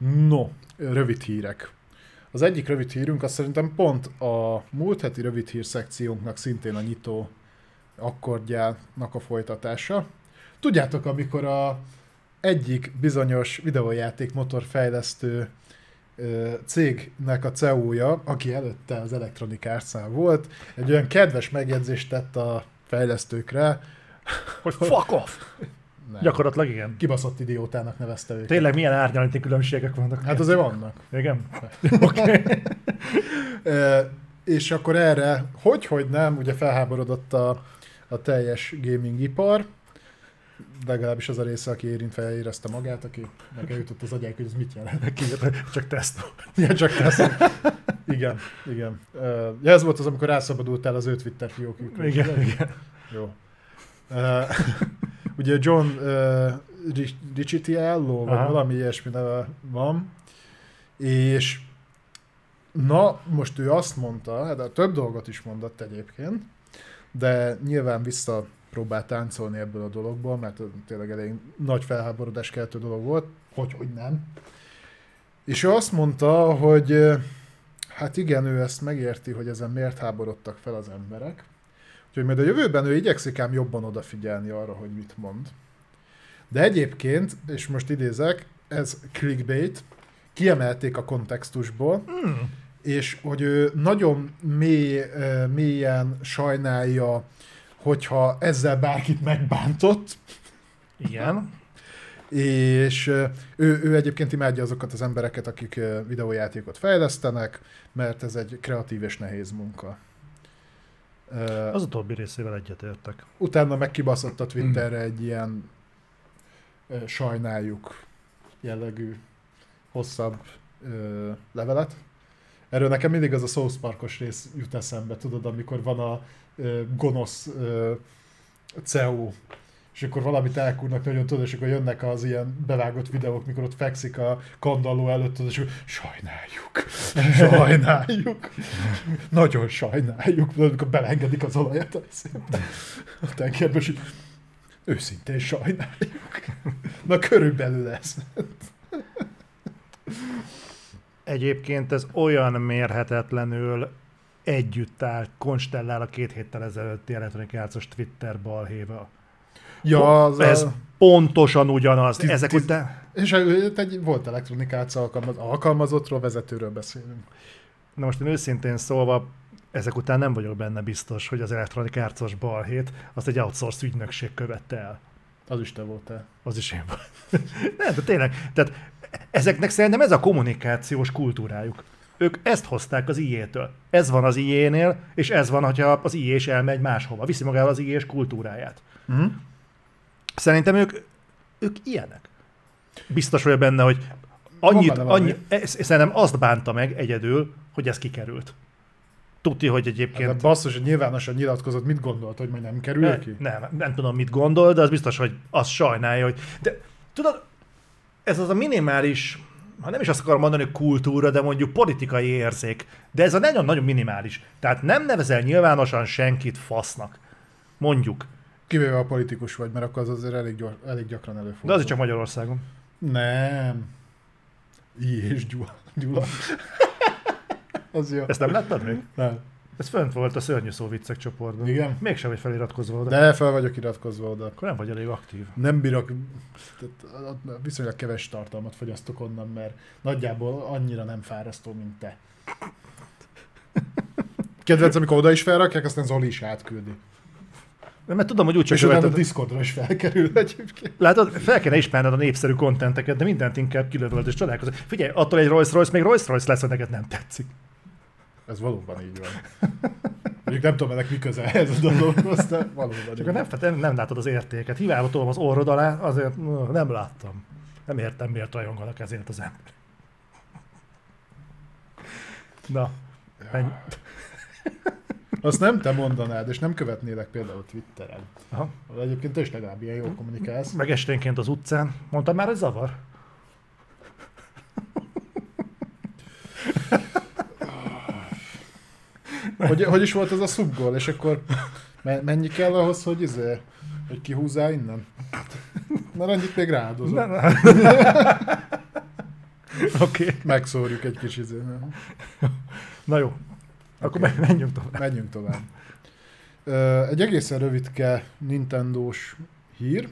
No, rövid hírek. Az egyik rövid hírünk az szerintem pont a múlt heti rövid hír szekciónknak szintén a nyitó akkordjának a folytatása. Tudjátok, amikor a egyik bizonyos videójáték motorfejlesztő cégnek a CEO-ja, aki előtte az Electronic arts volt, egy olyan kedves megjegyzést tett a fejlesztőkre, Hogy fuck off! Nem, Gyakorlatilag igen. kibaszott idiótának nevezte őket. Tényleg milyen árnyalati különbségek vannak. Hát azért vannak. Igen? Oké. Ö, és akkor erre, hogy, hogy nem, ugye felháborodott a, a teljes gaming ipar, legalábbis az a része, aki érintve érezte magát, aki meg eljutott az agyák, hogy ez mit jelent. Csak teszt. Igen, csak teszem. Igen, igen. Ja, ez volt az, amikor rászabadultál az ő Twitter fiókjukra. Igen, igen. Jó. Ugye John uh, Ricciello, vagy Aha. valami ilyesmi neve van, és na, most ő azt mondta, hát több dolgot is mondott egyébként, de nyilván vissza próbált táncolni ebből a dologból, mert tényleg elég nagy felháborodás keltő dolog volt, hogy, hogy nem. És ő azt mondta, hogy hát igen, ő ezt megérti, hogy ezen miért háborodtak fel az emberek, Úgyhogy majd a jövőben ő igyekszik ám jobban odafigyelni arra, hogy mit mond. De egyébként, és most idézek, ez clickbait, kiemelték a kontextusból, Hmm. és hogy ő nagyon mély, mélyen sajnálja, hogyha ezzel bárkit megbántott, Igen. és ő, ő egyébként imádja azokat az embereket, akik videójátékot fejlesztenek, mert ez egy kreatív és nehéz munka. Az utóbbi részével egyetértek. utána meg kibaszott a Twitterre egy ilyen ö, sajnáljuk jellegű hosszabb ö, levelet. Erről nekem mindig az a South Parkos rész jut eszembe, tudod, amikor van a ö, gonosz ö, CEO, és akkor valamit elkúrnak nagyon, tudod, és akkor jönnek az ilyen bevágott videók, mikor ott fekszik a kandalló előtt, és akkor sajnáljuk, sajnáljuk, nagyon sajnáljuk, amikor belengedik az olajat a, a tengerbe, és így, őszintén sajnáljuk. Na körülbelül ez. Egyébként ez olyan mérhetetlenül együtt áll, konstellál a két héttel ezelőtti Electronic Arts-os Twitter balhéval. Ja, az ez a, pontosan ugyanaz. Tiz- Ezek tiz- után... és egy volt Electronic Arts alkalmaz, alkalmazottról, vezetőről beszélünk. Na most én őszintén szólva, ezek után nem vagyok benne biztos, hogy az Electronic Arts-os balhét azt egy outsource ügynökség követte el. Az is te voltál. Az is én vagy. Nem, de tényleg, tehát ezeknek szerintem ez a kommunikációs kultúrájuk. Ők ezt hozták az IE-től. Ez van az IE-nél, és ez van, hogyha az IE is elmegy máshova. Viszi magával az IE-s kultúráját. Uh-huh. Szerintem ők, ők ilyenek. Biztos vagyok benne, hogy annyit, annyi, ez, szerintem azt bánta meg egyedül, hogy ez kikerült. Tudti, hogy De egyébként... basszus, hogy nyilvánosan nyilatkozott, mit gondolt, hogy majd nem kerül Ne, ki? nem, nem tudom, mit gondol, de az biztos, hogy azt sajnálja, hogy... De tudod, ez az a minimális, ha nem is azt akarom mondani, hogy kultúra, de mondjuk politikai érzék, de ez a nagyon-nagyon minimális. Tehát nem nevezel nyilvánosan senkit fasznak. Mondjuk. Kivéve a politikus vagy, mert akkor az azért elég, gyor, elég gyakran előfordul. De az csak Magyarországon. Nem. I és Gyula. Gyula. az jó. Ezt nem láttad még? Nem. Ez fönt volt a szörnyű szó viccek csoportban. Igen? Mégsem vagy feliratkozva oda. De fel vagyok iratkozva oda. Akkor nem vagy elég aktív. Nem bírok, tehát viszonylag keves tartalmat fogyasztok onnan, mert nagyjából annyira nem fárasztó, mint te. Kedvenc, amikor oda is felrakják, aztán Zoli is átküldi. Mert tudom, hogy úgyse És utána a követed. Discordra is felkerül egyébként. Látod, fel kéne ismerned a népszerű kontenteket, de mindent inkább kilövöld és csodálkozol. Figyelj, attól egy Rolls Royce még Rolls Royce lesz, hogy neked nem tetszik. Ez valóban így van. Mondjuk nem tudom, ennek mi köze ez a dologhoz, de valóban Csak nem, nem, nem látod az értéket. Hiába tolom az orrod alá, azért mm, nem láttam. Nem értem, miért rajonganak ezért az ember. Na, menj. Azt nem te mondanád, és nem követnélek például Twitteren. Aha. Egyébként te is legalább ilyen jól kommunikálsz. Meg esténként az utcán. Mondtam már, hogy zavar? Hogy, hogy is volt ez a szubgól, és akkor me- mennyi kell ahhoz, hogy izé, hogy kihúzzál innen? Mert annyit még rááldozom. Ne, ne. Oké. Okay. Megszórjuk egy kicsit. Na jó. Akkor okay. menjünk tovább. Menjünk tovább. Egy egészen rövidke Nintendo-s hír,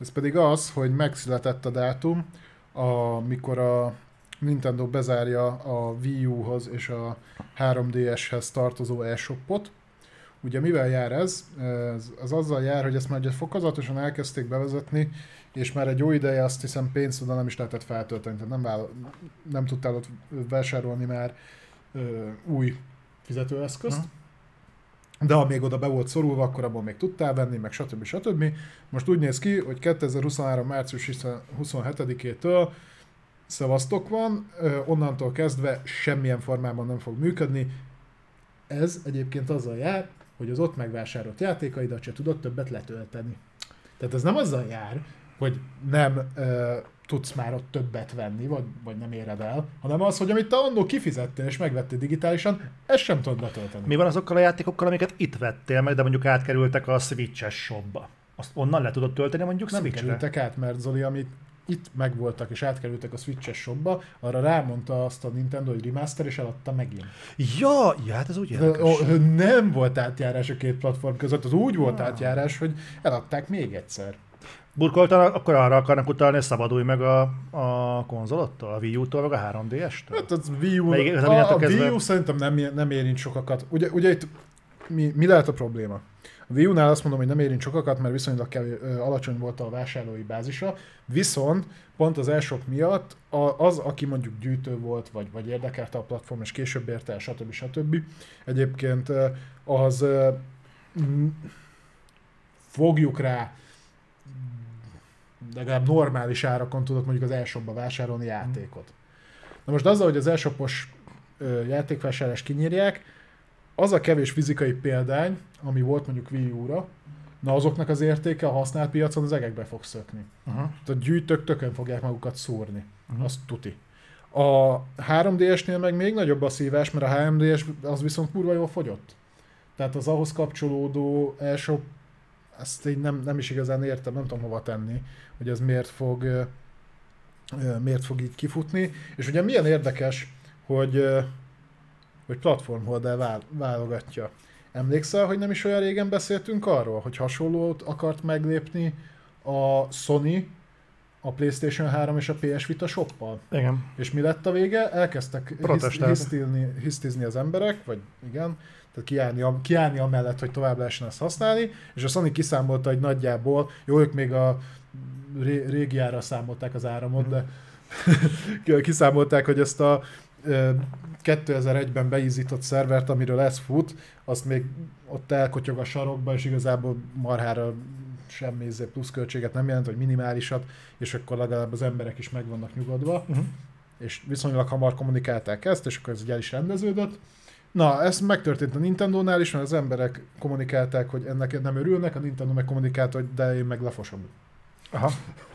ez pedig az, hogy megszületett a dátum, amikor a Nintendo bezárja a Wii U-hoz és a 3DS-hez tartozó e-shopot. Ugye mivel jár ez? ez? Az azzal jár, hogy ezt már ugye fokozatosan elkezdték bevezetni, és már egy jó ideje azt hiszem pénzt oda nem is lehetett feltölteni, tehát nem, vála, nem tudtál ott vásárolni már ö, új fizetőeszközt. Uh-huh de ha még oda be volt szorulva, akkor abból még tudtál venni, meg stb. stb. Most úgy néz ki, hogy 2023. március 27-től szavaztok van, onnantól kezdve semmilyen formában nem fog működni. Ez egyébként azzal jár, hogy az ott megvásárolt játékaidat se tudod többet letölteni. Tehát ez nem azzal jár, hogy nem tudsz már ott többet venni, vagy, vagy nem éred el, hanem az, hogy amit te annól kifizettél és megvettél digitálisan, ezt sem tudod letölteni. Mi van azokkal a játékokkal, amiket itt vettél meg, de mondjuk átkerültek a Switch-es shopba? Azt onnan le tudod tölteni mondjuk Nem kerültek át, mert Zoli, amit itt megvoltak és átkerültek a Switch-es shopba, arra rámondta azt a Nintendo, hogy remaster, és eladta megint. Ja, ja hát ez úgy érdekes. De, nem volt átjárás a két platform között, az úgy volt ah. átjárás, hogy eladták még egyszer burkoltanak, akkor arra akarnak utalni, hogy szabadulj meg a, a konzolottól, a Wii U-tól, meg a 3DS-től? Hát az Wii U, a, a Wii U szerintem nem, nem érint sokakat. Ugye, ugye itt mi, mi lehet a probléma? A Wii U-nál azt mondom, hogy nem érint sokakat, mert viszonylag kevés, alacsony volt a vásárlói bázisa, viszont pont az elsők miatt az, aki mondjuk gyűjtő volt, vagy, vagy érdekelte a platform, és később érte el, stb. stb. Egyébként az fogjuk rá legalább normális árakon tudok mondjuk az elsőbben vásárolni játékot. Na most azzal, hogy az elsőpos játékvásárlás kinyírják, az a kevés fizikai példány, ami volt mondjuk Wii U-ra, na azoknak az értéke a használt piacon az egekbe fog szökni. Uh-huh. Tehát gyűjtők tökön fogják magukat szúrni. Uh-huh. Azt tuti. A 3DS-nél meg még nagyobb a szívás, mert a 3DS az viszont kurva jól fogyott. Tehát az ahhoz kapcsolódó első ezt én nem, nem is igazán értem, nem tudom hova tenni, hogy ez miért fog, miért fog így kifutni. És ugye milyen érdekes, hogy, hogy platformholder válogatja. Emlékszel, hogy nem is olyan régen beszéltünk arról, hogy hasonlót akart meglépni a Sony a PlayStation 3 és a PS Vita shoppal. Igen. És mi lett a vége? Elkezdtek hisztizni, hisztizni az emberek, vagy igen, tehát kiállni, kiállni amellett, hogy tovább lehessen ezt használni, és a Sony kiszámolta, hogy nagyjából, jó, ők még a ré, régi ára számolták az áramot, de kiszámolták, hogy ezt a 2001-ben beízított szervert, amiről ez fut, azt még ott elkotyog a sarokba, és igazából marhára semmi izé pluszköltséget nem jelent, vagy minimálisat, és akkor legalább az emberek is meg vannak nyugodva. Uh-huh. És viszonylag hamar kommunikálták ezt, és akkor ez el is rendeződött. Na, ez megtörtént a Nintendo-nál is, mert az emberek kommunikálták, hogy ennek nem örülnek, a Nintendo meg kommunikálta, hogy de én meg lefosom. Aha.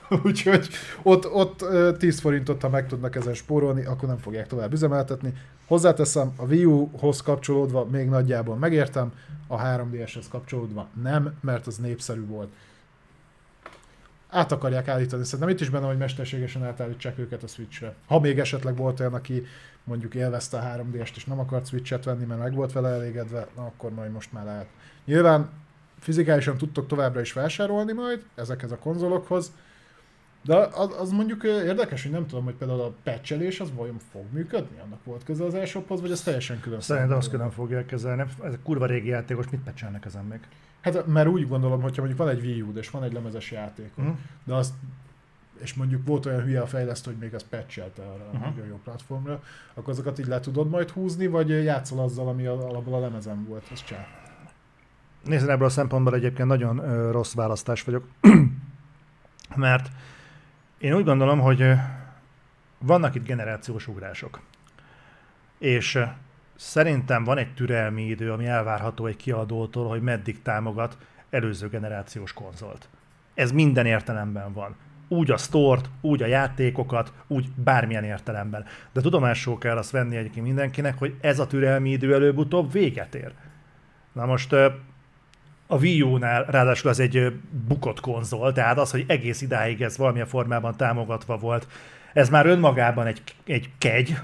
Úgyhogy ott, ott 10 forintot, ha meg tudnak ezen spórolni, akkor nem fogják tovább üzemeltetni. Hozzáteszem, a Wii U-hoz kapcsolódva még nagyjából megértem, a 3DS-hez kapcsolódva nem, mert az népszerű volt. Át akarják állítani, szerintem itt is benne, hogy mesterségesen átállítsák őket a Switch-re. Ha még esetleg volt olyan, aki mondjuk élvezte a 3DS-t és nem akart Switch-et venni, mert meg volt vele elégedve, na akkor majd most már lehet. Nyilván fizikálisan tudtok továbbra is vásárolni majd ezekhez a konzolokhoz, de az, az mondjuk érdekes, hogy nem tudom, hogy például a patchelés az vajon fog működni? Annak volt köze az elsőhoz, vagy ez teljesen külön? Szerintem azt külön fogják kezelni. Ez a kurva régi játékos, mit patchelnek ezen még? Hát mert úgy gondolom, hogyha mondjuk van egy Wii U, és van egy lemezes játék, uh-huh. de azt és mondjuk volt olyan hülye a fejlesztő, hogy még ezt patchelte arra uh-huh. a nagyon jó platformra, akkor azokat így le tudod majd húzni, vagy játszol azzal, ami alapból a lemezen volt, az csá. Nézd, ebből a szempontból egyébként nagyon ö, rossz választás vagyok, mert én úgy gondolom, hogy ö, vannak itt generációs ugrások. És szerintem van egy türelmi idő, ami elvárható egy kiadótól, hogy meddig támogat előző generációs konzolt. Ez minden értelemben van úgy a stort, úgy a játékokat, úgy bármilyen értelemben. De tudomásul kell azt venni egyébként mindenkinek, hogy ez a türelmi idő előbb-utóbb véget ér. Na most a Wii U-nál ráadásul ez egy bukott konzol, tehát az, hogy egész idáig ez valamilyen formában támogatva volt, Ez már önmagában egy, egy kegy.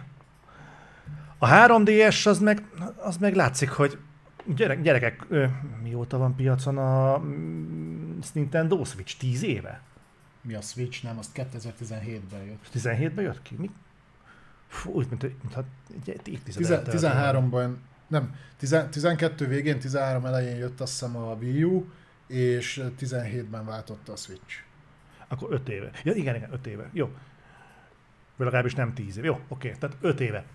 A 3DS az meg, az meg látszik, hogy gyerek, gyerekek, ö, mióta van piacon a mm, Nintendo Switch? 10 éve? Mi a Switch? Nem, azt 2017-ben jött. 17-ben jött ki? Mi? Fú, úgy, mint, mintha egy évtized Tize- eltelt volna. 13-ban, nem, tize- 12 végén, 13 elején jött azt hiszem a Wii U, és 17-ben váltotta a Switch. Akkor 5 éve. Ja, igen, igen, 5 éve. Jó. Vagy legalábbis nem 10 éve. Jó, oké, tehát 5 éve.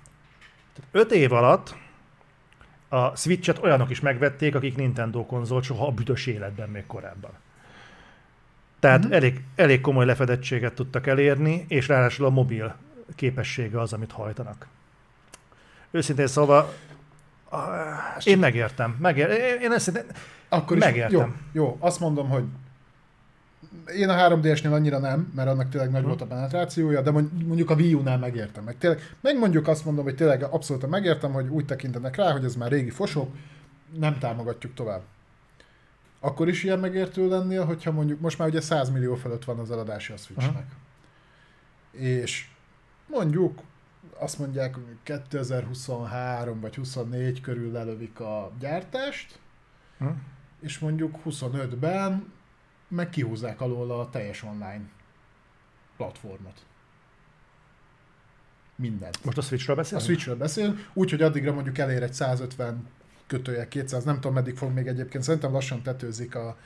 5 év alatt a Switch-et olyanok is megvették, akik Nintendo konzolt soha a büdös életben még korábban. Tehát Mhm. mm-hmm. elég, elég komoly lefedettséget tudtak elérni, és ráadásul a mobil képessége az, amit hajtanak. Őszintén szóval, ah, én megértem. Megér, én, én ezt Akkor is, Megértem. Jó, jó, azt mondom, hogy én a 3DS-nél annyira nem, mert annak tényleg nagy Hm. volt a penetrációja, de mond- mondjuk a Wii U-nál megértem. Meg, tényleg, meg mondjuk azt mondom, hogy tényleg abszolút megértem, hogy úgy tekintenek rá, hogy ez már régi fosok, nem támogatjuk tovább. Akkor is ilyen megértő lennél, hogyha mondjuk most már ugye 100 millió fölött van az eladási a Switchnek. És mondjuk azt mondják, hogy 2023 vagy 24 körül lelövik a gyártást, Hm? és mondjuk 25-ben meg kihúzzák alól a teljes online platformot. Mindent. most a Switchről A beszélünk? Switchről beszélünk, úgyhogy addigra mondjuk elér egy 150 kötője 200, nem tudom meddig fog még egyébként, szerintem lassan tetőzik a,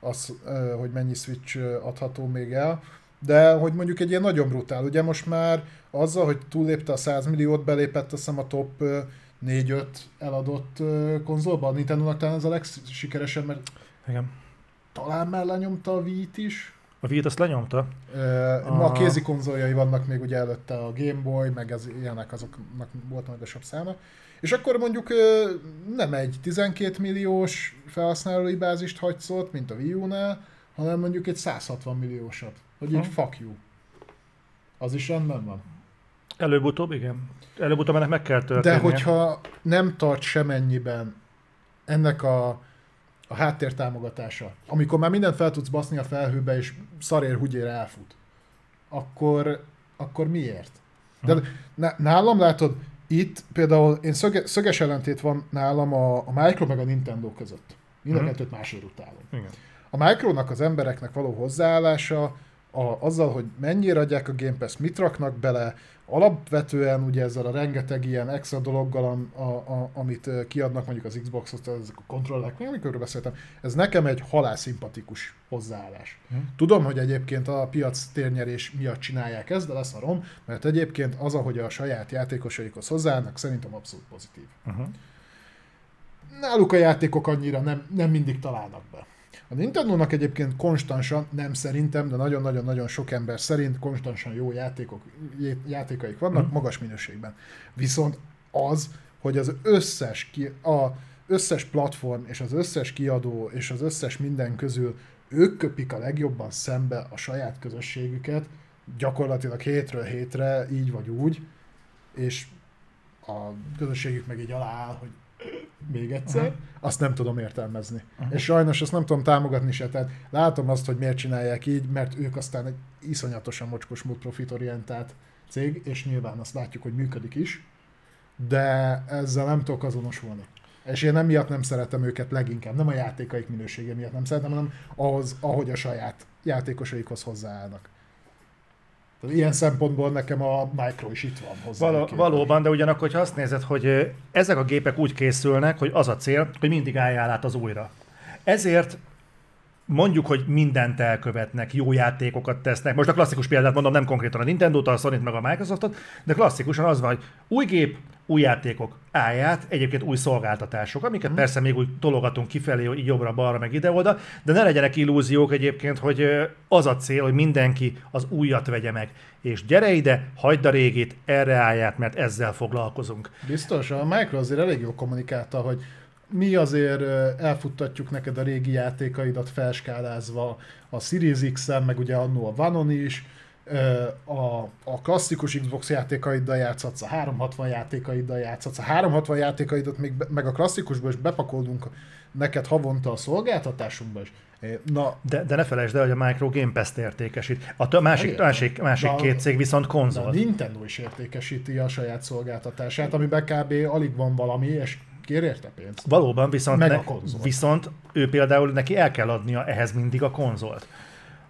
az, hogy mennyi Switch adható még el, de hogy mondjuk egy ilyen nagyon brutál, ugye most már azzal, hogy túllépte a 100 milliót, belépett azt hiszem a top ö, 4-5 eladott konzolba, a Nintendo-nak talán ez a legsikeresebb, mert Igen. Talán már lenyomta a Wii-t is, A Wii-t azt lenyomta. Ma a A- kézi konzoljai vannak még ugye előtte a Game Boy, meg az ilyenek azoknak volt magasabb száma. És akkor mondjuk nem egy 12 milliós felhasználói bázist hagysz ott, mint a Wii U-nál, hanem mondjuk egy 160 milliósat. Hogy így Ha. fuck you. Az is rendben van. Előbb-utóbb, igen. Előbb-utóbb ennek meg kell történnie. De hogyha nem tart semennyiben ennek a, a háttér támogatása, amikor már mindent fel tudsz baszni a felhőbe, és szarér húgyér elfut, akkor, akkor miért? De ná- nálam látod, itt például én szöge, szöges ellentét van nálam a, a Micro meg a Nintendo között. Mind a Mhm. kettőt másért utálom. Igen. A Micronak az embereknek való hozzáállása, a, azzal, hogy mennyire adják a Game Pass, mit raknak bele, alapvetően ugye ezzel a rengeteg ilyen extra dologgal, am- a, a, amit kiadnak mondjuk az Xbox-ot, ezek a kontrollek, még amikor beszéltem, ez nekem egy halálszimpatikus hozzáállás. Hm. Tudom, hogy egyébként a piac térnyerés miatt csinálják ezt, de lesz a rom, mert egyébként az, ahogy a saját játékosaikhoz hozzáállnak, szerintem abszolút pozitív. Uh-huh. Náluk a játékok annyira nem, nem mindig találnak be. A Nintendo-nak egyébként konstansan, nem szerintem, de nagyon-nagyon-nagyon sok ember szerint konstansan jó játékok, játékaik vannak, Mhm. magas minőségben. Viszont az, hogy az összes, ki, a összes platform és az összes kiadó és az összes minden közül ők köpik a legjobban szembe a saját közösségüket, gyakorlatilag hétről hétre, így vagy úgy, és a közösségük meg így alááll, hogy még egyszer, Aha. azt nem tudom értelmezni. Aha. És sajnos ezt nem tudom támogatni se, tehát látom azt, hogy miért csinálják így, mert ők aztán egy iszonyatosan mocskos múlt profitorientált cég, és nyilván azt látjuk, hogy működik is, de ezzel nem tudok azonosulni. És én emiatt nem szeretem őket leginkább, nem a játékaik minősége miatt nem szeretem, hanem ahhoz, ahogy a saját játékosaikhoz hozzáállnak. Tehát ilyen szempontból nekem a Micro is itt van hozzá. Való, valóban, de ugyanakkor, ha azt nézed, hogy ezek a gépek úgy készülnek, hogy az a cél, hogy mindig álljál át az újra. Ezért mondjuk, hogy mindent elkövetnek, jó játékokat tesznek. Most a klasszikus példát mondom, nem konkrétan a Nintendo-t, a sony meg a Microsoftot, de klasszikusan az van, hogy új gép, új játékok, állját, egyébként új szolgáltatások, amiket persze még úgy tologatunk kifelé, hogy jobbra-balra, meg ide-oda, de ne legyenek illúziók egyébként, hogy az a cél, hogy mindenki az újat vegye meg. És gyere ide, hagyd a régit, erre állját, mert ezzel foglalkozunk. Biztos, a Micro azért elég jól kommunikálta, hogy mi azért elfuttatjuk neked a régi játékaidat felskálázva a Series X-en, meg ugye annó a Vanon is, A, a klasszikus Xbox játékaiddal játszhatsz, a 360 játékaiddal játszhatsz, a 360 játékaidat még be, meg a klasszikusba is bepakolunk neked havonta a szolgáltatásunkba is. Na, De, de ne felejtsd el, hogy a Micro Game Pass-t értékesít. A t- másik, másik, másik De két cég viszont de a konzol. Nintendo is értékesíti a saját szolgáltatását, amiben kb. alig van valami, és kér érte pénzt. Valóban, viszont, Meg ne, a konzol. viszont ő például neki el kell adnia ehhez mindig a konzolt.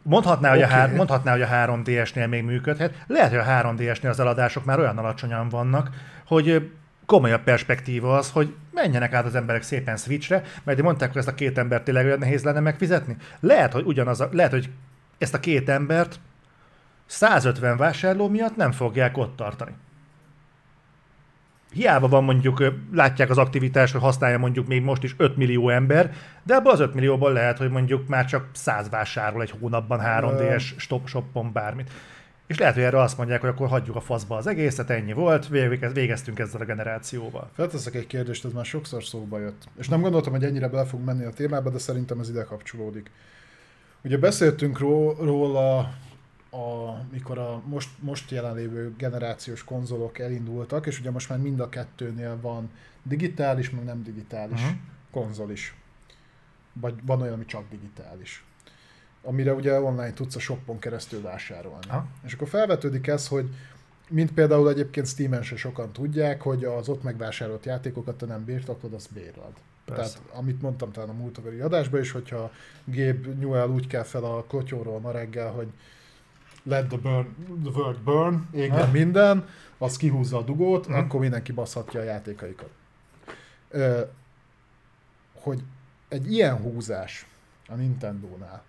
Mondhatná, hogy, Oké. a, hár, mondhatná, hogy a 3DS-nél még működhet. Lehet, hogy a 3DS-nél az eladások már olyan alacsonyan vannak, hogy komolyabb perspektíva az, hogy menjenek át az emberek szépen Switchre, mert mondták, hogy ezt a két embert tényleg olyan nehéz lenne megfizetni. Lehet, hogy ugyanaz, a, lehet, hogy ezt a két embert 150 vásárló miatt nem fogják ott tartani. Hiába van mondjuk, látják az aktivitást, hogy használja mondjuk még most is 5 millió ember, de ebből az 5 millióból lehet, hogy mondjuk már csak 100 vásárol egy hónapban 3DS stop shopon bármit. És lehet, hogy erre azt mondják, hogy akkor hagyjuk a faszba az egészet, ennyi volt, végez- végeztünk ezzel a generációval. Felteszek egy kérdést, ez már sokszor szóba jött. És nem gondoltam, hogy ennyire bele fog menni a témába, de szerintem ez ide kapcsolódik. Ugye beszéltünk ró- róla, a, mikor a most, most jelenlévő generációs konzolok elindultak, és ugye most már mind a kettőnél van digitális, meg nem digitális Mhm. konzol is. Vagy van olyan, ami csak digitális. Amire ugye online tudsz a shopon keresztül vásárolni. Aha. És akkor felvetődik ez, hogy mint például egyébként Steam-en se sokan tudják, hogy az ott megvásárolt játékokat te nem birtoklod, azt bérled. Persze. Tehát, amit mondtam talán a múltkori adásban is, hogyha Gabe Newell úgy kell fel a klotyóról ma reggel, hogy let the, burn, the world burn, égjen Ha. minden, az kihúzza a dugót, Mhm. akkor mindenki baszhatja a játékaikat. Ö, hogy egy ilyen húzás a Nintendo-nál,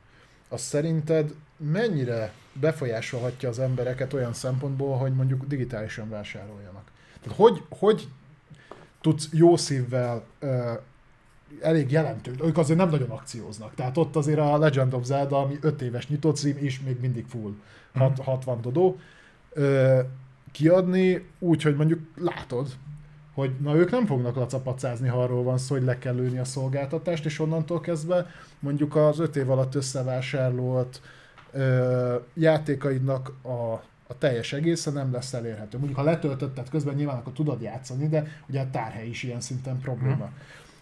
az szerinted mennyire befolyásolhatja az embereket olyan szempontból, hogy mondjuk digitálisan vásároljanak? Tehát hogy, hogy tudsz jó szívvel ö, elég jelentős, ők azért nem nagyon akcióznak. Tehát ott azért a Legend of Zelda, ami 5 éves nyitócím is még mindig full, hat, 60 dodó, ö, kiadni úgy, hogy mondjuk látod, hogy na ők nem fognak lacapacázni, ha arról van szó, hogy le kell lőni a szolgáltatást, és onnantól kezdve mondjuk az 5 év alatt összevásárolt ö, játékaidnak a, a teljes egészen nem lesz elérhető. Mondjuk ha letöltötted közben nyilván akkor tudod játszani, de ugye a tárhely is ilyen szinten probléma. Mhm.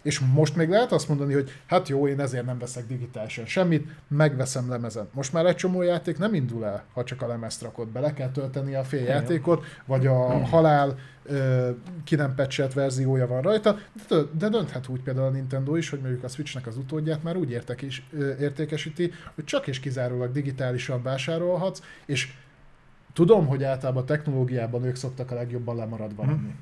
És most még lehet azt mondani, hogy hát jó, én ezért nem veszek digitálisan semmit, megveszem lemezen. Most már egy csomó játék nem indul el, ha csak a lemezt rakod be. Le kell tölteni a fél játékot, vagy a halál ö, ki nem patchelt verziója van rajta, de, de dönthet úgy például a Nintendo is, hogy mondjuk a Switchnek az utódját már úgy értek is, értékesíti, hogy csak és kizárólag digitálisan vásárolhatsz, és tudom, hogy általában a technológiában ők szoktak a legjobban lemaradva Mhm. lenni.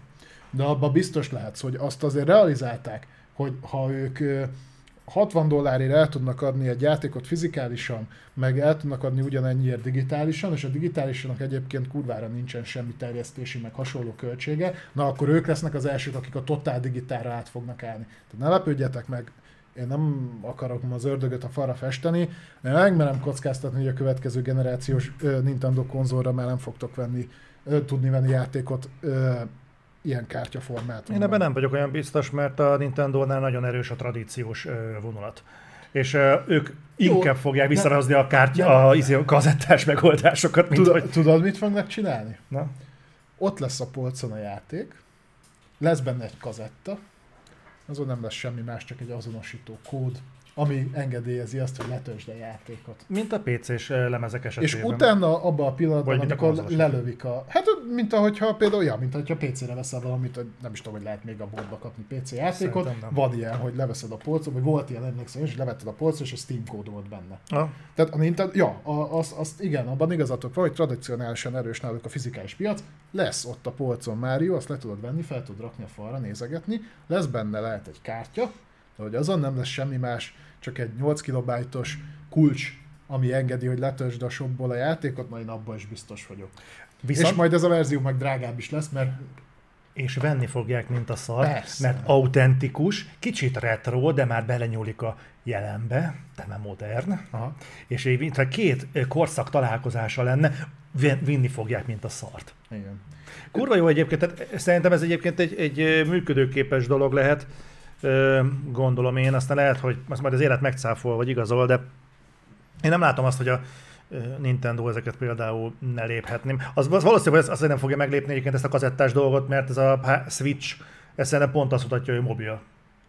De abban biztos lehetsz, hogy azt azért realizálták, hogy ha ők ö, 60 dollárért el tudnak adni egy játékot fizikálisan, meg el tudnak adni ugyanennyiért digitálisan, és a digitálisnak egyébként kurvára nincsen semmi terjesztési, meg hasonló költsége, na akkor ők lesznek az elsők, akik a totál digitálra át fognak állni. Tehát ne lepődjetek meg, én nem akarok az ördögöt a falra festeni, de megmerem kockáztatni, hogy a következő generációs Nintendo konzolra már nem fogtok venni, tudni venni játékot ilyen kártyaformátumban. Én ebben nem vagyok olyan biztos, mert a Nintendo-nál nagyon erős a tradíciós vonulat. És ö, ők Jó, inkább fogják visszahozni a, kártya, nem. a, izé, a kazettás megoldásokat, mint Tudod, hogy... tudod, mit fognak csinálni? Na? Ott lesz a polcon a játék, lesz benne egy kazetta, azon nem lesz semmi más, csak egy azonosító kód, ami engedélyezi azt, hogy letöltsd a játékot. Mint a PC-s ö, lemezek esetében. És utána abban a pillanatban, Vagy a amikor konzolos. lelövik a... Hát mint ahogyha például, ja, mint ahogyha PC-re veszel valamit, nem is tudom, hogy lehet még a boltba kapni PC játékot. Van ilyen, hogy leveszed a polcon, vagy volt ilyen, emlékszem, és levetted a polcon, és a Steam kód volt benne. Ha? Tehát a Nintendo, ja, a- az, azt igen, abban igazatok van, hogy tradicionálisan erős náluk a fizikális piac, lesz ott a polcon Mario, azt le tudod venni, fel tudod rakni a falra, nézegetni, lesz benne lehet egy kártya, de hogy azon nem lesz semmi más, csak egy 8 kilobájtos kulcs, ami engedi, hogy letöltsd a shopból a játékot, majd én abban is biztos vagyok. Viszont, És majd ez a verzió meg drágább is lesz, mert és venni fogják, mint a szar, Persze. mert autentikus, kicsit retro, de már belenyúlik a jelenbe, de nem modern, aha, és így, mintha két korszak találkozása lenne, vin- vinni fogják, mint a szart. igen. Kurva jó egyébként, tehát szerintem ez egyébként egy, egy működőképes dolog lehet, gondolom én, aztán lehet, hogy azt majd az élet megcáfol, vagy igazol, de én nem látom azt, hogy a Nintendo ezeket például ne léphetném. Az, az valószínűleg az, azért nem fogja meglépni egyébként ezt a kazettás dolgot, mert ez a Switch, ez szerintem pont azt mutatja, hogy mobil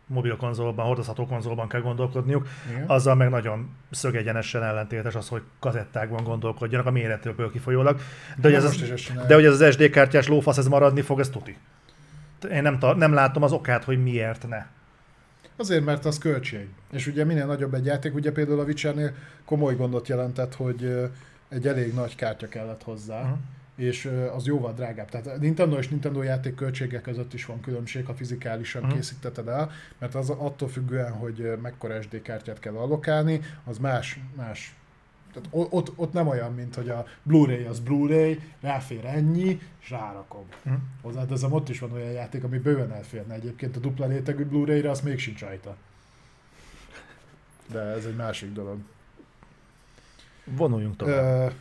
mobil konzolban, hordozható konzolban kell gondolkodniuk, Igen. azzal meg nagyon szögegyenesen ellentétes az, hogy kazettákban gondolkodjanak a méretőből kifolyólag. De, hogy ez, az, de hogy ez az SD kártyás lófasz ez maradni fog, ez tuti. Én nem, ta, nem látom az okát, hogy miért ne. Azért, mert az költség. És ugye minél nagyobb egy játék, ugye például a Witchernél komoly gondot jelentett, hogy egy elég nagy kártya kellett hozzá. Uh-huh és az jóval drágább. Tehát Nintendo és Nintendo játék költségek között is van különbség, ha fizikálisan uh-huh. készíteted el, mert az attól függően, hogy mekkora SD kártyát kell allokálni, az más, más tehát ott, ott nem olyan, mint hogy a Blu-ray az Blu-ray, ráfér ennyi, és rárakom. Uh-huh. Hozzáteszem, ott is van olyan játék, ami bőven elférne egyébként a dupla rétegű Blu-ray-re, az még sincs rajta. De ez egy másik dolog. Vonuljunk tovább.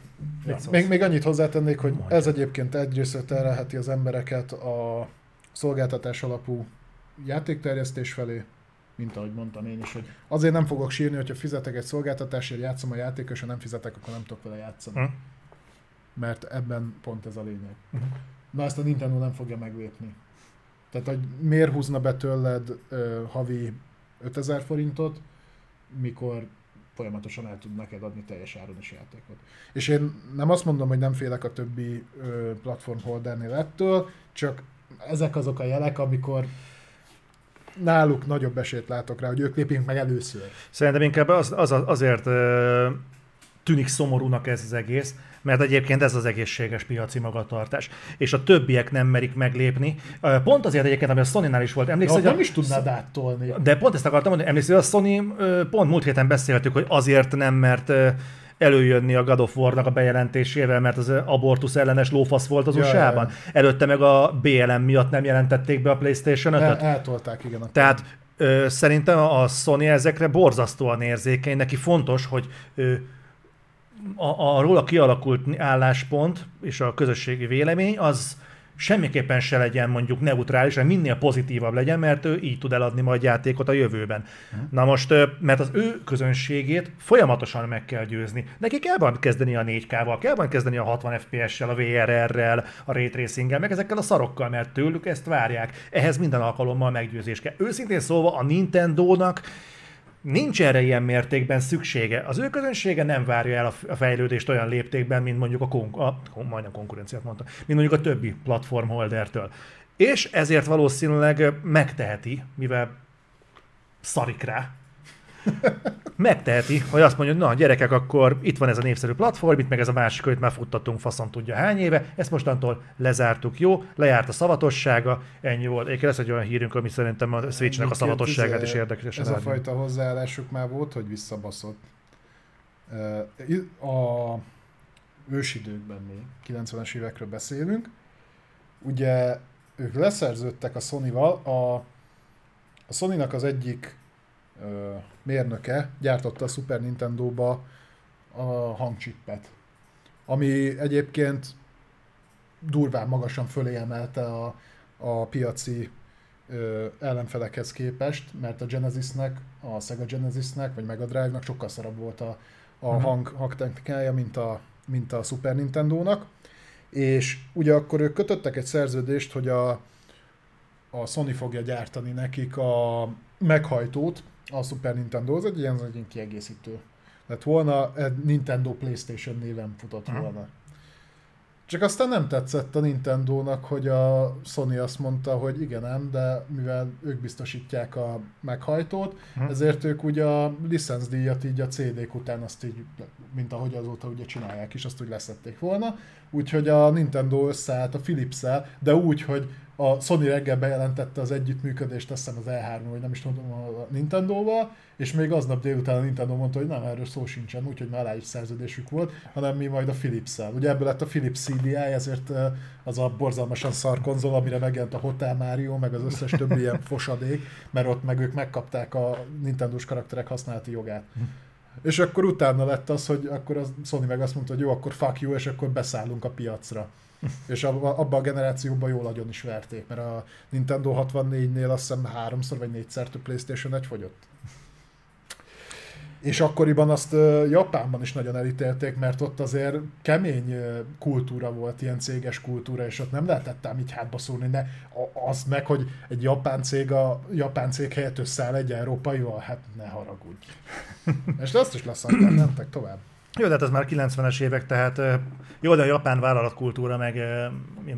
Ja, még, még annyit hozzátennék, hogy Mondja. ez egyébként egyrészt terelheti az embereket a szolgáltatás alapú játékterjesztés felé, mint ahogy mondtam én is, hogy azért nem fogok sírni, hogyha fizetek egy szolgáltatásért, játszom a játékot, és ha nem fizetek, akkor nem tudok vele játszani. Hm. Mert ebben pont ez a lényeg. Hm. Na ezt a Nintendo nem fogja meglépni. Tehát, hogy miért húzna be tőled uh, havi 5000 forintot, mikor folyamatosan el tud neked adni teljes áron is játékot. És én nem azt mondom, hogy nem félek a többi ö, platform holdernél ettől, csak ezek azok a jelek, amikor náluk nagyobb esélyt látok rá, hogy ők lépjünk meg először. Szerintem inkább az, az, azért tűnik szomorúnak ez az egész, mert egyébként ez az egészséges piaci magatartás. És a többiek nem merik meglépni. Pont azért egyébként, ami a Sony-nál is volt. Emlékszel, hogy nem a... is tudnád áttolni. De pont ezt akartam mondani, emlékszel, a Sony, pont múlt héten beszéltük, hogy azért nem, mert előjönni a God of War-nak a bejelentésével, mert az abortusz ellenes lófasz volt az USA-ban. Előtte meg a BLM miatt nem jelentették be a PlayStation 5-öt. El, eltolták, igen. Tehát ö, szerintem a Sony ezekre borzasztóan érzékeny, neki fontos, hogy ö, a, a róla kialakult álláspont és a közösségi vélemény az semmiképpen se legyen mondjuk neutrális, hanem minél pozitívabb legyen, mert ő így tud eladni majd játékot a jövőben. Hm. Na most, mert az ő közönségét folyamatosan meg kell győzni. Neki kell van kezdeni a 4K-val, kell van kezdeni a 60 FPS-sel, a VRR-rel, a Ray tracing meg ezekkel a szarokkal, mert tőlük ezt várják. Ehhez minden alkalommal meggyőzés kell. Őszintén szólva a Nintendo-nak nincs erre ilyen mértékben szüksége. Az ő közönsége nem várja el a fejlődést olyan léptékben, mint mondjuk a, kon- a majdnem konkurenciát mondta, mint mondjuk a többi platform holdertől. És ezért valószínűleg megteheti, mivel szarik rá, megteheti, hogy azt mondja, hogy na gyerekek, akkor itt van ez a népszerű platform, itt meg ez a másik, hogy már futtatunk faszom tudja hány éve, ezt mostantól lezártuk, jó, lejárt a szavatossága, ennyi volt. Egyébként ez egy olyan hírünk, ami szerintem a Switchnek a szavatosságát is érdekes. Ez a fajta hozzáállásuk már volt, hogy visszabaszott. A ősidőkben még, 90-es évekről beszélünk, ugye ők leszerződtek a Sony-val, a, a Sony-nak az egyik mérnöke gyártotta a Super Nintendo-ba a hangcsippet, ami egyébként durván magasan fölé emelte a, a piaci ö, ellenfelekhez képest, mert a Genesisnek, a Sega Genesisnek, vagy Mega Drive-nak sokkal szarabb volt a, a uh-huh. hang, hangtechnikája, mint a, mint a Super Nintendo-nak. És ugye akkor ők kötöttek egy szerződést, hogy a, a Sony fogja gyártani nekik a meghajtót, a Super Nintendo, az egy ilyen, egy kiegészítő. Lett volna, egy Nintendo Playstation néven futott hmm. volna. Csak aztán nem tetszett a Nintendo-nak, hogy a Sony azt mondta, hogy igen, nem, de mivel ők biztosítják a meghajtót, hmm. ezért ők ugye a licenszdíjat így a CD-k után azt így, mint ahogy azóta ugye csinálják is, azt úgy leszették volna. Úgyhogy a Nintendo összeállt a philips de úgy, hogy a Sony reggel bejelentette az együttműködést, azt hiszem az E3, vagy nem is tudom, a Nintendo-val, és még aznap délután a Nintendo mondta, hogy nem, erről szó sincsen, úgyhogy már is szerződésük volt, hanem mi majd a Philips-szel. Ugye ebből lett a Philips CDI, ezért az a borzalmasan szar konzol, amire megjelent a Hotel Mario, meg az összes többi ilyen fosadék, mert ott meg ők megkapták a Nintendo-s karakterek használati jogát. És akkor utána lett az, hogy akkor a Sony meg azt mondta, hogy jó, akkor fuck you, és akkor beszállunk a piacra. És abban a generációban jól agyon is verték, mert a Nintendo 64-nél azt hiszem háromszor vagy négyszer több Playstation 1 fogyott. És akkoriban azt Japánban is nagyon elítélték, mert ott azért kemény kultúra volt, ilyen céges kultúra, és ott nem lehetett ám így hátba szólni, ne, az meg, hogy egy japán cég a japán cég helyett összeáll egy európaival, hát ne haragudj. és azt is leszakták, mentek tovább. Jó, de hát ez már 90-es évek, tehát jó, de a japán vállalatkultúra meg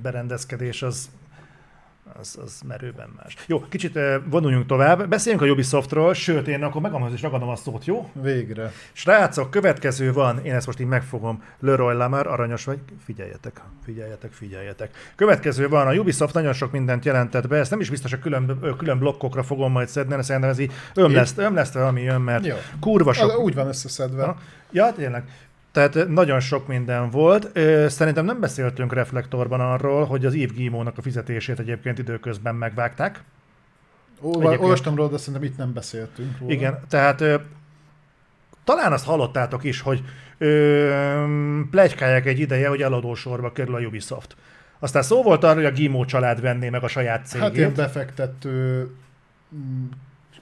berendezkedés az az, az merőben más. Jó, kicsit vonuljunk tovább. Beszéljünk a Ubisoftról, sőt, én akkor megadom, is ragadom a szót, jó? Végre. Srácok, következő van, én ezt most így megfogom. Leroy Lamar, aranyos vagy? Figyeljetek, figyeljetek, figyeljetek. Következő van, a Ubisoft nagyon sok mindent jelentett be, ezt nem is biztos, hogy külön, külön blokkokra fogom majd szedni, de szerintem ez így ömleszt, ömleszt ami jön, mert Jó. kurva sok. Úgy van összeszedve. Na, ja, tényleg. Tehát nagyon sok minden volt. Szerintem nem beszéltünk reflektorban arról, hogy az Yves Gimónak a fizetését egyébként időközben megvágták. Olvastam róla, de szerintem itt nem beszéltünk róla. Igen, tehát talán azt hallottátok is, hogy ö, plegykálják egy ideje, hogy eladó sorba kerül a Ubisoft. Aztán szó volt arról, hogy a Gimó család venné meg a saját cégét. Hát ilyen befektető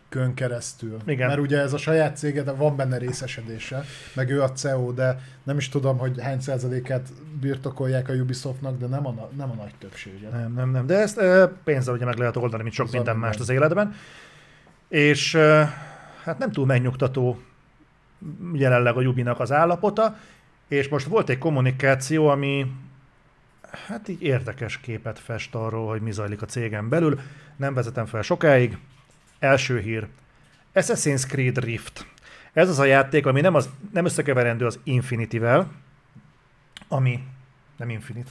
kön keresztül. Igen. Mert ugye ez a saját cége, de van benne részesedése, meg ő a CEO, de nem is tudom, hogy hány százalékát birtokolják a Ubisoftnak, de nem a, nem a nagy többsége. Nem, nem, nem. De ezt e, pénzzel ugye meg lehet oldani, mint sok az minden mást az életben. És e, hát nem túl megnyugtató jelenleg a Jubinak az állapota, és most volt egy kommunikáció, ami hát így érdekes képet fest arról, hogy mi zajlik a cégen belül. Nem vezetem fel sokáig, Első hír. Assassin's Creed Rift. Ez az a játék, ami nem, az, nem összekeverendő az Infinity-vel, ami nem Infinite.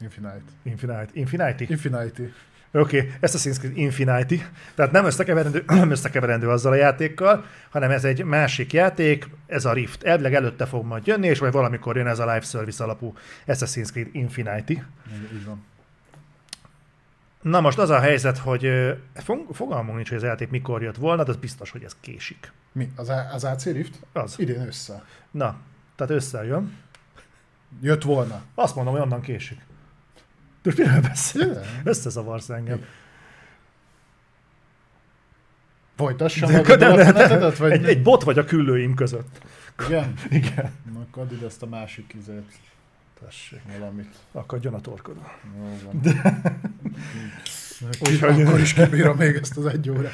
Infinite. Infinite. Infinity? Infinity. Oké, okay. Assassin's Creed Infinity. Tehát nem összekeverendő, nem összekeverendő azzal a játékkal, hanem ez egy másik játék, ez a Rift. Elvileg előtte fog majd jönni, és majd valamikor jön ez a live service alapú Assassin's Creed Infinity. Így van. Na most az a helyzet, hogy fogalmunk nincs, hogy az játék mikor jött volna, de az biztos, hogy ez késik. Mi? Az, az AC Rift? Az. Idén össze. Na, tehát összejön. Jött volna. Azt mondom, hogy onnan késik. De miről beszél? Yeah. Összezavarsz engem. Folytassam de, de, de, de, vagy egy, egy bot vagy a küllőim között. Igen? Igen. Na, akkor add ide ezt a másik izét. Tessék. Valamit. Akadjon a torkod. Jó van. De... Úgyhogy akkor is kibírom még ezt az egy órát.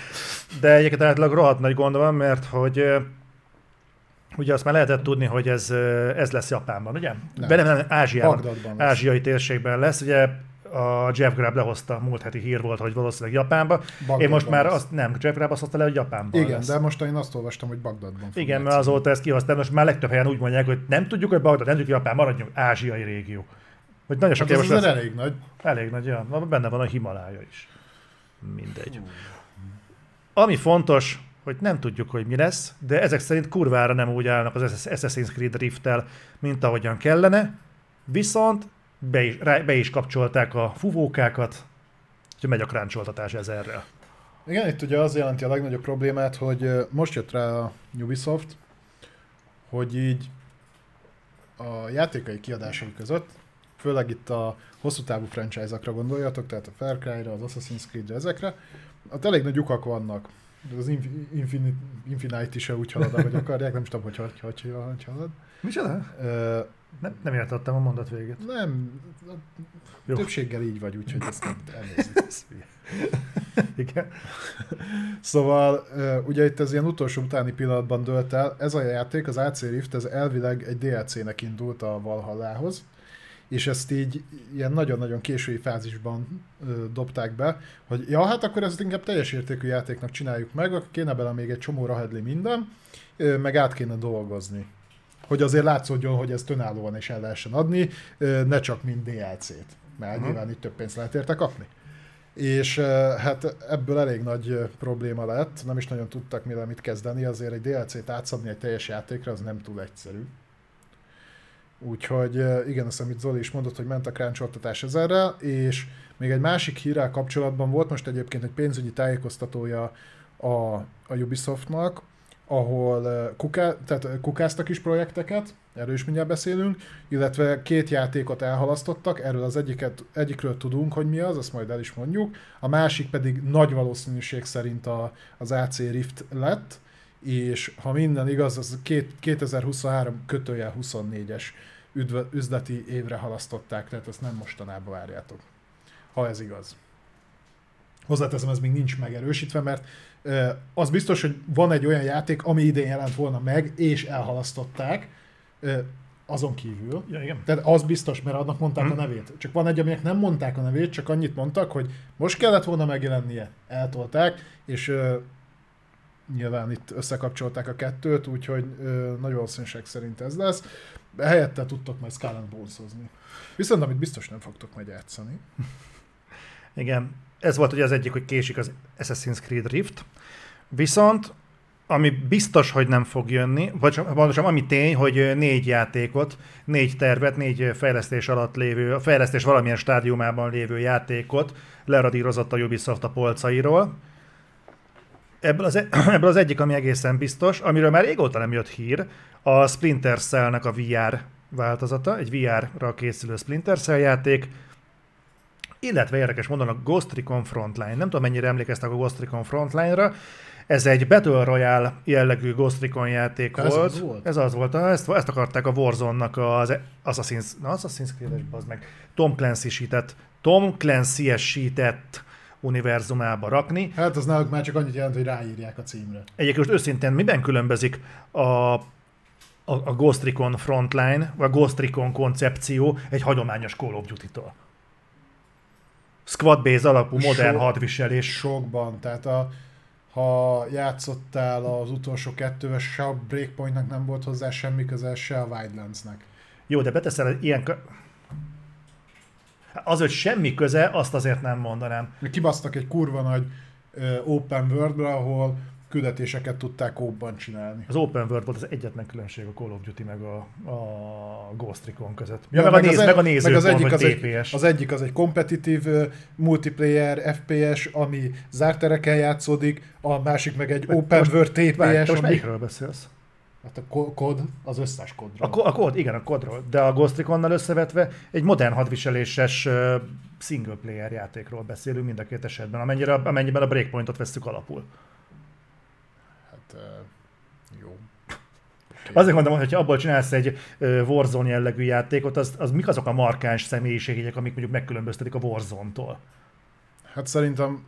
De egyébként általában rohadt nagy gond van, mert hogy Ugye azt már lehetett tudni, hogy ez, ez lesz Japánban, ugye? Nem. De nem, nem Ázsiában, ázsiai térségben lesz. Ugye a Jeff Grubb lehozta, múlt heti hír volt, hogy valószínűleg Japánba. Bagdadban én most már lesz. azt nem, Jeff Grubb azt hozta le, hogy Japánban Igen, lesz. de most én azt olvastam, hogy Bagdadban Igen, mert azóta ezt kihoztam, most már legtöbb helyen úgy mondják, hogy nem tudjuk, hogy Bagdad, nem tudjuk, hogy Japán, maradjunk ázsiai régió. Hogy nagyon sok hát ez lesz. elég nagy. Elég nagy, ja. Benne van a Himalája is. Mindegy. Ami fontos, hogy nem tudjuk, hogy mi lesz, de ezek szerint kurvára nem úgy állnak az Assassin's Creed Rift-tel, mint ahogyan kellene, viszont be is, rá, be is kapcsolták a fuvókákat, hogy megy a kráncsoltatás ezerrel. Igen, itt ugye az jelenti a legnagyobb problémát, hogy most jött rá a Ubisoft, hogy így a játékai kiadásai között, főleg itt a hosszú távú franchise-okra gondoljatok, tehát a Far Cry-ra, az Assassin's Creed-re, ezekre, ott elég nagy lyukak vannak. Az Infinite, Infinite is úgy halad, ahogy akarják, nem is tudom, hogy hogy, hogy, hogy, halad. Micsoda? Uh, nem, nem értettem a mondat végét. Nem, Jó. többséggel így vagy, úgyhogy ezt nem elnézzük. Igen. Szóval ugye itt ez ilyen utolsó utáni pillanatban dölt el, ez a játék, az AC Rift, ez elvileg egy DLC-nek indult a Valhallához, és ezt így ilyen nagyon-nagyon késői fázisban ö, dobták be, hogy ja, hát akkor ezt inkább teljes értékű játéknak csináljuk meg, akkor kéne bele még egy csomó rahedli minden, ö, meg át kéne dolgozni hogy azért látszódjon, hogy ezt önállóan is el lehessen adni, ne csak mind DLC-t, mert uh-huh. nyilván itt több pénzt lehet érte kapni. És hát ebből elég nagy probléma lett, nem is nagyon tudtak mire mit kezdeni, azért egy DLC-t átszabni egy teljes játékra, az nem túl egyszerű. Úgyhogy igen, azt amit Zoli is mondott, hogy ment a kráncsoltatás ezerrel, és még egy másik hírrel kapcsolatban volt most egyébként egy pénzügyi tájékoztatója a, a Ubisoftnak, ahol kuká, tehát kukáztak is projekteket, erről is mindjárt beszélünk, illetve két játékot elhalasztottak, erről az egyiket, egyikről tudunk, hogy mi az, azt majd el is mondjuk, a másik pedig nagy valószínűség szerint a, az AC Rift lett, és ha minden igaz, az két, 2023 kötőjel 24-es üdv, üzleti évre halasztották, tehát ezt nem mostanában várjátok. Ha ez igaz. Hozzáteszem, ez még nincs megerősítve, mert az biztos, hogy van egy olyan játék, ami idén jelent volna meg, és elhalasztották, azon kívül. Ja, igen. Tehát az biztos, mert annak mondták Hm. a nevét. Csak van egy, aminek nem mondták a nevét, csak annyit mondtak, hogy most kellett volna megjelennie. Eltolták, és nyilván itt összekapcsolták a kettőt, úgyhogy ö, nagy valószínűség szerint ez lesz. Helyette tudtok majd Skull Bones-ozni. Viszont amit biztos nem fogtok majd játszani. Igen, ez volt ugye az egyik, hogy késik az Assassin's Creed Rift. Viszont, ami biztos, hogy nem fog jönni, vagy pontosan ami tény, hogy négy játékot, négy tervet, négy fejlesztés alatt lévő, a fejlesztés valamilyen stádiumában lévő játékot leradírozott a Ubisoft a polcairól. Ebből az, e- ebből az egyik, ami egészen biztos, amiről már régóta nem jött hír, a Splinter Cell-nek a VR változata, egy VR-ra készülő Splinter Cell játék, illetve érdekes módon a Ghost Recon Frontline. Nem tudom, mennyire emlékeztek a Ghost Recon Frontline-ra. Ez egy Battle Royale jellegű Ghost Recon játék Ez volt. az volt? Ez az volt. Ezt, ezt akarták a Warzone-nak az Assassin's, na, Assassin's Creed-es, meg, Tom Clancy-sített, Tom Clancy-esített univerzumába rakni. Hát az náluk már csak annyit jelent, hogy ráírják a címre. Egyébként most őszintén miben különbözik a, a, a Ghost Recon Frontline, vagy a Ghost Recon koncepció egy hagyományos Call of Duty-tól? Squad base alapú modern So- hadviselés. Sokban, tehát a, ha játszottál az utolsó kettővel, se a Breakpointnak nem volt hozzá semmi köze, se a Wildlandsnek. Jó, de beteszel egy ilyen... Az, hogy semmi köze, azt azért nem mondanám. Kibasztak egy kurva nagy open world ahol küldetéseket tudták kóban csinálni. Az Open World volt az egyetlen különbség a Call of Duty meg a, a Ghost Recon között. Ja, meg, a néz, az, meg a meg nézőpont, az egyik vagy az, egy, TPS. az egyik az egy kompetitív multiplayer FPS, ami zárt tereken játszódik, a másik meg egy open most- world Várj, TPS, most ami... melyikről beszélsz? Hát a ko- kod, az összes kodról. A, ko- a kód, igen, a kodról. De a Ghost Reconnal összevetve egy modern hadviseléses uh, single player játékról beszélünk mind a két esetben, amennyire, amennyiben a breakpointot vesszük alapul. Hát, ö, jó. Azért mondom, hogy ha abból csinálsz egy uh, Warzone jellegű játékot, az, az mik azok a markáns személyiségek, amik mondjuk megkülönböztetik a Warzone-tól? Hát szerintem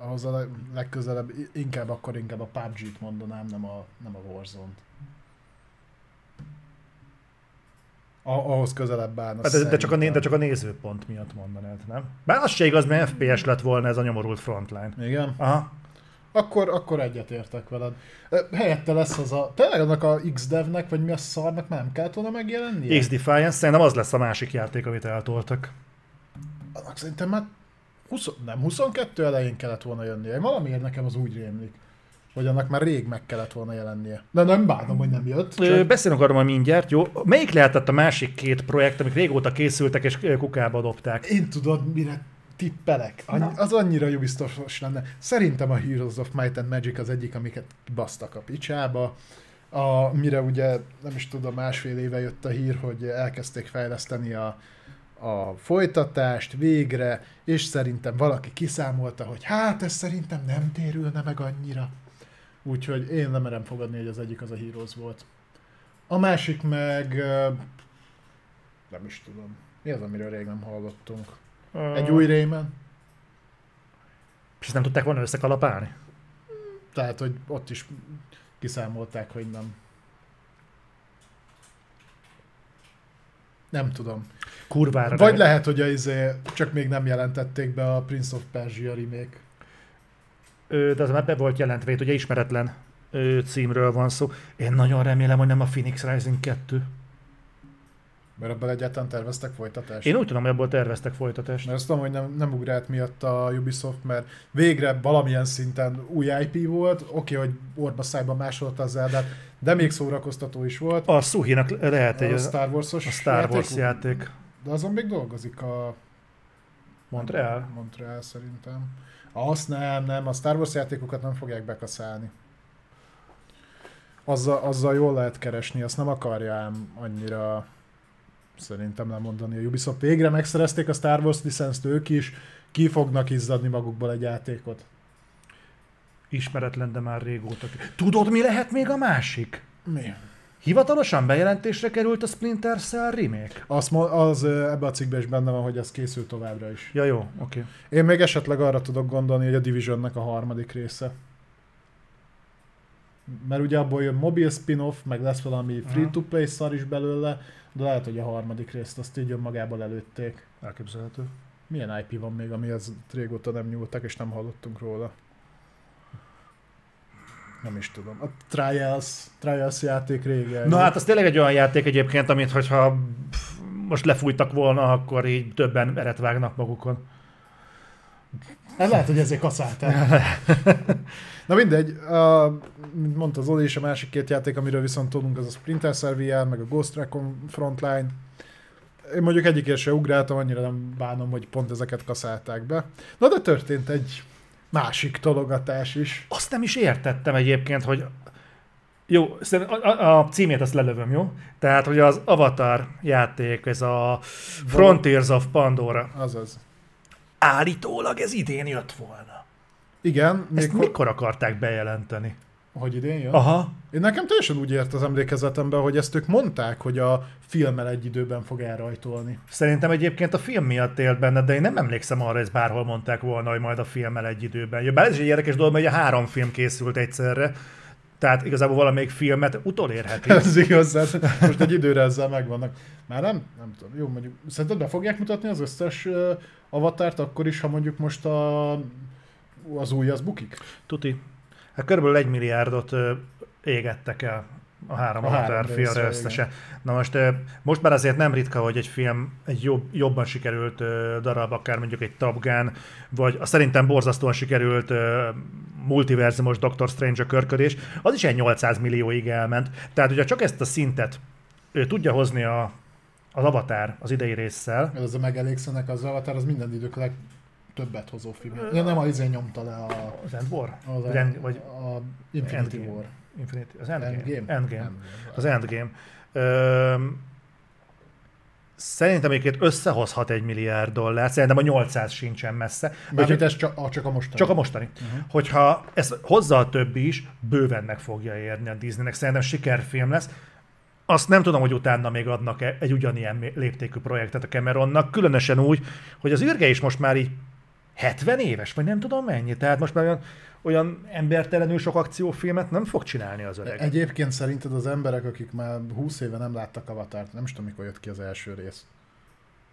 ahhoz a leg- legközelebb, inkább akkor inkább a PUBG-t mondanám, nem a, nem a Warzone-t. A, ahhoz közelebb állna Hát, de, de, csak a, né- de csak a nézőpont miatt mondanád, nem? Bár az se igaz, mert FPS lett volna ez a nyomorult frontline. Igen? Aha. Akkor, akkor egyetértek veled. Helyette lesz az a... Tényleg annak a X-Devnek, vagy mi a szarnak már nem kellett volna megjelennie? X-Defiance, szerintem az lesz a másik játék, amit eltoltak. Annak szerintem már 20, nem, 22 elején kellett volna jönnie. Valamiért nekem az úgy rémlik. Hogy annak már rég meg kellett volna jelennie. De nem bánom, hogy nem jött. Ö, Csak... Beszélünk arról majd mindjárt, jó? Melyik lehetett a másik két projekt, amik régóta készültek és kukába dobták? Én tudod, mire tippelek. Annyi, az annyira Ubisoftos lenne. Szerintem a Heroes of Might and Magic az egyik, amiket basztak a picsába. A, mire ugye, nem is tudom, másfél éve jött a hír, hogy elkezdték fejleszteni a, a folytatást végre, és szerintem valaki kiszámolta, hogy hát ez szerintem nem térülne meg annyira. Úgyhogy én nem merem fogadni, hogy az egyik az a Heroes volt. A másik meg... Nem is tudom. Mi az, amiről rég nem hallottunk? Egy új Rayman? És nem tudták volna összekalapálni? Tehát, hogy ott is kiszámolták, hogy nem. Nem tudom. Kurvára. Vagy ne- lehet, hogy a izé, csak még nem jelentették be a Prince of Persia remake. Ö, de az már be volt jelentve, itt ugye ismeretlen ö, címről van szó. Én nagyon remélem, hogy nem a Phoenix Rising 2. Mert abban egyáltalán terveztek folytatást. Én úgy tudom, hogy abból terveztek folytatást. Mert azt tudom, hogy nem, nem ugrált miatt a Ubisoft, mert végre valamilyen szinten új IP volt, oké, hogy orba szájba másolta az Zeldát, de még szórakoztató is volt. A Suhinak lehet egy a Star Wars-os a Star Wars játék, játék. De azon még dolgozik a Montreal? Montreal szerintem. Azt nem, nem, a Star Wars játékokat nem fogják bekaszálni. Azzal, azzal jól lehet keresni, azt nem akarja ám annyira szerintem lemondani a Ubisoft. Végre megszerezték a Star Wars licenszt ők is, ki fognak izzadni magukból egy játékot. Ismeretlen, de már régóta. Tudod, mi lehet még a másik? Mi? Hivatalosan bejelentésre került a Splinter Cell remake? Az, az ebbe a cikkben is benne van, hogy ez készül továbbra is. Ja, jó, oké. Okay. Én még esetleg arra tudok gondolni, hogy a Divisionnek a harmadik része. Mert ugye abból jön mobil spin-off, meg lesz valami free-to-play szar is belőle, de lehet, hogy a harmadik részt azt így önmagából előtték. Elképzelhető. Milyen IP van még, ami az régóta nem nyúltak, és nem hallottunk róla? Nem is tudom. A Trials, Trials játék régen. Na hát az tényleg egy olyan játék egyébként, amit hogyha most lefújtak volna, akkor így többen eret vágnak magukon. Hát lehet, hogy ezért kaszálták. Na mindegy, uh, mint mondta Zoli is, a másik két játék, amiről viszont tudunk, az a Splinter Cell VR, meg a Ghost Recon Frontline. Én mondjuk egyikért se ugráltam, annyira nem bánom, hogy pont ezeket kaszálták be. Na de történt egy másik tologatás is. Azt nem is értettem egyébként, hogy jó, a, a, a címét azt lelövöm, jó? Tehát, hogy az Avatar játék, ez a Frontiers of Pandora. Azaz. Állítólag ez idén jött volna. Igen. Ezt mikor, mikor akarták bejelenteni? Hogy idén jön? Aha. Én nekem teljesen úgy ért az emlékezetemben, hogy ezt ők mondták, hogy a filmmel egy időben fog elrajtolni. Szerintem egyébként a film miatt élt benne, de én nem emlékszem arra, hogy ezt bárhol mondták volna, hogy majd a filmmel egy időben. Ja, bár ez is egy érdekes dolog, mert a három film készült egyszerre, tehát igazából valamelyik filmet utolérheti. Ez igaz, hát most egy időre ezzel megvannak. Már nem? Nem tudom. Jó, mondjuk, szerinted be fogják mutatni az összes avatárt akkor is, ha mondjuk most a, az új az bukik? Tuti. Hát körülbelül egy milliárdot égettek el a három avatar filmre összesen. Na most, most már azért nem ritka, hogy egy film egy jobb, jobban sikerült darab, akár mondjuk egy Top Gun, vagy a szerintem borzasztóan sikerült multiverzumos Doctor Strange a körködés, az is egy 800 millióig elment. Tehát ugye csak ezt a szintet ő tudja hozni a, az Avatar az idei résszel. Ez a megelégszenek az Avatar, az minden idők leg többet hozó film. Ja, nem a izé nyomta le a... Az End War? Az, az end, vagy a Infinity Endgame. War. Infinity, az Endgame. Endgame. Endgame. Endgame. Az Endgame. Ö, szerintem egyébként összehozhat egy milliárd dollár, szerintem a 800 sincsen messze. Mármint ez csak, a, csak a mostani. Csak a mostani. Uh-huh. Hogyha ez hozza a többi is, bőven meg fogja érni a Disneynek. Szerintem sikerfilm lesz. Azt nem tudom, hogy utána még adnak egy ugyanilyen léptékű projektet a Cameronnak, különösen úgy, hogy az űrge is most már így 70 éves, vagy nem tudom mennyi. Tehát most már olyan olyan embertelenül sok akciófilmet nem fog csinálni az öreg. Egyébként szerinted az emberek, akik már 20 éve nem láttak Avatárt, nem is tudom, mikor jött ki az első rész.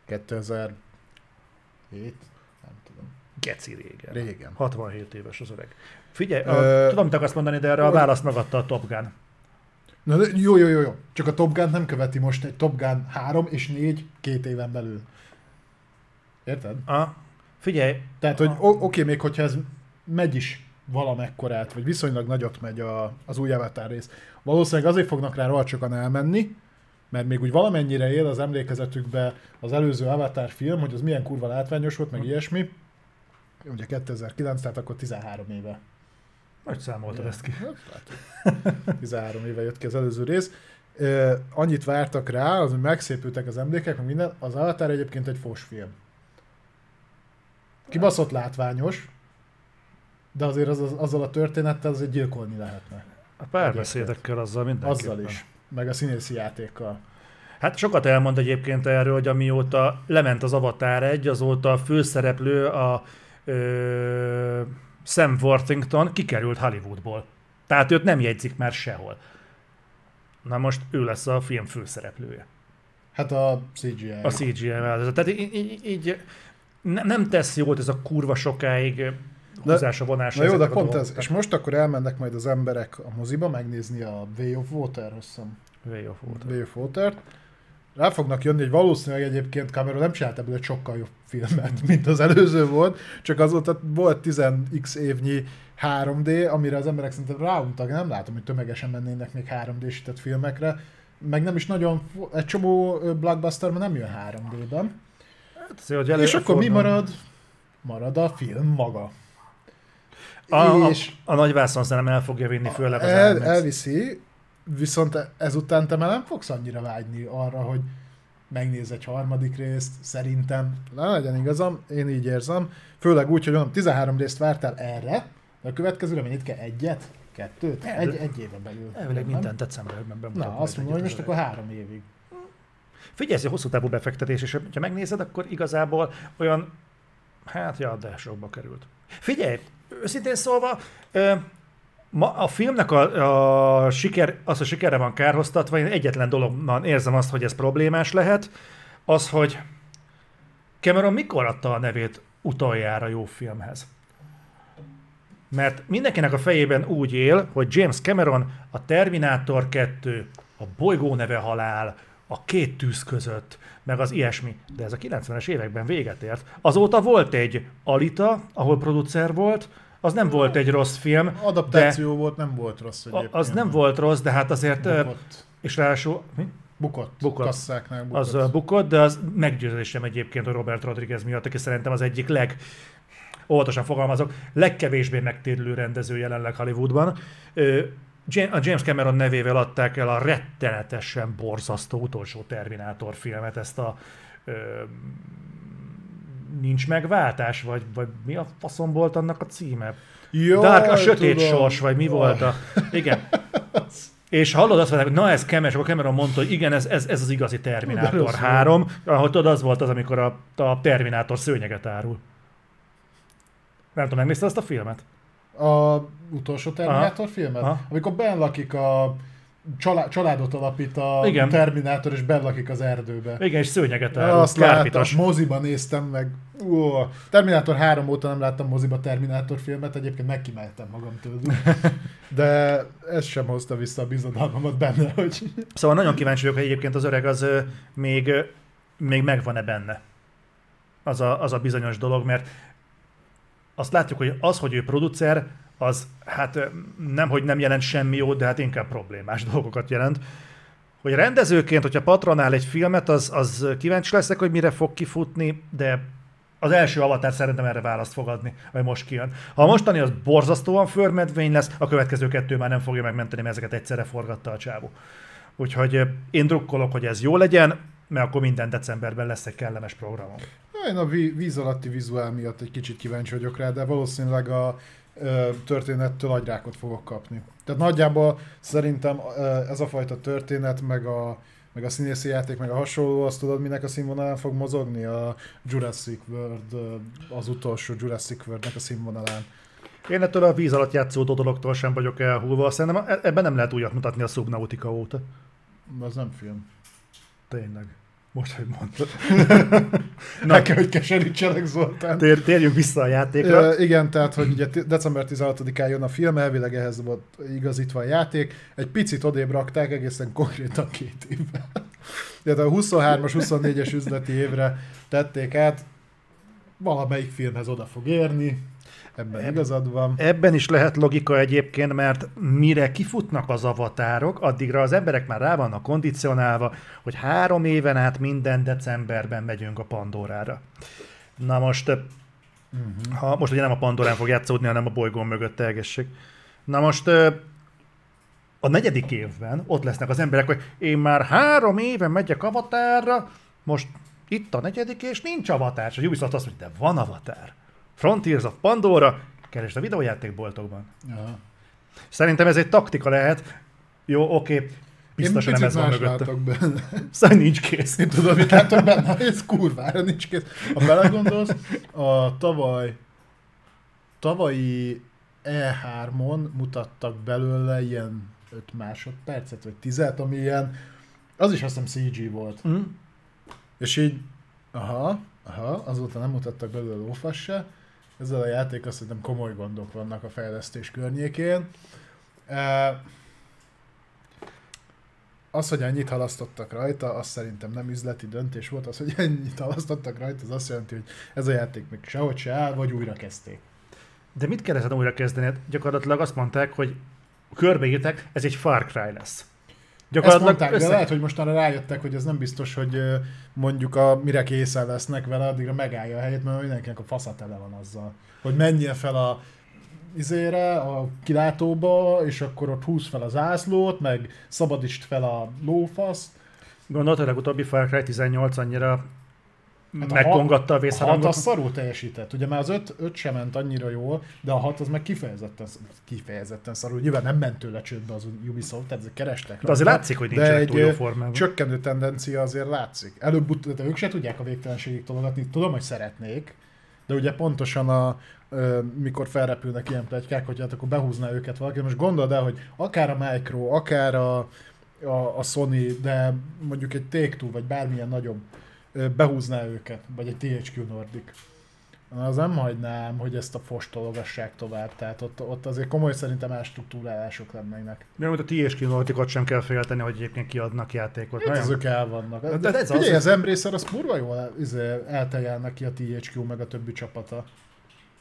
2007? Nem tudom. Geci régen. Régen. 67 éves az öreg. Figyelj, Ö... a, tudom, mit akarsz mondani, de erre a választ megadta a Top Gun. Na, jó, jó, jó, jó. Csak a Top Gun nem követi most egy Top Gun 3 és 4 két éven belül. Érted? Ah, figyelj. Tehát, hogy oké, okay, még hogyha ez megy is valamekkorát, vagy viszonylag nagyot megy a, az új Avatar rész. Valószínűleg azért fognak rá rohacsokan elmenni, mert még úgy valamennyire él az emlékezetükbe az előző Avatar film, hogy az milyen kurva látványos volt, meg ilyesmi. Ugye 2009, tehát akkor 13 éve. Hogy számoltad ja. ezt ki? 13 éve jött ki az előző rész. Annyit vártak rá, az, hogy megszépültek az emlékek, meg minden. Az Avatar egyébként egy fos film. Kibaszott látványos, de azért az, az, azzal a történettel azért gyilkolni lehetne. A párbeszédekkel azzal mindenképpen. Azzal is, meg a színészi játékkal. Hát sokat elmond egyébként erről, hogy amióta lement az Avatar 1, azóta a főszereplő a ö, Sam Worthington kikerült Hollywoodból. Tehát őt nem jegyzik már sehol. Na most ő lesz a film főszereplője. Hát a CGI. A CGI Tehát így, így, így nem tesz jót ez a kurva sokáig húzása, vonása. Na jó, de pont ez. És most akkor elmennek majd az emberek a moziba megnézni a Way of Water, hiszem. Way of Water. Way of Water-t. Rá fognak jönni, hogy valószínűleg egyébként Cameron nem csinált ebből egy sokkal jobb filmet, mint az előző volt, csak azóta volt 10x évnyi 3D, amire az emberek szerintem ráuntak, nem látom, hogy tömegesen mennének még 3D-sített filmekre, meg nem is nagyon, egy csomó blockbuster nem jön 3D-ben. Hát, és akkor mi marad? Marad a film maga. A, és a, a nagy vászonszerem el fogja vinni, főleg az el, Elviszi, viszont ezután te már nem fogsz annyira vágyni arra, hogy megnéz egy harmadik részt, szerintem, na legyen igazam, én így érzem, főleg úgy, hogy mondom, 13 részt vártál erre, A következőre mennyit kell? Egyet? Kettőt? Egy, egy éve belül. Elvileg Nem? minden decemberben bemutatnak. Na, azt mondom, hogy most akkor három évig. Figyelj, ez egy hosszú távú befektetés, és ha megnézed, akkor igazából olyan, hát ja, de sokba került. Figyelj, őszintén szólva, ö, ma a filmnek a, a siker, az, a sikerre van kárhoztatva, én egyetlen dologban érzem azt, hogy ez problémás lehet, az, hogy Cameron mikor adta a nevét utoljára jó filmhez? Mert mindenkinek a fejében úgy él, hogy James Cameron a Terminátor 2, a bolygó neve halál, a két tűz között, meg az ilyesmi. De ez a 90-es években véget ért. Azóta volt egy Alita, ahol producer volt, az nem volt egy rossz film, Adaptáció volt, nem volt rossz de egyébként. az nem volt rossz, de hát azért, Bukott. és ráadásul, mi? Bukott. Bukott. Kasszáknál bukott. Az bukott, de az meggyőződésem egyébként a Robert Rodriguez miatt, aki szerintem az egyik leg, óvatosan fogalmazok, legkevésbé megtérülő rendező jelenleg Hollywoodban. Ö, A James Cameron nevével adták el a rettenetesen borzasztó utolsó Terminátor filmet, ezt a ö, nincs megváltás, vagy, vagy mi a faszom volt annak a címe? Jaj, Dark, a sötét tudom. sors, vagy mi volt a... Igen. És hallod azt mondták, hogy na ez Cameron, akkor Cameron mondta, hogy igen, ez, ez, ez az igazi Terminátor rossz 3, ahol tudod, az volt az, amikor a, a Terminátor szőnyeget árul. Nem tudom, megnézted azt a filmet? A utolsó Terminátor Aha. filmet? Aha. Amikor benn lakik a csalá- családot alapít a Igen. Terminátor, és benn lakik az erdőbe. Igen, és szőnyeget árul, azt láttam, moziban néztem meg. Ú, Terminátor 3 óta nem láttam moziba Terminátor filmet, egyébként megkimeltem magam tőlük. De ez sem hozta vissza a bizodalmamat benne, hogy Szóval nagyon kíváncsi vagyok, hogy egyébként az öreg az még, még megvan-e benne. Az a, az a bizonyos dolog, mert azt látjuk, hogy az, hogy ő producer, az hát nem, hogy nem jelent semmi jót, de hát inkább problémás dolgokat jelent. Hogy rendezőként, hogyha patronál egy filmet, az, az kíváncsi leszek, hogy mire fog kifutni, de az első avatár szerintem erre választ fog adni, hogy most kijön. Ha a mostani az borzasztóan förmedvény lesz, a következő kettő már nem fogja megmenteni, mert ezeket egyszerre forgatta a csávó. Úgyhogy én drukkolok, hogy ez jó legyen, mert akkor minden decemberben lesz egy kellemes programom. Én a ví- víz alatti vizuál miatt egy kicsit kíváncsi vagyok rá, de valószínűleg a ö, történettől agyrákot fogok kapni. Tehát nagyjából szerintem ez a fajta történet, meg a, meg a színészi játék, meg a hasonló, azt tudod, minek a színvonalán fog mozogni? A Jurassic World, az utolsó Jurassic Worldnek a színvonalán. Én ettől a víz alatt játszódó dologtól sem vagyok elhúlva, szerintem e- ebben nem lehet újat mutatni a Subnautica óta. Az nem film. Tényleg. Most, hogy mondtad. Na, kell, hogy keserítsenek Zoltán. Tér, térjünk vissza a játékra. Ö, igen, tehát, hogy ugye december 16-án jön a film, elvileg ehhez volt igazítva a játék. Egy picit odébb rakták, egészen konkrétan két évvel. Tehát a 23-as, 24-es üzleti évre tették át, valamelyik filmhez oda fog érni, ebben Eb- igazad van. Ebben is lehet logika egyébként, mert mire kifutnak az avatárok, addigra az emberek már rá vannak kondicionálva, hogy három éven át minden decemberben megyünk a Pandorára. Na most, uh-huh. ha most ugye nem a Pandorán fog játszódni, hanem a bolygón mögött telgessék. Na most a negyedik évben ott lesznek az emberek, hogy én már három éve megyek avatárra, most itt a negyedik, és nincs avatár. És a Ubisoft azt mondja, de van avatár. Frontiers of Pandora, keresd a videójátékboltokban. Ja. Szerintem ez egy taktika lehet. Jó, oké, biztos, Én hogy nem ez van mögötte. benne. Szóval nincs kész. Én tudom, mit látok benne, ez kurvára nincs kész. Ha belegondolsz, a tavaly, tavalyi E3-on mutattak belőle ilyen 5 másodpercet, vagy 10 ami ilyen, az is azt hiszem CG volt. Mm. És így, aha, aha, azóta nem mutattak belőle lófasz se. Ezzel a játék azt hiszem komoly gondok vannak a fejlesztés környékén. Az, hogy ennyit halasztottak rajta, az szerintem nem üzleti döntés volt, az, hogy ennyit halasztottak rajta, az azt jelenti, hogy ez a játék még sehogy se áll, vagy újra kezdték. De mit kellett újra kezdeni? Gyakorlatilag azt mondták, hogy körbeírták, ez egy Far Cry lesz. Ezt mondták, de lehet, hogy mostanra rájöttek, hogy ez nem biztos, hogy mondjuk a, mire készen lesznek vele, addigra megállja a helyét, mert mindenkinek a fasza tele van azzal. Hogy menjél fel a izére, a kilátóba, és akkor ott húz fel az ászlót, meg szabadítsd fel a lófaszt. Gondolod, hogy a legutóbbi Far Cry 18 annyira Hát a megkongatta a hat vészharangot. az szarul teljesített. Ugye már az öt, öt sem ment annyira jól, de a hat az meg kifejezetten, kifejezetten szarul. Nyilván nem ment tőle csődbe az Ubisoft, tehát kerestek. De azért rajta, látszik, hogy nincsenek egy túl jó formában. Csökkenő tendencia azért látszik. Előbb de ők se tudják a végtelenségig tologatni. Tudom, hogy szeretnék, de ugye pontosan a, mikor felrepülnek ilyen plegykák, hogy hát akkor behúzná őket valaki. Most gondold el, hogy akár a Micro, akár a, a, a Sony, de mondjuk egy Take-Two, vagy bármilyen nagyobb behúzná őket, vagy egy THQ Nordic. Az nem hagynám, hogy ezt a fostologassák tovább, tehát ott, ott azért komoly szerintem ástruktúrálások lennének. De mint a THQ Nordic-ot sem kell félteni, hogy egyébként kiadnak játékot. Hát azok el vannak. De De ez Figyelj, az- az, Embracer az kurva jól izé, eltejelnek ki a THQ meg a többi csapata.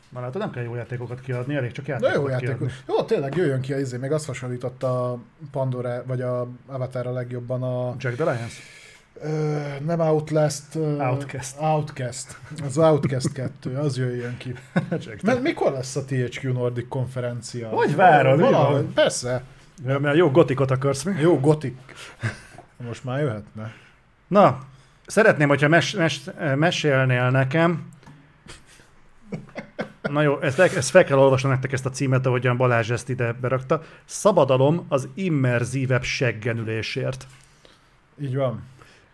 Már látod, nem kell jó játékokat kiadni, elég csak játékokat jó játék. kiadni. Jó, tényleg jöjjön ki a izé, még azt hasonlította a Pandora, vagy a Avatar a legjobban a... Jack the Lions? Ö, nem Outlast. Ö, Outcast. Outcast. Az Outcast 2, az jöjjön ki. Mert mikor lesz a THQ Nordic konferencia? Hogy várod, Valahogy, persze. Ja, mert jó gotikot akarsz mi? Jó, Gothic. Most már jöhetne. Na, szeretném, hogyha mes, mes, mesélnél nekem. Na jó, ezt, ezt fel kell olvasnom nektek ezt a címet, ahogyan Balázs ezt ide berakta. Szabadalom az immerzívebb seggenülésért. Így van.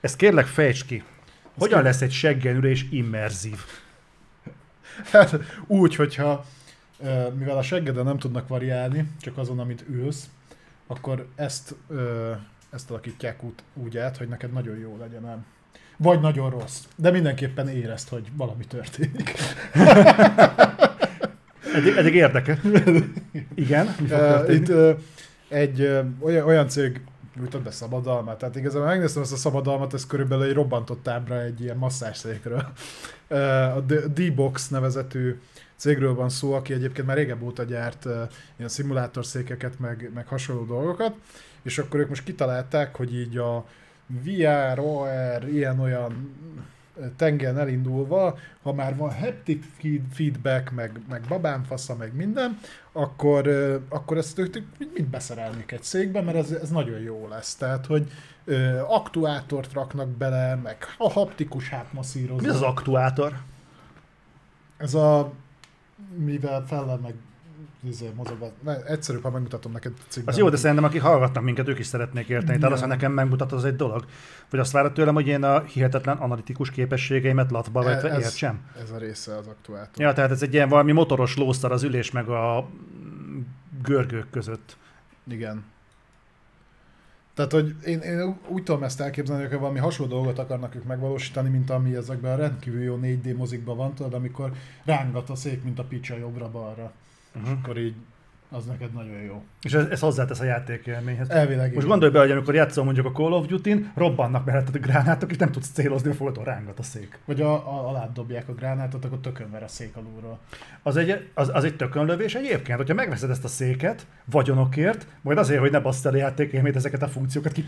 Ezt kérlek fejtsd ki. Hogyan lesz egy seggenülés immerzív? Hát úgy, hogyha mivel a seggeden nem tudnak variálni, csak azon, amit ülsz, akkor ezt, ezt alakítják úgy, úgy át, hogy neked nagyon jó legyen ám. Vagy nagyon rossz. De mindenképpen érezd, hogy valami történik. Eddig, eddig érdekel. Igen, mi fog történni? Itt egy olyan, olyan cég nyújtott be szabadalmat, tehát igazából megnéztem ezt a szabadalmat, ez körülbelül egy robbantott ábra egy ilyen masszásszékről. A D-Box nevezetű cégről van szó, aki egyébként már régebb óta gyárt ilyen szimulátorszékeket, meg, meg hasonló dolgokat, és akkor ők most kitalálták, hogy így a VR, AR, ilyen-olyan tengen elindulva, ha már van haptic feed- feedback, meg, meg babánfasza, meg minden, akkor, akkor ezt mind beszerelnék egy székbe, mert ez, ez nagyon jó lesz. Tehát, hogy aktuátort raknak bele, meg a haptikus hátmasszírozó. Mi az az aktuátor? Ez a, mivel fellel meg izé, mozog, ne, egyszerűbb, ha megmutatom neked cikkben. Az jó, de szerintem akik hallgatnak minket, ők is szeretnék érteni. Tehát azt, ha nekem megmutatod, az egy dolog. Vagy azt várod tőlem, hogy én a hihetetlen analitikus képességeimet latba vetve ez, értsem? ez a része az aktuátor. Ja, tehát ez egy ilyen valami motoros lószar az ülés meg a görgők között. Igen. Tehát, hogy én, én úgy tudom ezt elképzelni, hogy valami hasonló dolgot akarnak ők megvalósítani, mint ami ezekben a rendkívül jó 4D mozikban van, tudod, amikor rángat a szék, mint a picsa jobbra-balra. Uh-huh. És akkor így az neked nagyon jó. És ez, ez hozzátesz a játékélményhez. Elvileg Most gondolj be, hogy amikor játszol mondjuk a Call of Duty-n, robbannak melletted a gránátok, és nem tudsz célozni, a fogadon rángat a szék. Vagy a, a, alá dobják a gránátot, akkor tökön ver a szék alulról. Az egy, az, az egy tökönlövés egyébként, hogyha megveszed ezt a széket vagyonokért, majd azért, hogy ne basszt el a játékélményt, ezeket a funkciókat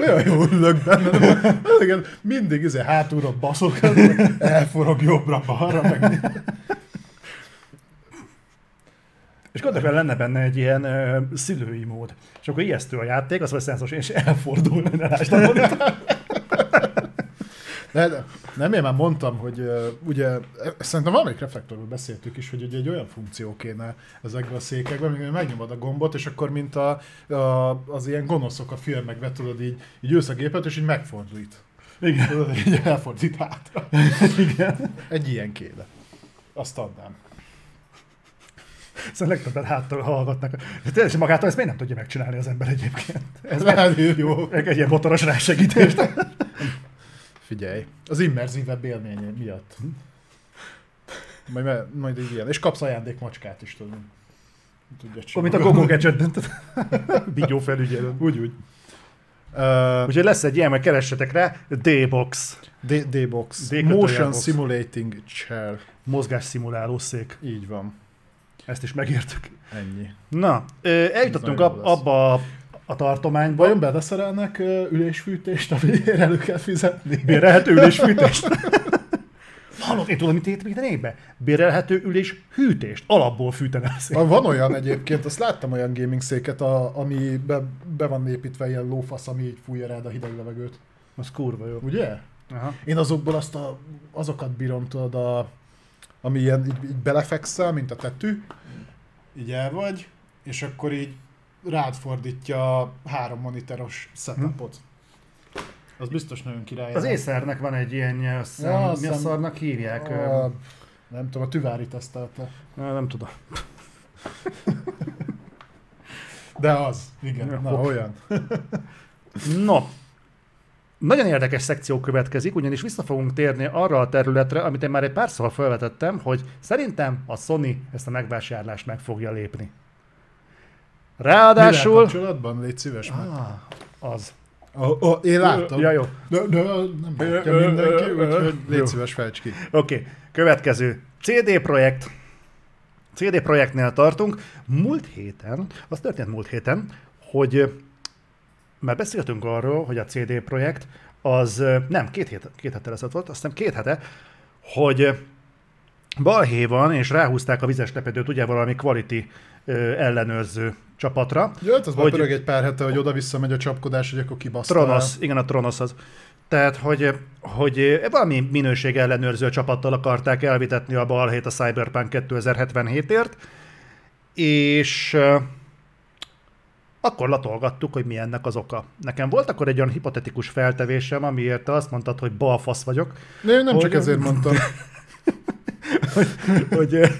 Olyan jó ülök benne, nem? Igen, mindig izé hátulra baszok, elforog jobbra-balra, meg. És gondolj el, lenne benne egy ilyen ö, szülői mód. És akkor ijesztő a játék, az vagy szenzos, és elfordul, ne lásd a. De, de nem, én már mondtam, hogy uh, ugye, szerintem valamelyik reflektorról beszéltük is, hogy ugye egy olyan funkció kéne ezekben a székekben, amikor megnyomod a gombot, és akkor mint a, a, az ilyen gonoszok a filmekben, tudod, így, így ülsz a gépet, és így megfordít. Igen. Tudod, így elfordít hátra. Igen. Egy ilyen kéne. Azt adnám. Szóval legtöbben háttal hallgatnak. De tényleg magától ezt miért nem tudja megcsinálni az ember egyébként? Ez Ez jó. meg egy ilyen motoros rásegítést. Figyelj, az immerzívebb élmény miatt. Majd, me- majd így ilyen. És kapsz ajándékmacskát is, tudod. Tudja mint a Gogo Gadget, Bigyó felügyelő. Úgy, úgy. Uh, Úgyhogy lesz egy ilyen, majd keressetek rá, D-Box, D-Box. Motion box. Simulating Chair. mozgásszimuláló szék. Így van. Ezt is megértük. Ennyi. Na, eljutottunk ab, abba a, a tartományba. Vajon beleszerelnek ülésfűtést, amire elő kell fizetni? Bérelhető ülésfűtést? Hallod, én tudom, mit építenék be? Bérelhető ülés hűtést. Alapból fűtene a szék. Van olyan egyébként, azt láttam olyan gaming széket, a, ami be, be van építve ilyen lófasz, ami így fújja rád a hideg levegőt. Az kurva jó. Ugye? Aha. Én azokból azt a, azokat bírom, tudod, a, ami ilyen így, így belefekszel, mint a tetű, így el vagy, és akkor így rád fordítja a három monitoros setupot. Az biztos nagyon király. Az észernek van egy ilyen, hiszem, Ja, mi a szarnak hívják? a, nem tudom, a tüvári tesztelte. Na, nem tudom. De az, igen, Ja, na hopp. olyan. No, nagyon érdekes szekció következik, ugyanis vissza fogunk térni arra a területre, amit én már egy párszor felvetettem, hogy szerintem a Sony ezt a megvásárlást meg fogja lépni. Mivel Ráadásul... kapcsolatban? Légy szíves meg. Ah, az. Oh, oh, én láttam. Ja, jó. De, de nem látja mindenki, úgyhogy légy szíves, fejtsd ki. Oké, okay. következő. CD Projekt. CD Projektnél tartunk. Múlt héten, az történt múlt héten, hogy már beszéltünk arról, hogy a CD Projekt az nem, két, hét, két hete lesz volt, azt hiszem két hete, hogy balhé van, és ráhúzták a vizes lepedőt ugye valami quality ellenőrző csapatra. Jött, az Hogy- hogy... pörög egy pár hete, hogy oda-vissza megy a csapkodás, hogy akkor kibasztál. Tronos, igen, a Tronos az. Tehát, hogy, hogy valami minőség ellenőrző csapattal akarták elvitetni a balhét a Cyberpunk 2077-ért, és eh, akkor latolgattuk, hogy mi ennek az oka. Nekem volt akkor egy olyan hipotetikus feltevésem, amiért te azt mondtad, hogy balfasz vagyok, Nem, nem csak Hogy- ezért mondtam. hogy, eh,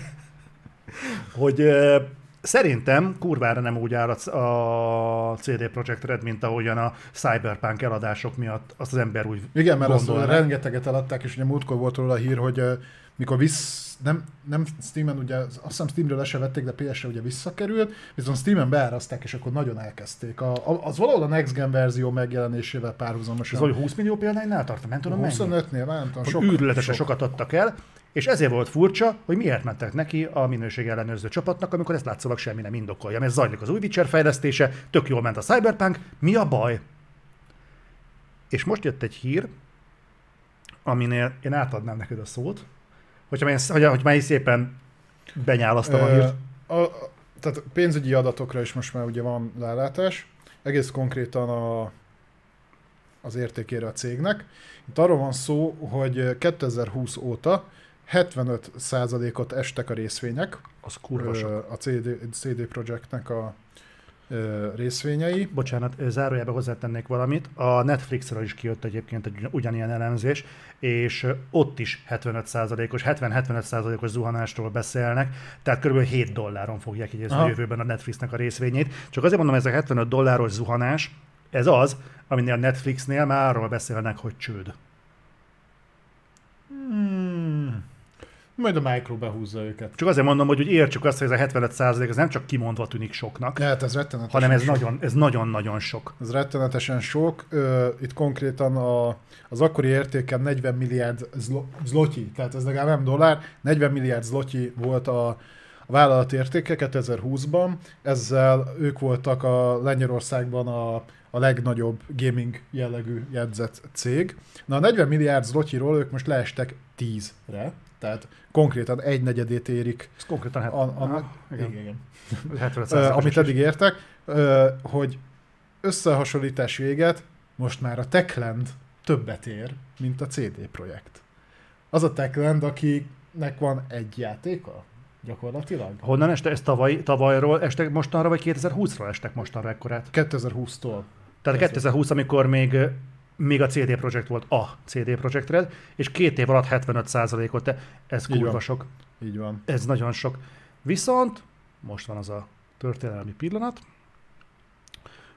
hogy eh, szerintem kurvára nem úgy áll a- CD Projekt Red, mint ahogyan a Cyberpunk eladások miatt azt az ember úgy Igen, mert azt gondolná. rengeteget eladták, és ugye múltkor volt róla a hír, hogy mikor vissz, nem, nem Steamen, ugye, azt hiszem Steamről le se vették, de PS-re ugye visszakerült, viszont Steamen beáraszták, és akkor nagyon elkezdték. A, a, az valahol a Next Gen verzió megjelenésével Ez párhuzamosan. vagy 20 millió példánynál tart, nem tudom mennyi. 25-nél, nem tudom, Hogy sok, Őrületesen sok. sokat adtak el, és ezért volt furcsa, hogy miért mentek neki a minőség ellenőrző csapatnak, amikor ezt látszólag semmi nem indokolja. Mert zajlik az új Witcher fejlesztése, tök jól ment a Cyberpunk, mi a baj? És most jött egy hír, aminél én átadnám neked a szót, hogyha én, hogy, hogy már szépen benyálasztam a hírt. a, a, tehát pénzügyi adatokra is most már ugye van rálátás, egész konkrétan a, az értékére a cégnek. Itt arról van szó, hogy 2020 óta 75%-ot estek a részvények, Az kurva sok. ö, a CD, CD Projektnek a részvényei. Bocsánat, zárójelbe hozzátennék valamit. A Netflixről is kijött egyébként egy ugyanilyen elemzés, és ott is 75%-os, 70-75%-os zuhanástól beszélnek, tehát kb. 7 dolláron fogják jegyezni a jövőben a Netflixnek a részvényét. Csak azért mondom, ez a 75 dolláros zuhanás, ez az, aminél a Netflixnél már arról beszélnek, hogy csőd. Hmm. Majd a Micro behúzza őket. Csak azért mondom, hogy úgy értsük azt, hogy ez a 75% ez nem csak kimondva tűnik soknak, Hát ez rettenetesen hanem ez sok. nagyon, ez nagyon-nagyon sok. Ez rettenetesen sok. Itt konkrétan a, az akkori értéken 40 milliárd zlo, zloty, tehát ez legalább nem dollár, 40 milliárd zloty volt a, a vállalat értéke 2020-ban. Ezzel ők voltak a Lengyelországban a, a legnagyobb gaming jellegű jegyzett cég. Na a 40 milliárd zlotyiról ők most leestek 10-re, tehát konkrétan egy negyedét érik Ez konkrétan hát, a, a, Aha, igen. igen, igen. 75 Ö, amit eddig értek, hogy összehasonlítás véget, most már a Techland többet ér, mint a CD Projekt. Az a Techland, akinek van egy játéka, gyakorlatilag. Honnan este? Ez tavaly, tavalyról estek mostanra, vagy 2020-ról estek mostanra ekkorát? 2020-tól. Tehát 2020, amikor még, még a CD Projekt volt a CD Projekt Red, és két év alatt 75%-ot, te- ez Így kurva van. sok. Így van. Ez nagyon sok. Viszont most van az a történelmi pillanat,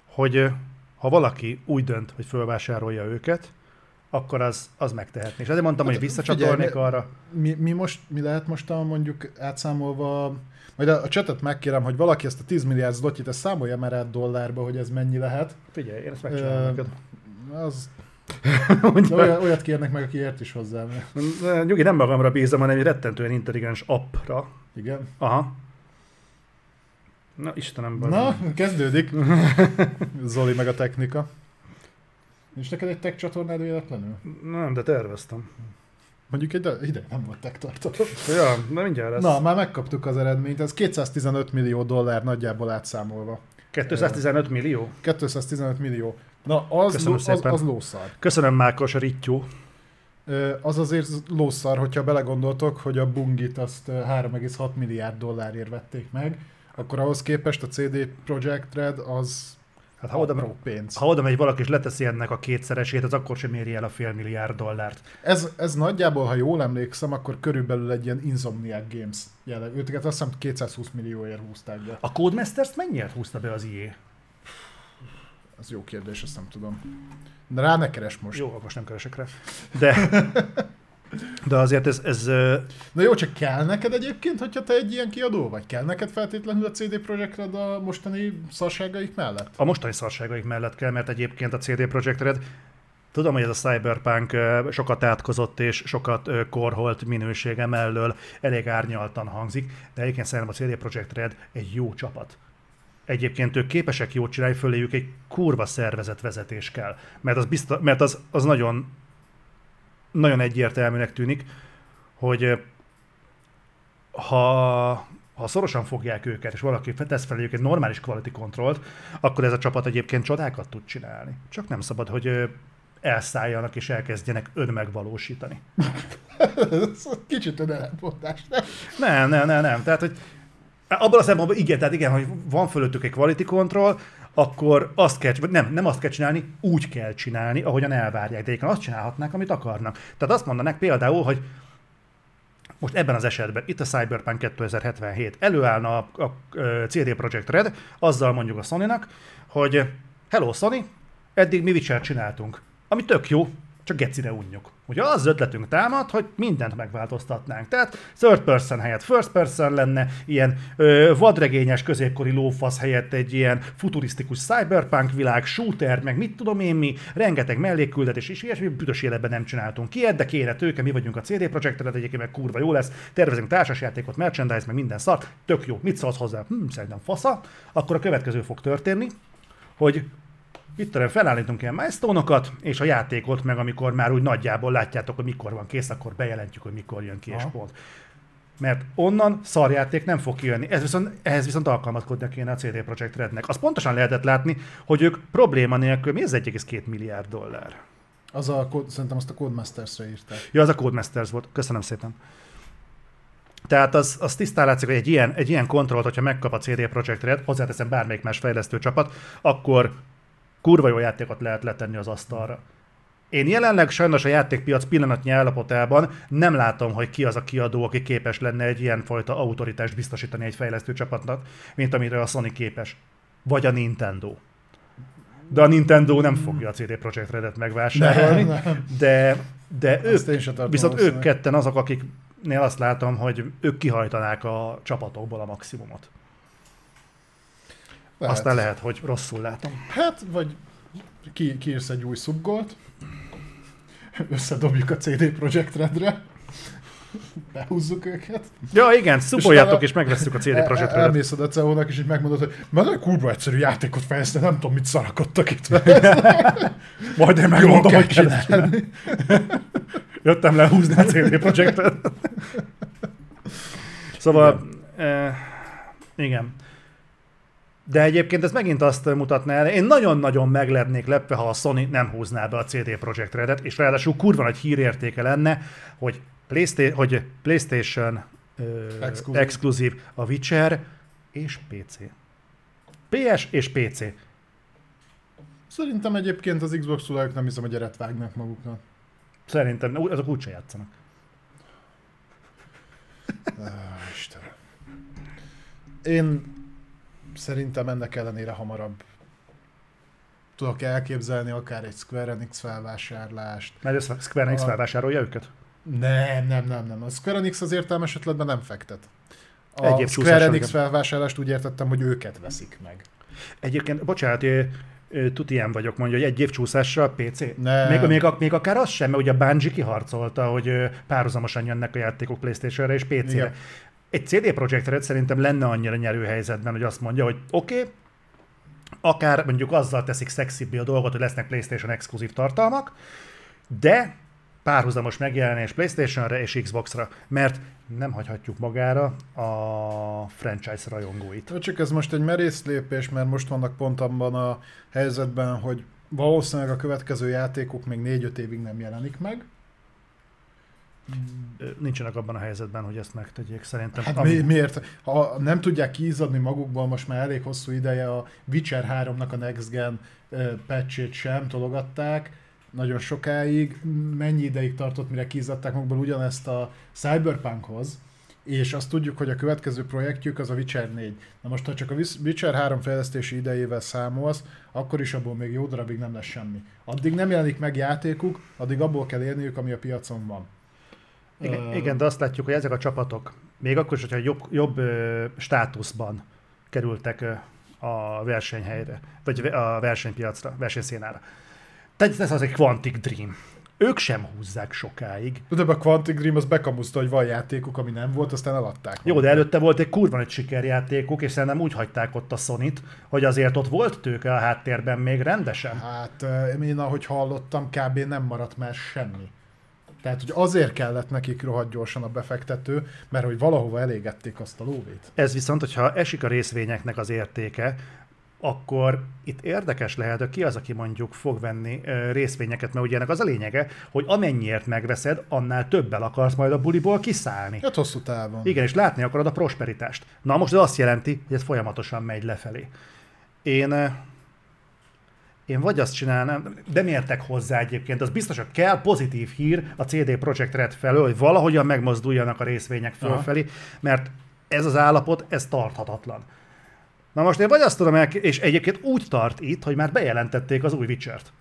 hogy ha valaki úgy dönt, hogy fölvásárolja őket, akkor az, az megtehetné. És ezért mondtam, Hát, hogy visszacsatolnék figyelj, arra. Mi, mi, most, mi lehet most a, mondjuk átszámolva, majd a, a chatet megkérem, hogy valaki ezt a 10 milliárd zlotyit, ezt számolja már át dollárba, hogy ez mennyi lehet. Figyelj, én ezt megcsinálom neked. Az, Mondja. olyat, olyat kérnek meg, aki ért is hozzá. mert- Nyugi, nem magamra bízom, hanem egy rettentően intelligens appra. Igen. Aha. Na, Istenem, bazd Na, kezdődik. Zoli meg a technika. Nincs neked egy tech csatornád véletlenül? Nem, de terveztem. Mondjuk egy ide nem volt tech tartalom. Ja, na mindjárt lesz. Na, már megkaptuk az eredményt, ez 215 millió dollár nagyjából átszámolva. 215 millió? 215 millió. Na, az, Köszönöm ló, az, az lószar. Köszönöm Mákos Rittyó. Az azért lószar, hogyha belegondoltok, hogy a bungit azt ö, 3,6 milliárd dollárért vették meg, akkor ahhoz képest a CD Projekt Red az Hát ha oda, pénz. ha oda megy valaki és leteszi ennek a kétszeresét, az akkor sem éri el a fél milliárd dollárt. Ez, ez nagyjából, ha jól emlékszem, akkor körülbelül egy ilyen Insomniac Games jelleg. Őket azt hiszem 220 millióért húzták be. A Codemasters-t mennyiért húzta be az IE? Ez jó kérdés, ezt nem tudom. De rá ne keres most. Jó, most nem keresek rá. De, de azért ez, ez Na jó, csak kell neked egyébként, hogyha te egy ilyen kiadó vagy? Kell neked feltétlenül a CD Projekt Red a mostani szarságaik mellett? a mostani szarságaik mellett kell, mert egyébként a CD Projekt Red Tudom, hogy ez a Cyberpunk sokat átkozott és sokat korholt minősége mellől elég árnyaltan hangzik, de egyébként szerintem a CD Projekt Red egy jó csapat. Egyébként ők képesek jót csinálni, föléjük egy kurva szervezetvezetés kell. Mert az, biztos, mert az, az nagyon, nagyon egyértelműnek tűnik, hogy ha, ha szorosan fogják őket, és valaki tesz feléjük egy normális quality controlt, akkor ez a csapat egyébként csodákat tud csinálni. Csak nem szabad, hogy elszálljanak és elkezdjenek önmegvalósítani. Ez Kicsit önellentmondás, nem? Nem, nem, nem, nem. Tehát, hogy abban a szempontból igen, tehát igen, hogy van fölöttük egy quality control, akkor azt kell, nem, nem azt kell csinálni, úgy kell csinálni, ahogyan elvárják. De egyébként azt csinálhatnák, amit akarnak. Tehát azt mondanák például, hogy most ebben az esetben, itt a Cyberpunk 2077, előállna a, a, a CD Projekt Red, azzal mondjuk a Sony-nak, hogy hello Sony, eddig mi Witcher csináltunk, ami tök jó, csak gecire unjuk. Ugye az ötletünk támad, hogy mindent megváltoztatnánk. Tehát third person helyett first person lenne, ilyen ö, vadregényes középkori lófasz helyett egy ilyen futurisztikus cyberpunk világ, shooter, meg mit tudom én mi, rengeteg mellékküldetés és ilyesmi, büdös életben nem csináltunk ki, de kéne tőke, mi vagyunk a CD Projekt Red, egyébként meg kurva jó lesz, tervezünk társasjátékot, merchandise, meg minden szart, tök jó, mit szólsz hozzá? Hm, szerintem fasza. Akkor a következő fog történni, hogy itt felállítunk ilyen milestone és a játékot meg, amikor már úgy nagyjából látjátok, hogy mikor van kész, akkor bejelentjük, hogy mikor jön ki és Aha. pont. Mert onnan szarjáték nem fog kijönni. Ez viszont, ehhez viszont alkalmazkodni kéne a CD Projekt Rednek. Az pontosan lehetett látni, hogy ők probléma nélkül, mi ez 1,2 milliárd dollár? Az a, szerintem azt a Codemasters-re írták. Ja, az a Codemasters volt. Köszönöm szépen. Tehát az, az tisztán látszik, hogy egy ilyen, egy ilyen kontrollt, hogyha megkap a CD Projekt Red, hozzáteszem bármelyik más fejlesztő csapat, akkor kurva jó játékot lehet letenni az asztalra. Én jelenleg sajnos a játékpiac pillanatnyi állapotában nem látom, hogy ki az a kiadó, aki képes lenne egy ilyen fajta autoritást biztosítani egy fejlesztő csapatnak, mint amire a Sony képes. Vagy a Nintendo. De a Nintendo nem fogja a CD Projekt Redet megvásárolni, Nem, nem. de, de ők, sem tartom viszont ők ketten azok, akiknél azt látom, hogy ők kihajtanák a csapatokból a maximumot. Lehet. Aztán lehet, hogy rosszul látom. Hát, vagy ki, kiírsz egy új szubgolt, összedobjuk a CD Projekt Redre, behúzzuk őket. Ja, igen, szupoljátok utána és megveszük a CD El- Projekt el- Redet. Elmész oda CEO-nak, és így megmondod, hogy már nagyon kurva egyszerű játékot fejleszteni, nem tudom, mit szarakodtak itt. Majd én megmondom, hogy csinálni. Jöttem lehúzni a CD Projektet. Szóval, eh, igen. De egyébként ez megint azt mutatná el, én nagyon-nagyon meg lennék lepve, ha a Sony nem húzná be a CD Projekt Redet, és ráadásul kurva nagy hírértéke lenne, hogy, Playsta- hogy PlayStation ö, Exkluzív. a Witcher és PC. PS és PC. Szerintem egyébként az Xbox tulajok nem hiszem, hogy eret vágnak maguknak. Szerintem azok úgyse játszanak. Ah, Istenem. Én szerintem ennek ellenére hamarabb tudok elképzelni akár egy Square Enix felvásárlást. Mert a Square Enix A- felvásárolja őket? Nem, nem, nem, nem. A Square Enix az értelmes ötletben nem fektet. A Egyéb Square Enix felvásárlást úgy értettem, hogy őket veszik meg. Egyébként, bocsánat, tuti ilyen vagyok, mondja, hogy egy év csúszással PC. Nem. Még, még, még akár az sem, mert ugye a Bungie kiharcolta, hogy párhuzamosan jönnek a játékok Playstation-re és PC-re. Igen. Egy CD Projekt Red szerintem lenne annyira nyerő helyzetben, hogy azt mondja, hogy oké, okay, akár mondjuk azzal teszik szexibbé a dolgot, hogy lesznek PlayStation exkluzív tartalmak, de párhuzamos megjelenés PlayStation-re és Xbox-ra, mert nem hagyhatjuk magára a franchise rajongóit. Csak ez most egy merész lépés, mert most vannak pont abban a helyzetben, hogy valószínűleg a következő játékok még 4-5 évig nem jelenik meg. Nincsenek abban a helyzetben, hogy ezt megtegyék, szerintem. Hát ami... miért? Ha nem tudják kiizzadni magukból most már elég hosszú ideje a Witcher 3-nak a Next Gen patch sem tologatták, nagyon sokáig. Mennyi ideig tartott, mire kiizzadták magukból ugyanezt a Cyberpunkhoz, és azt tudjuk, hogy a következő projektjük az a Witcher 4. Na most, ha csak a Witcher 3 fejlesztési idejével számolsz, akkor is abból még jó darabig nem lesz semmi. Addig nem jelenik meg játékuk, addig abból kell élniük, ami a piacon van. Igen, uh, igen de azt látjuk, hogy ezek a csapatok, még akkor is, hogyha jobb, jobb uh, státuszban kerültek uh, a versenyhelyre, vagy a versenypiacra, versenyszénára. Tehát ez az egy Quantic Dream ők sem húzzák sokáig. De a Quantic Dream az bekamuszta, hogy van játékuk, ami nem volt, aztán eladták. Jó, de előtte volt egy kurva nagy sikerjátékuk, és szerintem úgy hagyták ott a sony hogy azért ott volt tőke a háttérben még rendesen. Hát én ahogy hallottam, kb. nem maradt már semmi. Tehát, hogy azért kellett nekik rohadt gyorsan a befektető, mert hogy valahova elégették azt a lóvét. Ez viszont, hogyha esik a részvényeknek az értéke, akkor itt érdekes lehet, hogy ki az, aki mondjuk fog venni részvényeket, mert ugye ennek az a lényege, hogy amennyiért megveszed, annál többel akarsz majd a buliból kiszállni. Hát hosszú távon. Igen, és látni akarod a prosperitást. Na most ez azt jelenti, hogy ez folyamatosan megy lefelé. Én én vagy azt csinálnám, de miértek hozzá egyébként, az biztos, hogy kell pozitív hír a CD Projekt Red felől, hogy valahogyan megmozduljanak a részvények fölfelé, mert ez az állapot, ez tarthatatlan. Na most én vagy azt tudom el, és egyébként úgy tart itt, hogy már bejelentették az új Witcher-t.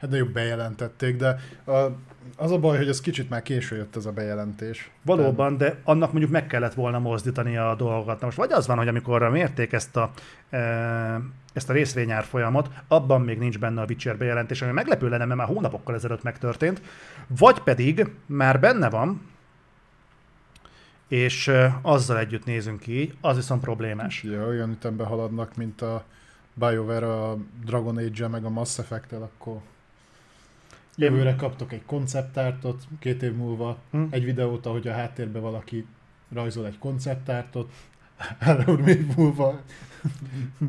Hát jobb bejelentették, de a, az a baj, hogy ez kicsit már késő jött ez a bejelentés. Valóban, de annak mondjuk meg kellett volna mozdítani a dolgokat. Na most vagy az van, hogy amikor mérték ezt a, e, ezt a részvényár folyamot, abban még nincs benne a Witcher bejelentés, ami meglepő lenne, mert már hónapokkal ezelőtt megtörtént, vagy pedig már benne van, és azzal együtt nézünk ki, az viszont problémás. Ja, olyan ütemben haladnak, mint a BioWare a Dragon age meg a Mass effect akkor jövőre kaptok egy konceptártot, két év múlva hm? egy videót, ahogy a háttérben valaki rajzol egy konceptártot, három év múlva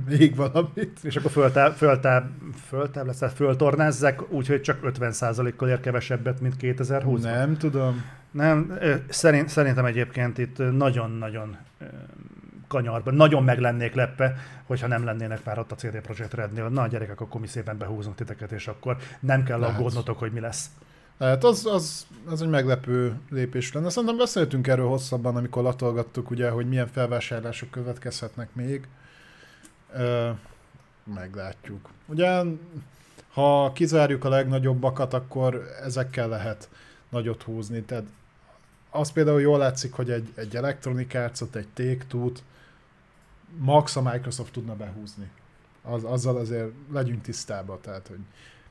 még valamit. És akkor föltáb, föltáb, föltáb lesz, föltornázzák, úgyhogy csak 50%-kal ér kevesebbet, mint 2020 Nem tudom. Nem, szerint, szerintem egyébként itt nagyon-nagyon kanyarban, nagyon meg lennék lepve, hogyha nem lennének már ott a CD Projekt Rednél. Na gyerekek, akkor mi szépen behúzunk titeket, és akkor nem kell Lehet. aggódnotok, hogy mi lesz. Hát az, az, az egy meglepő lépés lenne. Szerintem beszéltünk erről hosszabban, amikor latolgattuk, ugye, hogy milyen felvásárlások következhetnek még. Ö, meglátjuk. Ugye, ha kizárjuk a legnagyobbakat, akkor ezekkel lehet nagyot húzni. Tehát az például jól látszik, hogy egy, egy Electronic arts egy Take-Two-t max a Microsoft tudna behúzni. Az, azzal azért legyünk tisztában, tehát hogy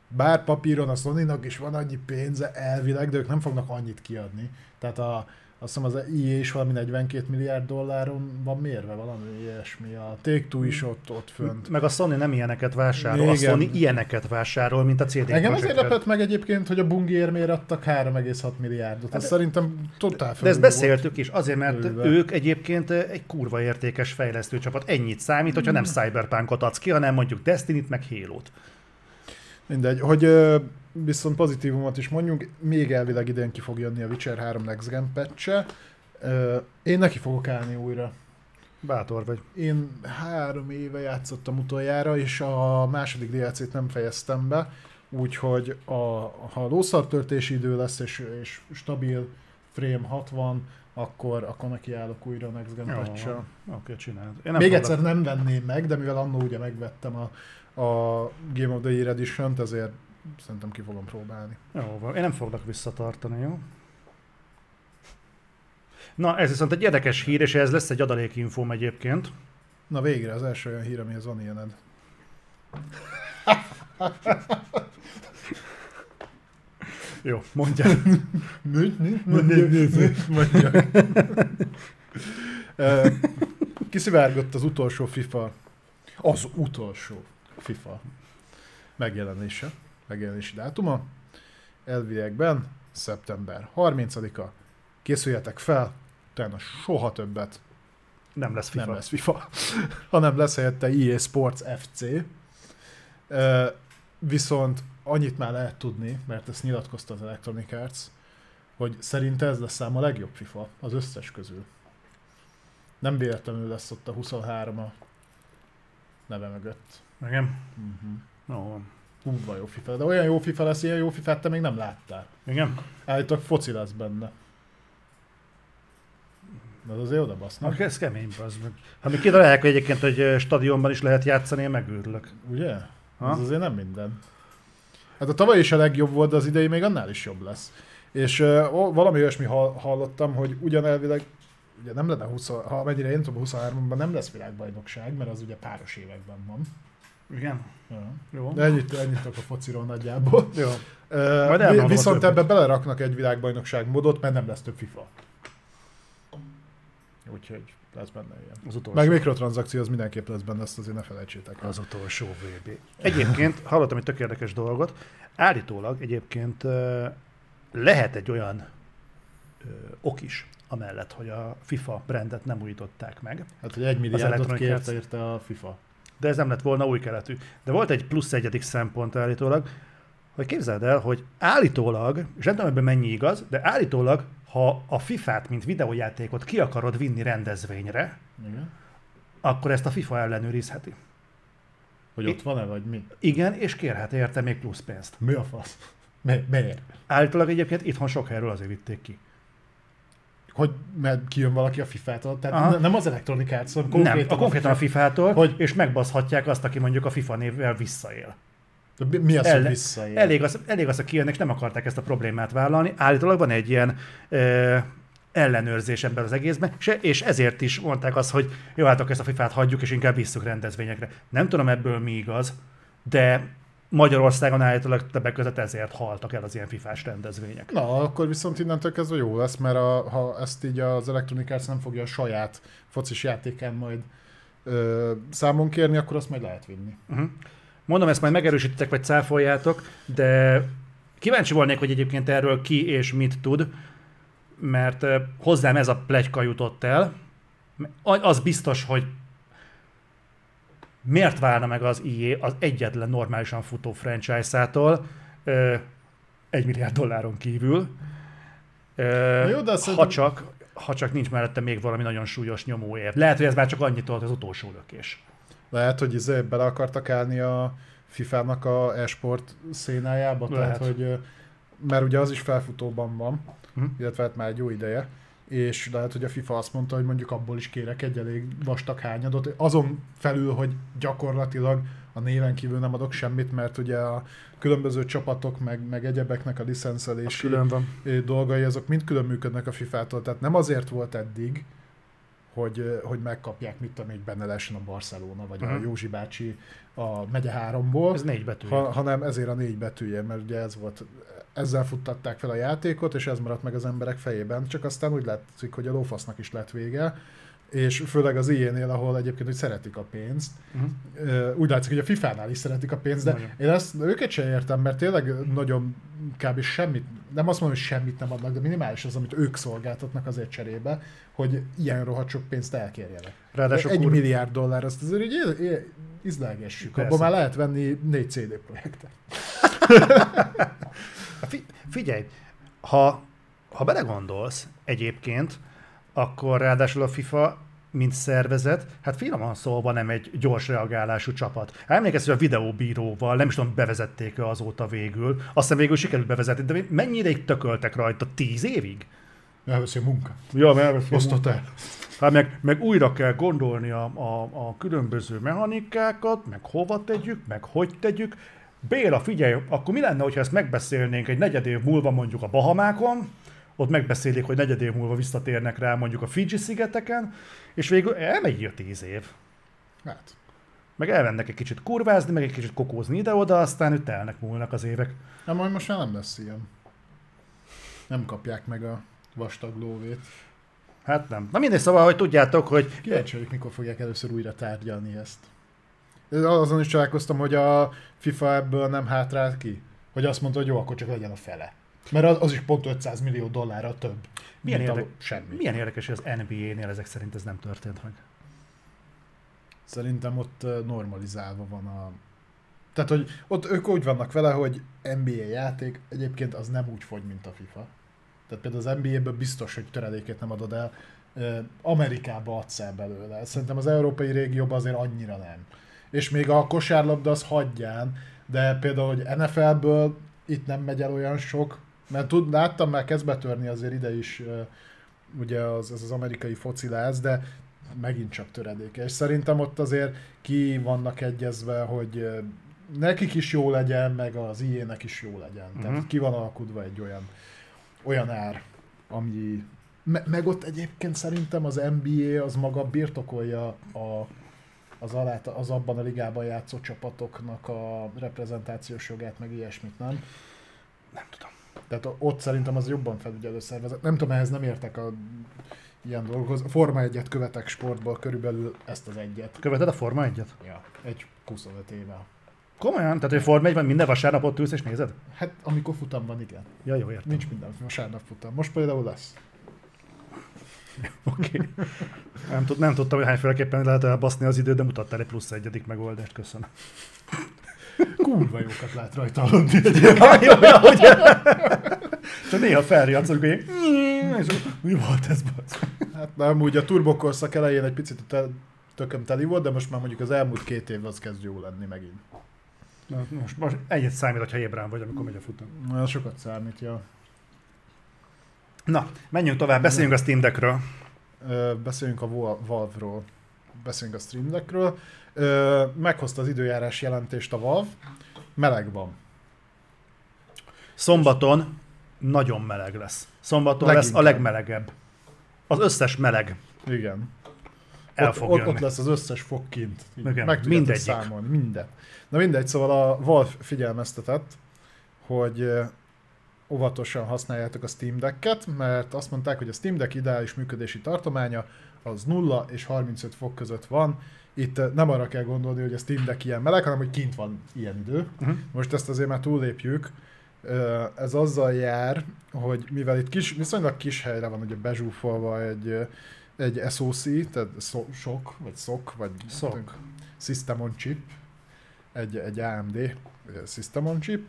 bár papíron a sony is van annyi pénze elvileg, de ők nem fognak annyit kiadni. Tehát a, azt hiszem az EA is valami 42 milliárd dolláron van mérve, valami ilyesmi. A Take-Two is ott, ott fönt. Meg a Sony nem ilyeneket vásárol, Igen. a Sony ilyeneket vásárol, mint a CD Engem azért lepett meg egyébként, hogy a Bungier miért adtak 3,6 milliárdot. Ez hát, szerintem totál De ezt beszéltük volt. is, azért, mert Őve. ők egyébként egy kurva értékes fejlesztő csapat. Ennyit számít, hogyha nem Cyberpunkot adsz ki, hanem mondjuk Destiny-t, meg Halo-t. Mindegy, hogy viszont pozitívumot is mondjunk, még elvileg idén ki fog jönni a Witcher 3 Next Gen patch Én neki fogok állni újra. Bátor vagy. Én három éve játszottam utoljára, és a második DLC-t nem fejeztem be, úgyhogy a, ha lószartöltési idő lesz, és, és stabil frame 60, akkor, akkor neki állok újra a Next Gen patch Oké, okay, csináld. Én nem Még egyszer nem venném meg, de mivel annó ugye megvettem a, a Game of the Year Edition-t, ezért szerintem ki fogom próbálni. Jó, van. Én nem foglak visszatartani, jó? Na, ez viszont egy érdekes hír, és ez lesz egy adalékinfóm egyébként. Na végre, az első olyan hír, amihez van ilyened. Jó, mondja. Mondja. Kiszivárgott az utolsó FIFA. Az utolsó FIFA megjelenése megjelenési dátuma, elviekben szeptember 30-a. Készüljetek fel, utána soha többet Nem lesz FIFA. nem lesz FIFA, hanem lesz helyette EA Sports FC. Viszont annyit már lehet tudni, mert ezt nyilatkozta az Electronic Arts, hogy szerinte ez lesz ám a legjobb FIFA az összes közül. Nem véletlenül lesz ott a 23 a neve mögött. Igen. Uh-huh. No. Húva jó FIFA, de olyan jó FIFA lesz, ilyen jó FIFA-t te még nem láttál. Igen. Állítólag foci lesz benne. De az azért oda basznak, ez kemény, az meg. Ha még kitalálják, hogy egyébként egy ö, stadionban is lehet játszani, én megőrülök. ugye? Ha? Ez azért nem minden. Hát a tavaly is a legjobb volt, de az idei még annál is jobb lesz. És uh, valami olyasmi hall, hallottam, hogy ugyan elvileg ugye nem lenne 20, ha mennyire én tudom, 23-ban nem lesz világbajnokság, mert az ugye páros években van. Igen. Ja. Jó. De ennyit, ennyit a fociról nagyjából. Jó. Uh, a viszont ebbe beleraknak egy világbajnokság modot, mert nem lesz több FIFA. Úgyhogy lesz benne ilyen. Az utolsó. Meg mikrotranszakció az mindenképp lesz benne, ezt azért ne felejtsétek el. Az utolsó VB. Egyébként hallottam egy tök érdekes dolgot. Állítólag egyébként lehet egy olyan ok is, amellett, hogy a FIFA brandet nem újították meg. Hát, hogy egy milliárdot kért érte a FIFA. De ez nem lett volna új keletű. De volt egy plusz egyedik szempont állítólag, hogy képzeld el, hogy állítólag, és nem tudom ebben mennyi igaz, de állítólag, ha a FIFA-t, mint videójátékot ki akarod vinni rendezvényre, Igen. akkor ezt a FIFA ellenőrizheti. Hogy ott van-e, vagy mi? Igen, és kérhet érte még plusz pénzt. Mi a fasz? Mi, miért? Állítólag egyébként itthon sok helyről azért vitték ki. Hogy mert kijön valaki a FIFA-tól? Tehát Aha. ne- nem az Electronic Arts, hanem Konkrétan nem, a konkrétan a FIFA-tól, Hogy- hogy... és megbaszhatják azt, aki mondjuk a FIFA névvel visszaél. De mi- az, hogy Elle- visszaér? Elég az, elég az, hogy kijönnek, és nem akarták ezt a problémát vállalni. Állítólag van egy ilyen ö, ellenőrzés ebben az egészben, és, és ezért is mondták azt, hogy jó, hát akkor ezt a FIFA-t hagyjuk, és inkább visszük rendezvényekre. Nem tudom ebből mi igaz, de Magyarországon állítólag többek között ezért haltak el az ilyen FIFA-s rendezvények. Na, akkor viszont innentől kezdve jó lesz, mert a, ha ezt így az Electronic Arts nem fogja a saját focis játékán majd ö, számon kérni, akkor azt majd lehet vinni. Uh-huh. Mondom, ezt majd megerősítitek, vagy cáfoljátok, de kíváncsi volnék, hogy egyébként erről ki és mit tud, mert hozzám ez a plegyka jutott el. Az biztos, hogy miért válna meg az IE az egyetlen normálisan futó franchise-ától egy milliárd dolláron kívül. Na jó, de ha, szerintem- csak, ha csak nincs mellette még valami nagyon súlyos nyomóért. Lehet, hogy ez már csak annyit volt az utolsó lökés. Lehet, hogy izé bele akartak állni a FIFA-nak a e-sport szénájába, tehát Lehet. hogy, ö, mert ugye az is felfutóban van, Hm. illetve hát már egy jó ideje, és lehet, hogy a FIFA azt mondta, hogy mondjuk abból is kérek egy elég vastag hányadot, azon felül, hogy gyakorlatilag a néven kívül nem adok semmit, mert ugye a különböző csapatok, meg, meg egyebeknek a licenszelési dolgai, azok mind külön működnek a FIFA-tól, tehát nem azért volt eddig, hogy, hogy megkapják, mit tudom, egy benne a Barcelona, vagy uh-huh. a Mhm. Józsi bácsi a megye háromból, Ez négy betű. ha, hanem ezért a négy betűje, mert ugye ez volt, ezzel futtatták fel a játékot, és ez maradt meg az emberek fejében, csak aztán úgy látszik, hogy a lófasznak is lett vége, és főleg az ilyenél, ahol egyébként hogy szeretik a pénzt, Uh-huh. Úgy látszik, hogy a FIFA-nál is szeretik a pénzt, de Nagyon. én ezt őket sem értem, mert tényleg nagyon kb. semmit, nem azt mondom, hogy semmit nem adnak, de minimális az, amit ők szolgáltatnak azért cserébe, hogy ilyen rohadt sok pénzt elkérjenek. Ráadásul Egy kur... milliárd dollár, azt azért így. Persze. Abban már lehet venni négy CD projektet. Fi- figyelj, ha, ha belegondolsz egyébként, akkor ráadásul a FIFA mint szervezet, hát finoman szólva nem egy gyors reagálású csapat. Emlékezz, hogy a videóbíróval, nem is tudom, bevezették-e azóta végül, aztán végül sikerült bevezetni, de mennyi ideig tököltek rajta? Tíz évig? Elveszi a munka. Ja, mert Osztott el. Hát meg, meg újra kell gondolni a, a, a különböző mechanikákat, meg hova tegyük, meg hogy tegyük. Béla, figyelj, akkor mi lenne, ha ezt megbeszélnénk egy negyed év múlva mondjuk a Bahamákon, ott megbeszélik, hogy negyed év múlva visszatérnek rá mondjuk a Fiji-szigeteken, és végül elmegy a tíz év. Hát. Meg elmennek egy kicsit kurvázni, meg egy kicsit kokózni ide-oda, aztán itt telnek múlnak az évek. Nem, majd most már nem lesz ilyen. Nem kapják meg a vastag lóvét. Hát nem. Na mindegy, szóval, hogy tudjátok, hogy Kíváncsi mikor fogják először újra tárgyalni ezt. Azon is találkoztam, hogy a FIFA ebből nem hátrált ki. Hogy azt mondta, hogy jó, akkor csak legyen a fele. Mert az, az is pont 500 millió dollárra több. Milyen, mint a- érdek, semmi. milyen érdekes, hogy az NBA-nél ezek szerint ez nem történt meg. Szerintem ott normalizálva van a... Tehát, hogy ott ők úgy vannak vele, hogy NBA játék egyébként az nem úgy fogy, mint a FIFA. Tehát például az NBA-ből biztos, hogy töredékét nem adod el. Amerikába adsz el belőle. Szerintem az európai régióban azért annyira nem. És még a kosárlabda az hagyján, de például, hogy NFL-ből itt nem megy el olyan sok, mert tud, láttam már kezd betörni azért ide is ugye az, ez az amerikai fociláz, de megint csak töredéke. És szerintem ott azért ki vannak egyezve, hogy nekik is jó legyen, meg az IE-nek is jó legyen. Uh-huh. Tehát Mhm. ki van alkudva egy olyan, olyan ár, ami... Me- meg ott egyébként szerintem az NBA az maga birtokolja a, az, alá, az abban a ligában játszó csapatoknak a reprezentációs jogát, meg ilyesmit, nem? Nem tudom. Tehát ott szerintem az jobban felügyelő szervezet. Nem tudom, ehhez nem értek a ilyen dolgokhoz. A Forma egyet követek sportból, körülbelül ezt az egyet. Követed a Forma 1 Ja, egy 25 éve. Komolyan? Tehát, hogy Forma 1 van, minden vasárnap ott ülsz és nézed? Hát amikor futam van, igen. Ja, jó, értem. Nincs minden vasárnap futam. Most például lesz. Oké. Okay. Nem, tud, nem tudtam, hogy hányféleképpen lehet elbaszni az időt, de mutattál egy plusz egyedik megoldást, köszönöm. Kurva jókat lehet rajta aludni. Ja, jó, ja, hogy... Csak néha felriadsz, így... És mi volt ez, basz? Hát nem, úgy a turbokorszak elején egy picit a tököm teli volt, de most már mondjuk az elmúlt két év az kezd jó lenni megint. Na, Most, most egyet számít, ha ébrán vagy, amikor megy a futam. Na, sokat számít, ja. Na, menjünk tovább, beszéljünk a Steam Deckről. Ö, beszéljünk a Val- Valve-ról, beszéljünk a Stream Deckről. Ö, meghozta az időjárás jelentést a Valve, meleg van. Szombaton nagyon meleg lesz. Szombaton Leginkább. lesz a legmelegebb. Az összes meleg Igen. el ott, fog ott, jönni. ott lesz az összes fog kint. Igen, Meg mindegyik. számolni, minden. Na mindegy, szóval a Valve figyelmeztetett, hogy óvatosan használjátok a Steam Deck-et, mert azt mondták, hogy a Steam Deck ideális működési tartománya az 0 és 35 fok között van. Itt ö, nem arra kell gondolni, hogy a Steam Deck ilyen meleg, hanem hogy kint van ilyen idő. Uh-huh. Most ezt azért már túllépjük. Ö, Ez azzal jár, hogy mivel itt kis, viszonylag kis helyre van ugye bezsúfolva egy, ö, egy SOC, tehát so, sok, vagy SOC, vagy SOC. System on Chip, egy, egy AMD System on Chip.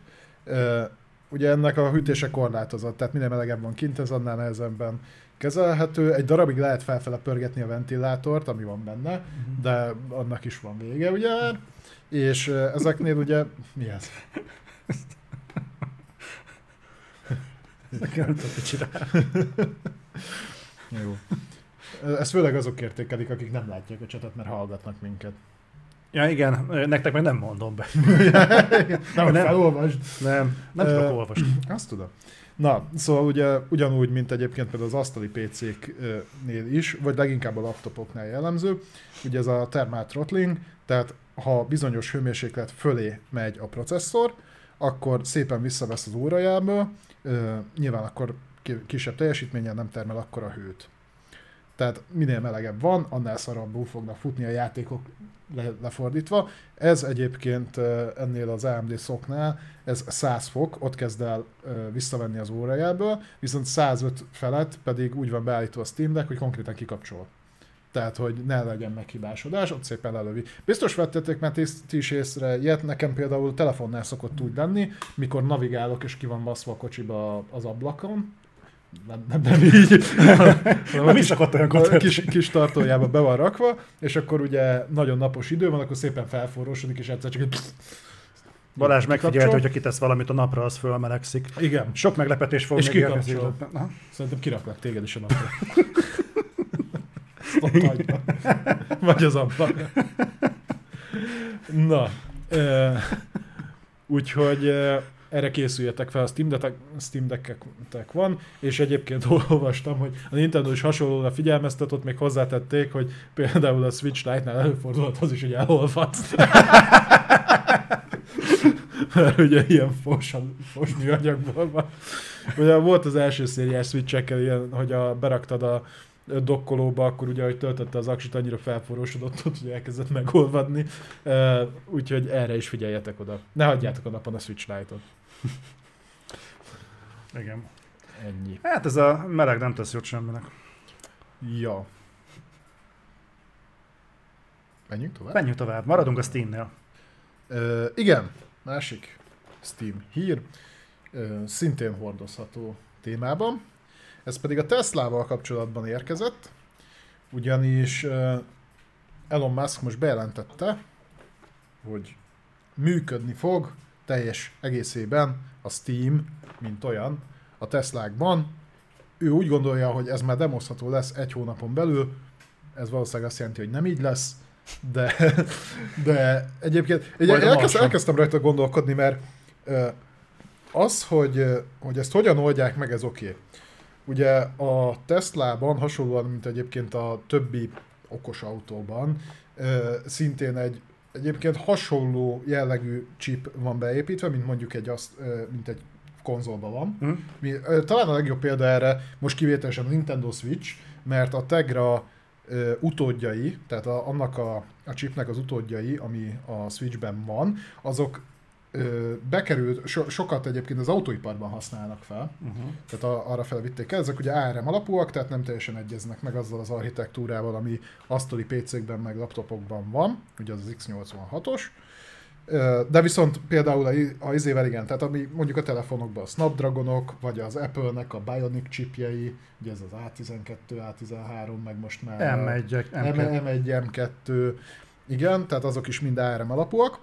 Ugye ennek a hűtése korlátozott, tehát minél melegebb van kint, ez annál nehezebben kezelhető. Egy darabig lehet felfele pörgetni a ventilátort, ami van benne, de annak is van vége, ugye? És ezeknél ugye, mi ez? Nem tudom. Jó. Ezt főleg azok értékelik, akik nem látják a csatot, mert hallgatnak minket. Ja igen, nektek meg nem mondom be. Nem, Nem. felolvasd. Nem, nem tudok olvasni. Azt tudom. Na, szóval ugye ugyanúgy, mint egyébként például az asztali PC-knél is, vagy leginkább a laptopoknál jellemző, ugye ez a thermal throttling, tehát ha bizonyos hőmérséklet fölé megy a processzor, akkor szépen visszavesz az órajából, nyilván akkor ki- kisebb teljesítménnyel nem termel akkor a hőt. Tehát minél melegebb van, annál szarabbul fognak futni a játékok le, lefordítva. Ez egyébként ennél az AMD szoknál, ez 100 fok, ott kezd el visszavenni az órájából, viszont 105 felett pedig úgy van beállítva a Steam Deck, hogy konkrétan kikapcsol. Tehát, hogy ne legyen meghibásodás, ott szépen lelövi. Biztos vettétek már ti is észre ilyet, nekem például telefonnál szokott úgy lenni, mikor navigálok és ki van baszva a kocsiba az ablakon, nem, nem, nem így, Nem is szokott olyan kis, kis tartójába be van rakva, és akkor ugye nagyon napos idő van, akkor szépen felforrósodik, és egyszer csak egy Balázs megfigyelte, hogyha kitesz valamit a napra, az fölmelegszik. Igen, Sok meglepetés fog És még. Na, Szerintem kiraklak téged is a napra. Vagy az ablak. Na. Úgyhogy erre készüljetek fel, a Steam, Deck, Steam Deck-ek van, és egyébként olvastam, hogy a Nintendo is hasonlóra figyelmeztet, ott még hozzátették, hogy például a Switch Lite-nál előfordulhat az is, hogy elolvadsz. Mert ugye ilyen fos, fos műanyagból van. Ugye volt az első szériás switch ilyen, hogy a, beraktad a dokkolóba, akkor ugye, hogy töltötte az aksit, annyira felforrósodott ott, hogy elkezdett megolvadni. Úgyhogy erre is figyeljetek oda. Ne hagyjátok a napon a Switch Lite-ot. Igen. Ennyi. Hát ez a meleg nem tesz jót semminek. Ja. Menjünk tovább? Menjünk tovább, maradunk a Steam-nél. Ö, igen, másik Steam hír, ö, szintén hordozható témában. Ez pedig a Teslával kapcsolatban érkezett, ugyanis Elon Musk most bejelentette, hogy működni fog teljes egészében a Steam, mint olyan, a Teslákban. Ő úgy gondolja, hogy ez már demozható lesz egy hónapon belül, ez valószínűleg azt jelenti, hogy nem így lesz, de, de egyébként egy, elkezd, elkezdtem rajta gondolkodni, mert az, hogy, hogy ezt hogyan oldják meg, ez oké. Okay. Ugye a Teslában hasonlóan, mint egyébként a többi okos autóban, szintén egy egyébként hasonló jellegű chip van beépítve, mint mondjuk egy, azt, mint egy konzolban van. Hm? Mi, talán a legjobb példa erre most kivételesen a Nintendo Switch, mert a Tegra ö, utódjai, tehát a, annak a, a chipnek az utódjai, ami a Switchben van, azok ö, bekerült, so, sokat egyébként az autóiparban használnak fel, Uh-huh. tehát a, arra felvitték el, ezek ugye ARM alapúak, tehát nem teljesen egyeznek meg azzal az architektúrával, ami asztali PC-kben meg laptopokban van, ugye az az X86-os, Ö, de viszont például a, a izével igen, tehát ami mondjuk a telefonokban a Snapdragonok, vagy az Apple-nek a Bionic chipjei, ugye ez az A12, A13, meg most már a- M1, M- M2. M1, M2, igen, tehát azok is mind ARM alapúak.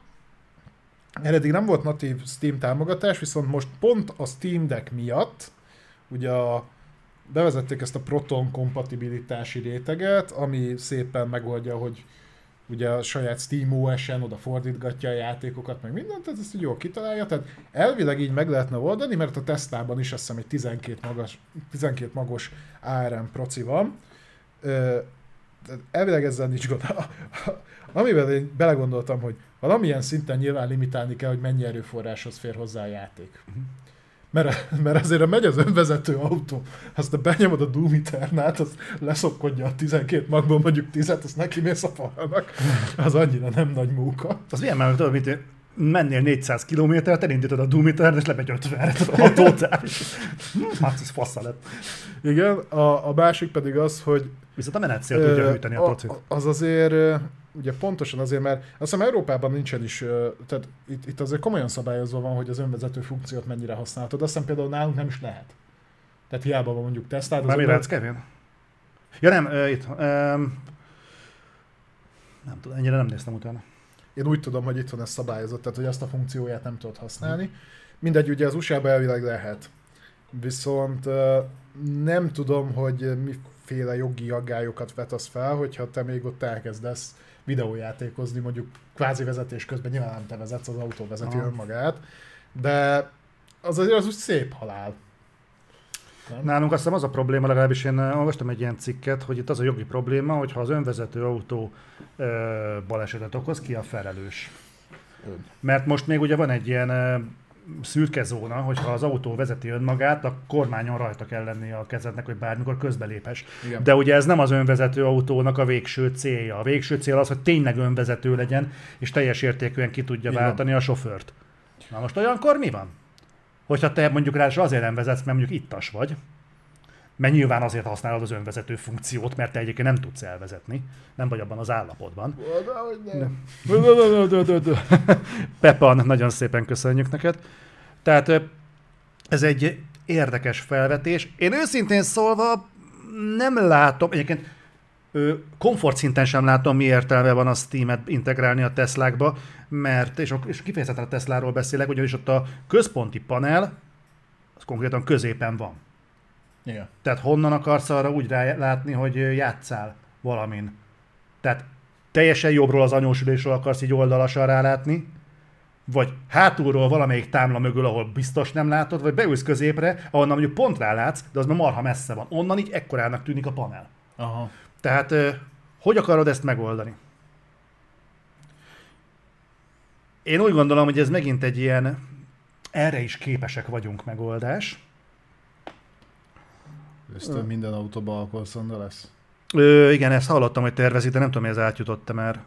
Eredetileg nem volt natív Steam támogatás, viszont most pont a Steam Deck miatt, ugye a, bevezették ezt a Proton kompatibilitási réteget, ami szépen megoldja, hogy ugye a saját Steam OS-en oda fordítgatja a játékokat, meg mindent, tehát ezt így jól kitalálja, tehát elvileg így meg lehetne oldani, mert a Teslában is azt hiszem egy 12, magas, 12 magos ARM proci van, elvileg ezzel nincs gond. Amivel én belegondoltam, hogy valamilyen szinten nyilván limitálni kell, hogy mennyi erőforráshoz fér hozzá a játék. Mert, mert azért, ha megy az önvezető autó, azt a benyomod a Doom Eternát, az leszokkodja a 12 magból mondjuk 10-et, azt neki mész a falnak. Az annyira nem nagy munka. Az milyen már, tudod, mint mennél 400 kilométert, elindítod a Doom Eternal, és lemegy 50-re, tudod, a totál. Hát ez fassa lett. Igen, a, a másik pedig az, hogy Viszont a menetszél tudja Ö, hűteni a procit. Az azért, ugye pontosan azért, mert azt hiszem Európában nincsen is, tehát itt, itt azért komolyan szabályozva van, hogy az önvezető funkciót mennyire használhatod, azt hiszem például nálunk nem is lehet. Tehát hiába van mondjuk Már mi látsz, Kevin? Ja nem, uh, itt. Um, nem tudom, ennyire nem néztem utána. Én úgy tudom, hogy itt van ez szabályozott, tehát hogy azt a funkcióját nem tudod használni. Mindegy, ugye az USA-ban elvileg lehet. Viszont nem tudom, hogy miféle jogi aggályokat vetesz fel, hogyha te még ott elkezdesz videójátékozni, mondjuk kvázi vezetés közben, nyilván nem te vezetsz, az autó vezeti Aha. önmagát, de az azért az úgy szép halál. Nem? Nálunk azt hiszem az a probléma, legalábbis én eh, olvastam egy ilyen cikket, hogy itt az a jogi probléma, hogy ha az önvezető autó ö, balesetet okoz, ki a felelős. Ön. Mert most még ugye van egy ilyen ö, szürke zóna, hogyha az autó vezeti önmagát, a kormányon rajta kell lennie a kezednek, hogy bármikor közbelépes. Igen. De ugye ez nem az önvezető autónak a végső célja. A végső cél az, hogy tényleg önvezető legyen, és teljes értékűen ki tudja van. váltani a sofőrt. Na most olyankor mi van? Hogyha te mondjuk rá azért nem vezetsz, mert mondjuk ittas vagy, mert nyilván azért használod az önvezető funkciót, mert te egyébként nem tudsz elvezetni, nem vagy abban az állapotban. Pepan, nagyon szépen köszönjük neked. Tehát ez egy érdekes felvetés. Én őszintén szólva nem látom, egyébként komfortszinten sem látom, mi értelme van a Steam-et integrálni a Teslákba, mert, és, és kifejezetten a Tesláról beszélek, ugyanis ott a központi panel, az konkrétan középen van. Igen. Tehát honnan akarsz arra úgy rálátni, hogy játszál valamin? Tehát teljesen jobbról az anyósülésről akarsz így oldalasan rálátni, vagy hátulról valamelyik támla mögül, ahol biztos nem látod, vagy beülsz középre, ahonnan mondjuk pont rálátsz, de az már marha messze van. Onnan így ekkorának tűnik a panel. Aha. Tehát hogy akarod ezt megoldani? Én úgy gondolom, hogy ez megint egy ilyen erre is képesek vagyunk megoldás. Ezt minden autóban alkoholszonda lesz. Ö, igen, ezt hallottam, hogy tervezik, de nem tudom, hogy ez átjutott már.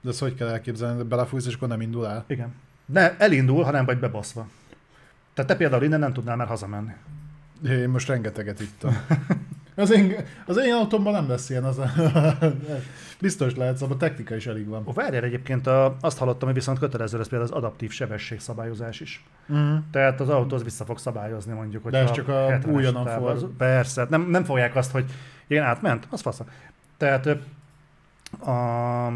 De ezt hogy kell elképzelni, belefújsz, és akkor nem indul el? Igen. Ne, elindul, ha nem vagy bebaszva. Tehát te például innen nem tudnál már hazamenni. Én most rengeteget ittam. Az én, az én autómban nem lesz ilyen, az a, biztos lehet, szóval a technika is elég van. Ó, várjál egyébként, a, azt hallottam, hogy viszont kötelező lesz például az adaptív sebességszabályozás is. Mm. Tehát az autó az vissza fog szabályozni mondjuk, hogy De ez csak a újonnan for- Persze, hát nem, nem fogják azt, hogy én átment, az fasza. Tehát a,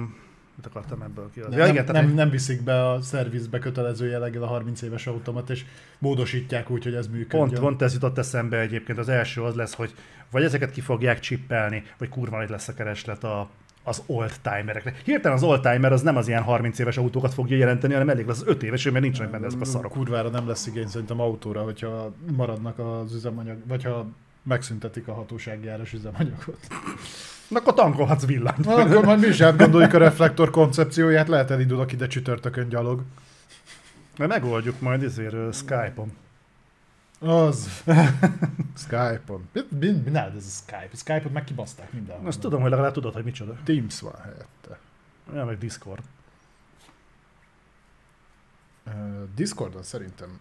mit akartam ebből ki? Nem, nem, nem, nem viszik be a szervizbe kötelező jelleggel a 30 éves automat, és módosítják úgy, hogy ez működjön. Pont, pont ez jutott eszembe egyébként. Az első az lesz, hogy vagy ezeket ki fogják csippelni, vagy kurva nagy lesz a kereslet a, az old-timerekre. Hirtelen az old-timer az nem az ilyen 30 éves autókat fogja jelenteni, hanem elég lesz az 5 éves, mert nincsenek benne ezek a szarok. Kurvára nem lesz igény szerintem autóra, hogyha maradnak az üzemanyag, vagy ha megszüntetik a hatóságjáros üzemanyagot. Na, akkor tankolhatsz villanyt. Na, akkor majd mi is átgondoljuk a reflektor koncepcióját, lehet elindulok ide csütörtökön gyalog. Mert megoldjuk majd ezért uh, Skype-on. Az. Skype-on. Mi, mi, mi nálad ez a Skype? Skype-ot meg kibaszták mindenhol. Azt tudom, hogy legalább tudod, hogy micsoda. Teams van helyette. Olyan meg Discord. Uh, Discordon szerintem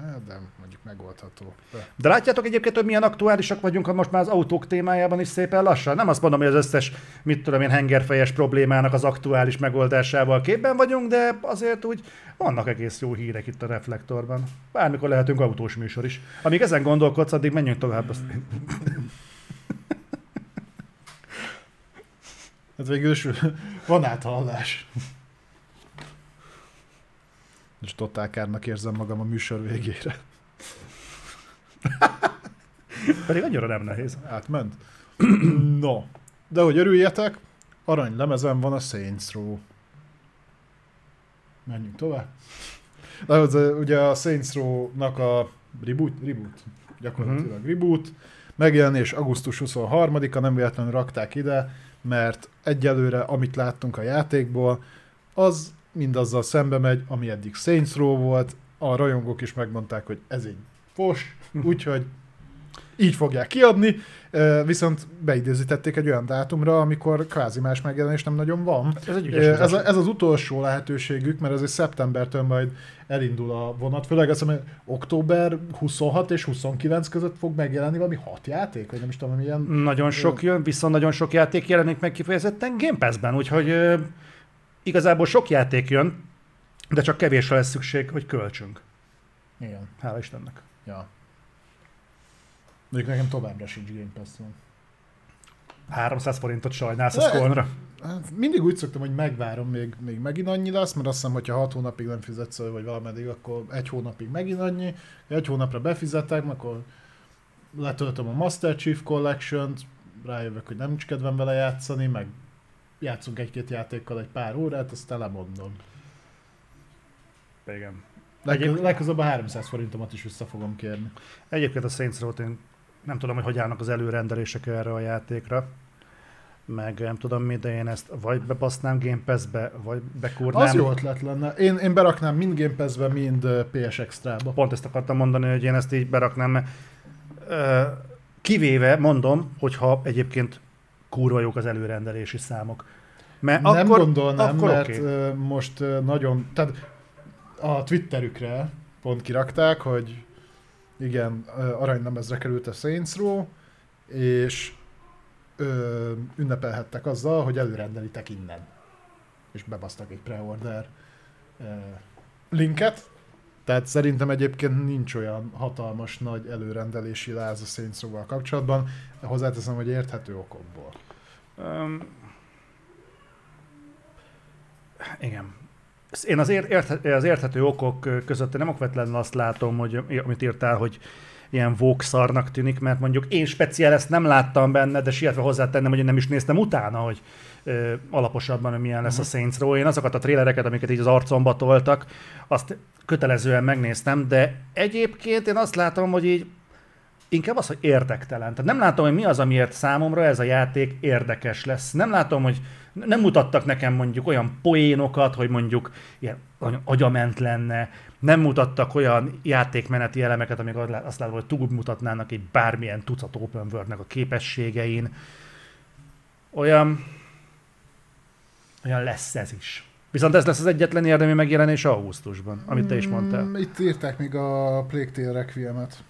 Hát, de mondjuk megoldható. De. De látjátok egyébként, hogy milyen aktuálisak vagyunk, ha most már az autók témájában is szépen lassan? Nem azt mondom, hogy az összes, mit tudom én, hengerfejes problémának az aktuális megoldásával képben vagyunk, de azért úgy vannak egész jó hírek itt a reflektorban. Bármikor lehetünk autós műsor is. Amíg ezen gondolkodsz, addig menjünk tovább. Azt... Hát végül is van áthallás. És totál kárnak érzem magam a műsor végére. Pedig annyira nem nehéz. Átment? no. De hogy örüljetek, arany lemezem van a Saints Row. Menjünk tovább. De az, ugye a Saints Row-nak a reboot, reboot gyakorlatilag uh-huh. reboot, megjelenés augusztus 23-a, nem véletlenül rakták ide, mert egyelőre, amit láttunk a játékból, az mindazzal szembe megy, ami eddig Saints Row volt, a rajongók is megmondták, hogy ez egy fos, úgyhogy így fogják kiadni, viszont beidőzítették egy olyan dátumra, amikor kvázi más megjelenés nem nagyon van. Ez, egy ez, ez az utolsó lehetőségük, mert azért szeptembertől majd elindul a vonat, főleg azt mondom, október 26 és 29 között fog megjelenni valami hat játék, vagy nem is tudom, milyen... Nagyon sok jön, viszont nagyon sok játék jelenik meg kifejezetten Game Pass-ben, úgyhogy igazából sok játék jön, de csak kevésre lesz szükség, hogy költsünk. Igen. Hála Istennek. Ja. Mondjuk nekem továbbra sincs Game pass 300 forintot sajnálsz a Skolnra? Hát mindig úgy szoktam, hogy megvárom, még, még megint annyi lesz, mert azt hiszem, hogyha 6 hónapig nem fizetsz, vagy valameddig, akkor egy hónapig megint annyi, egy hónapra befizetek, akkor letöltöm a Master Chief Collection-t, rájövök, hogy nem is kedvem vele játszani, meg játszunk egy-két játékkal egy pár órát, aztán lemondom. Igen. Legköz, legközelebb a 300 forintomat is vissza fogom kérni. Egyébként a Saints Row-t én nem tudom, hogy hogy állnak az előrendelések erre a játékra, meg nem tudom mi, de én ezt vagy bebasznám Game Pass-be, vagy bekúrnám. Az jó ötlet lenne. Én, én beraknám mind Game Pass-be, mind PS Extra-ba. Pont ezt akartam mondani, hogy én ezt így beraknám, mert kivéve mondom, hogyha egyébként kurva jók az előrendelési számok. Mert nem akkor, gondolnám, akkor mert okay. most nagyon, tehát a Twitterükre pont kirakták, hogy igen, aranylemezre került a Saints Row, és ö, ünnepelhettek azzal, hogy előrendelitek innen. És bebasztak egy preorder linket. Tehát szerintem egyébként nincs olyan hatalmas nagy előrendelési láz a Saints kapcsolatban, hozzáteszem, hogy érthető okokból. Um, igen. Én az, ért, az érthető okok között nem okvetlenül azt látom, hogy amit írtál, hogy ilyen vókszarnak tűnik, mert mondjuk én speciál ezt nem láttam benne, de sietve hozzátennem, hogy én nem is néztem utána, hogy ö, alaposabban milyen lesz a Saints Row. Én azokat a trélereket, amiket így az arcomba toltak, azt kötelezően megnéztem, de egyébként én azt látom, hogy így inkább az, hogy érdektelen. Tehát nem látom, hogy mi az, amiért számomra ez a játék érdekes lesz. Nem látom, hogy nem mutattak nekem mondjuk olyan poénokat, hogy mondjuk ilyen agyament lenne, nem mutattak olyan játékmeneti elemeket, amik azt látom, hogy túlmutatnának egy bármilyen tucat open world a képességein. Olyan, olyan lesz ez is. Viszont ez lesz az egyetlen érdemi megjelenés augusztusban, amit te is mondtál. Mm, Itt írták még a Plague Tale Requiem-et.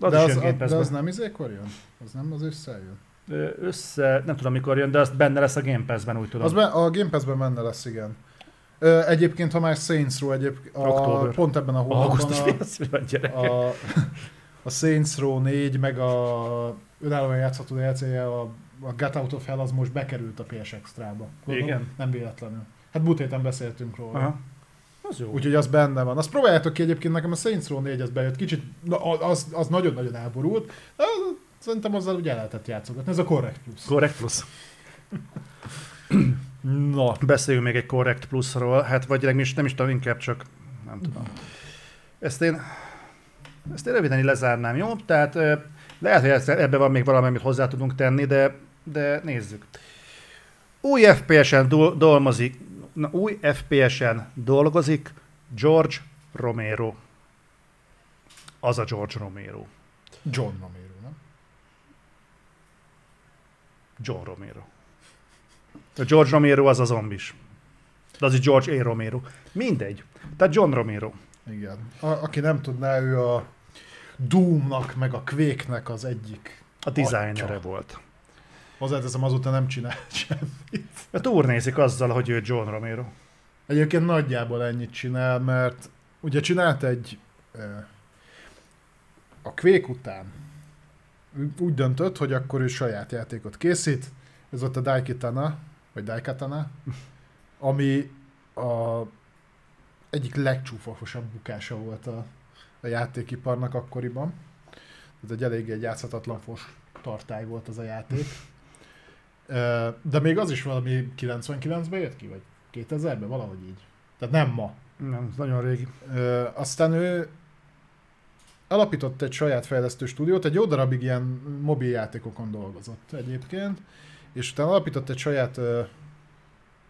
Az de, az, a, de az nem izékor jön? Az nem az összejön? Össze, nem tudom mikor jön, de azt benne lesz a Game Pass-ben, úgy tudom. Az be, a Game Pass-ben benne lesz, igen. Ö, egyébként, ha már Saints Row, egyéb, a, pont ebben a hónapban Augusztus a, a, a Saints Row 4, meg a önállóan játszható DLC-je, a, a Get Out of Hell, az most bekerült a PS Extra-ba. Igen? Nem véletlenül. Hát múlt héten beszéltünk róla. Aha. Az jó. Úgyhogy az benne van. Azt próbáljátok ki egyébként, nekem a Saints Row 4 az bejött, kicsit, az, az nagyon-nagyon elborult, de szerintem azzal ugye el lehetett játszogatni. Ez a Correct Plus. Correct Plus. Na, Beszéljünk még egy Correct Plusról, hát vagy nem is, nem is tudom, inkább csak nem tudom. Ezt én, ezt én röviden így lezárnám, jó? Tehát lehet, hogy ebben van még valami, amit hozzá tudunk tenni, de, de nézzük. Új FPS-en do- dolgozik, na, új FPS-en dolgozik George Romero. Az a George Romero. John Romero, nem? John Romero. A George Romero az a zombis. De az is George A. Romero. Mindegy. Tehát John Romero. Igen. A, aki nem tudná, ő a Doomnak, meg a Quake-nek az egyik. A designere Atya. volt. Hozzáteszem, azóta nem csinál semmit. A túrnézik azzal, hogy ő John Romero. Egyébként nagyjából ennyit csinál, mert ugye csinált egy a Quake után úgy döntött, hogy akkor ő saját játékot készít. Ez volt a Daikatana, vagy Daikatana, ami a egyik legcsúfosabb bukása volt a, a játékiparnak akkoriban. Ez egy eléggé egy játszhatatlan fos tartály volt az a játék. De még az is valami 99-ben jött ki, vagy 2000-ben, valahogy így. Tehát nem ma. Nem, nagyon régi. Aztán ő alapított egy saját fejlesztő stúdiót, egy jó darabig ilyen mobil játékokon dolgozott egyébként, és utána alapított egy saját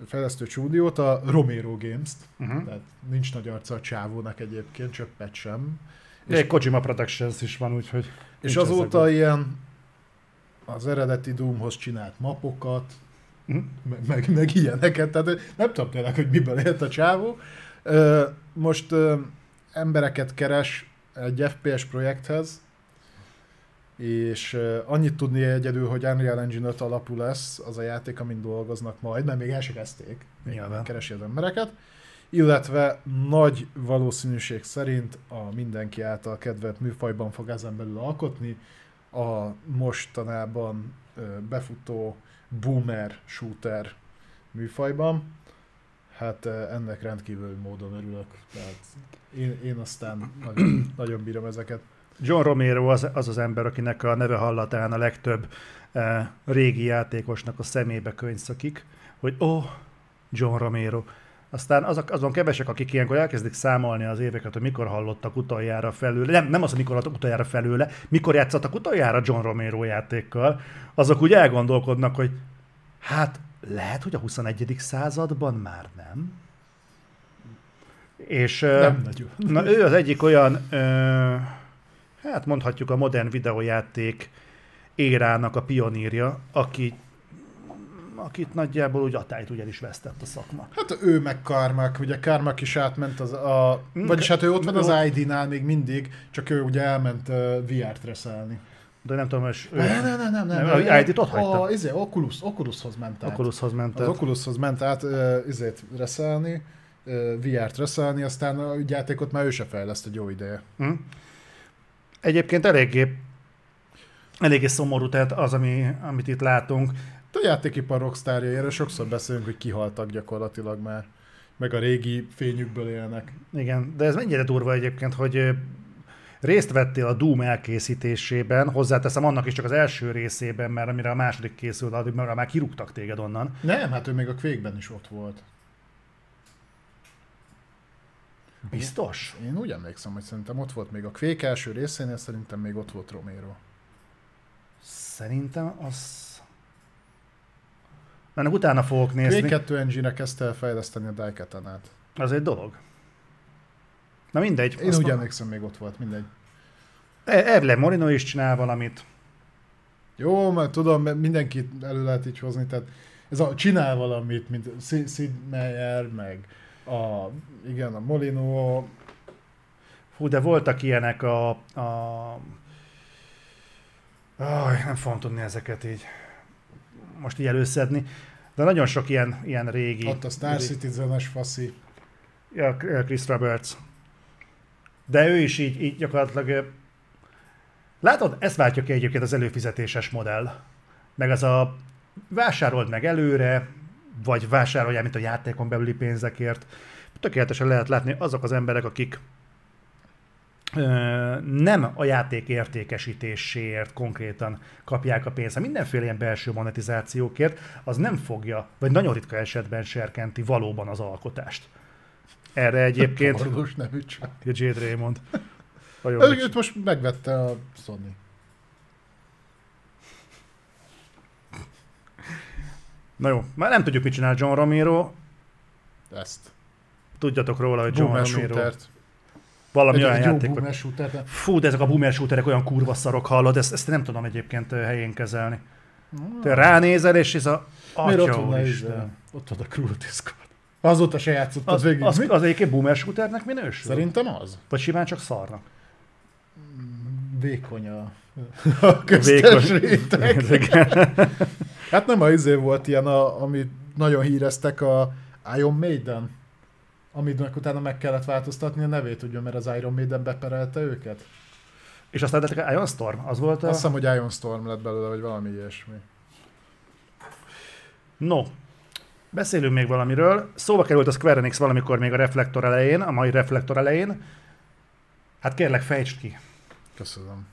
fejlesztő stúdiót, a Romero Games-t, Uh-huh. tehát nincs nagy arca a csávónak egyébként, csöppet sem. És egy Kojima Productions is van, úgyhogy... És azóta ezekben. ilyen az eredeti Doomhoz csinált mapokat, Mhm. meg, meg, meg ilyeneket, tehát nem tudom tényleg, hogy miből élt a csávó. Most embereket keres egy FPS projekthez, és annyit tudni egyedül, hogy Unreal Engine 5 alapú lesz az a játék, amin dolgoznak majd, mert még el se kezdték, még Nyilván. keresi az embereket, illetve nagy valószínűség szerint a mindenki által kedvelt műfajban fog ezen belül alkotni, a mostanában befutó boomer shooter műfajban. Hát ennek rendkívül módon örülök. Tehát én, én aztán nagyon, nagyon bírom ezeket. John Romero az, az az ember, akinek a neve hallatán a legtöbb eh, régi játékosnak a szemébe könyszakik, hogy ó, oh, John Romero. Aztán azok, azon kevesek, akik ilyenkor elkezdik számolni az éveket, hogy mikor hallottak utoljára felőle, nem, nem az, hogy mikor hallottak utoljára felőle, mikor játszottak utoljára John Romero játékkal, azok úgy elgondolkodnak, hogy hát lehet, hogy a 21. században már nem. És, eh, Nem nagyon. Na ő az egyik olyan, ö, hát mondhatjuk a modern videójáték érának a pionírja, aki akit nagyjából úgy atályt ugye el is vesztett a szakma. Hát ő meg Karmak, ugye Karmak is átment az a... Mm, Vagyis hát ő ott van az ID-nál még mindig, csak ő ugye elment uh, VR-t reszelni. De nem tudom, hogy ő Nem, nem, nem, nem. nem, Nem, nem. ID-t ott hagyta. A, izé, Oculus, Oculushoz ment át. Oculushoz ment. Az át. Oculushoz ment át uh, izét reszelni, uh, VR-t reszelni, aztán a játékot már ő se fejleszt egy jó ideje. Hm? Egyébként eléggé, eléggé szomorú, tehát az, ami, amit itt látunk. A játékipar rockstárjai, erről sokszor beszélünk, hogy kihaltak gyakorlatilag már, meg a régi fényükből élnek. Igen, de ez mennyire durva egyébként, hogy részt vettél a Doom elkészítésében, hozzáteszem annak is csak az első részében, mert amire a második készült, addig már kirúgtak téged onnan. Nem, hát ő még a Quake-ben is ott volt. Biztos? Én úgy emlékszem, hogy szerintem ott volt még a Quake első részénél, szerintem még ott volt Romero. Szerintem az... Ennek utána fogok nézni. Quake 2 engine kezdte el fejleszteni a Daikatanát. Az egy dolog. Na mindegy. Én úgy emlékszem, még ott volt, mindegy. E- Erle Morino is csinál valamit. Jó, mert tudom, mert mindenkit elő lehet így hozni, tehát ez a csinál valamit, mint Sid Meier, meg a, igen, a Molino, Hú, de voltak ilyenek a... a... Aj, nem fogom tudni ezeket így most így előszedni. De nagyon sok ilyen, ilyen régi... ott a Star Citizen-es faszi. Ja, Chris Roberts. De ő is így, így gyakorlatilag... Látod, ezt váltja ki egyébként az előfizetéses modell. Meg az a vásárold meg előre, vagy vásároljál, mint a játékon belüli pénzekért. Tökéletesen lehet látni azok az emberek, akik nem a játék értékesítéséért konkrétan kapják a pénzt, mindenféle ilyen belső monetizációkért, az nem fogja, vagy nagyon ritka esetben serkenti valóban az alkotást. Erre egyébként Orvos nevű csak. Jade Raymond. Őt most megvette a Sony. Na jó, már nem tudjuk, mit csinál John Romero. Ezt. Tudjatok róla, hogy John Boomer Romero shootert. valami Egy, olyan egy boomer shootert. Fú, de ezek a boomer shooterek olyan kurva szarok, hallod, ezt, ezt nem tudom egyébként ö, helyén kezelni. Te ránézel, és ez a... Miért ott van izé? Ott van a Cruelty Squad. Azóta se játszottad Az, végig. az, mi? az egyébként boomer shooternek minősül? Szerintem az. Vagy simán csak szarnak? Vékony a, a köztes réteg. Hát nem a izé volt ilyen, a, amit nagyon híreztek a Iron Maiden, aminek utána meg kellett változtatni a nevét, ugye, mert az Iron Maiden beperelte őket. És aztán lettek Iron Storm, az volt a... Azt hiszem, hogy Iron Storm lett belőle, vagy valami ilyesmi. No, beszélünk még valamiről. Szóba került a Square Enix valamikor még a Reflektor elején, a mai Reflektor elején. Hát kérlek, fejtsd ki. Köszönöm.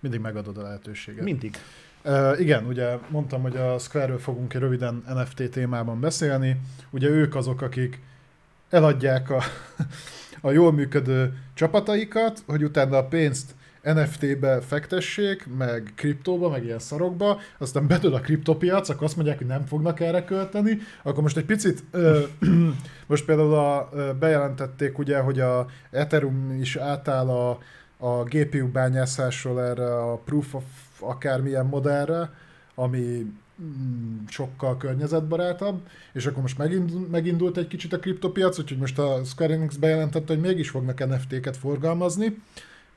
Mindig megadod a lehetőséget. Mindig. Uh, igen, ugye mondtam, hogy a Square-ről fogunk egy röviden NFT témában beszélni. Ugye ők azok, akik eladják a, a jól működő csapataikat, hogy utána a pénzt NFT-be fektessék, meg kriptóba, meg ilyen szarokba, aztán bedől a kriptopiac, akkor azt mondják, hogy nem fognak erre költeni, akkor most egy picit, ö, most például a, ö, bejelentették ugye, hogy a Ethereum is átáll a, a GPU bányászásról erre a Proof of akármilyen modellre, ami mm, sokkal környezetbarátabb, és akkor most megindult, megindult egy kicsit a kriptopiac, úgyhogy most a Square Enix bejelentette, hogy mégis fognak NFT-ket forgalmazni.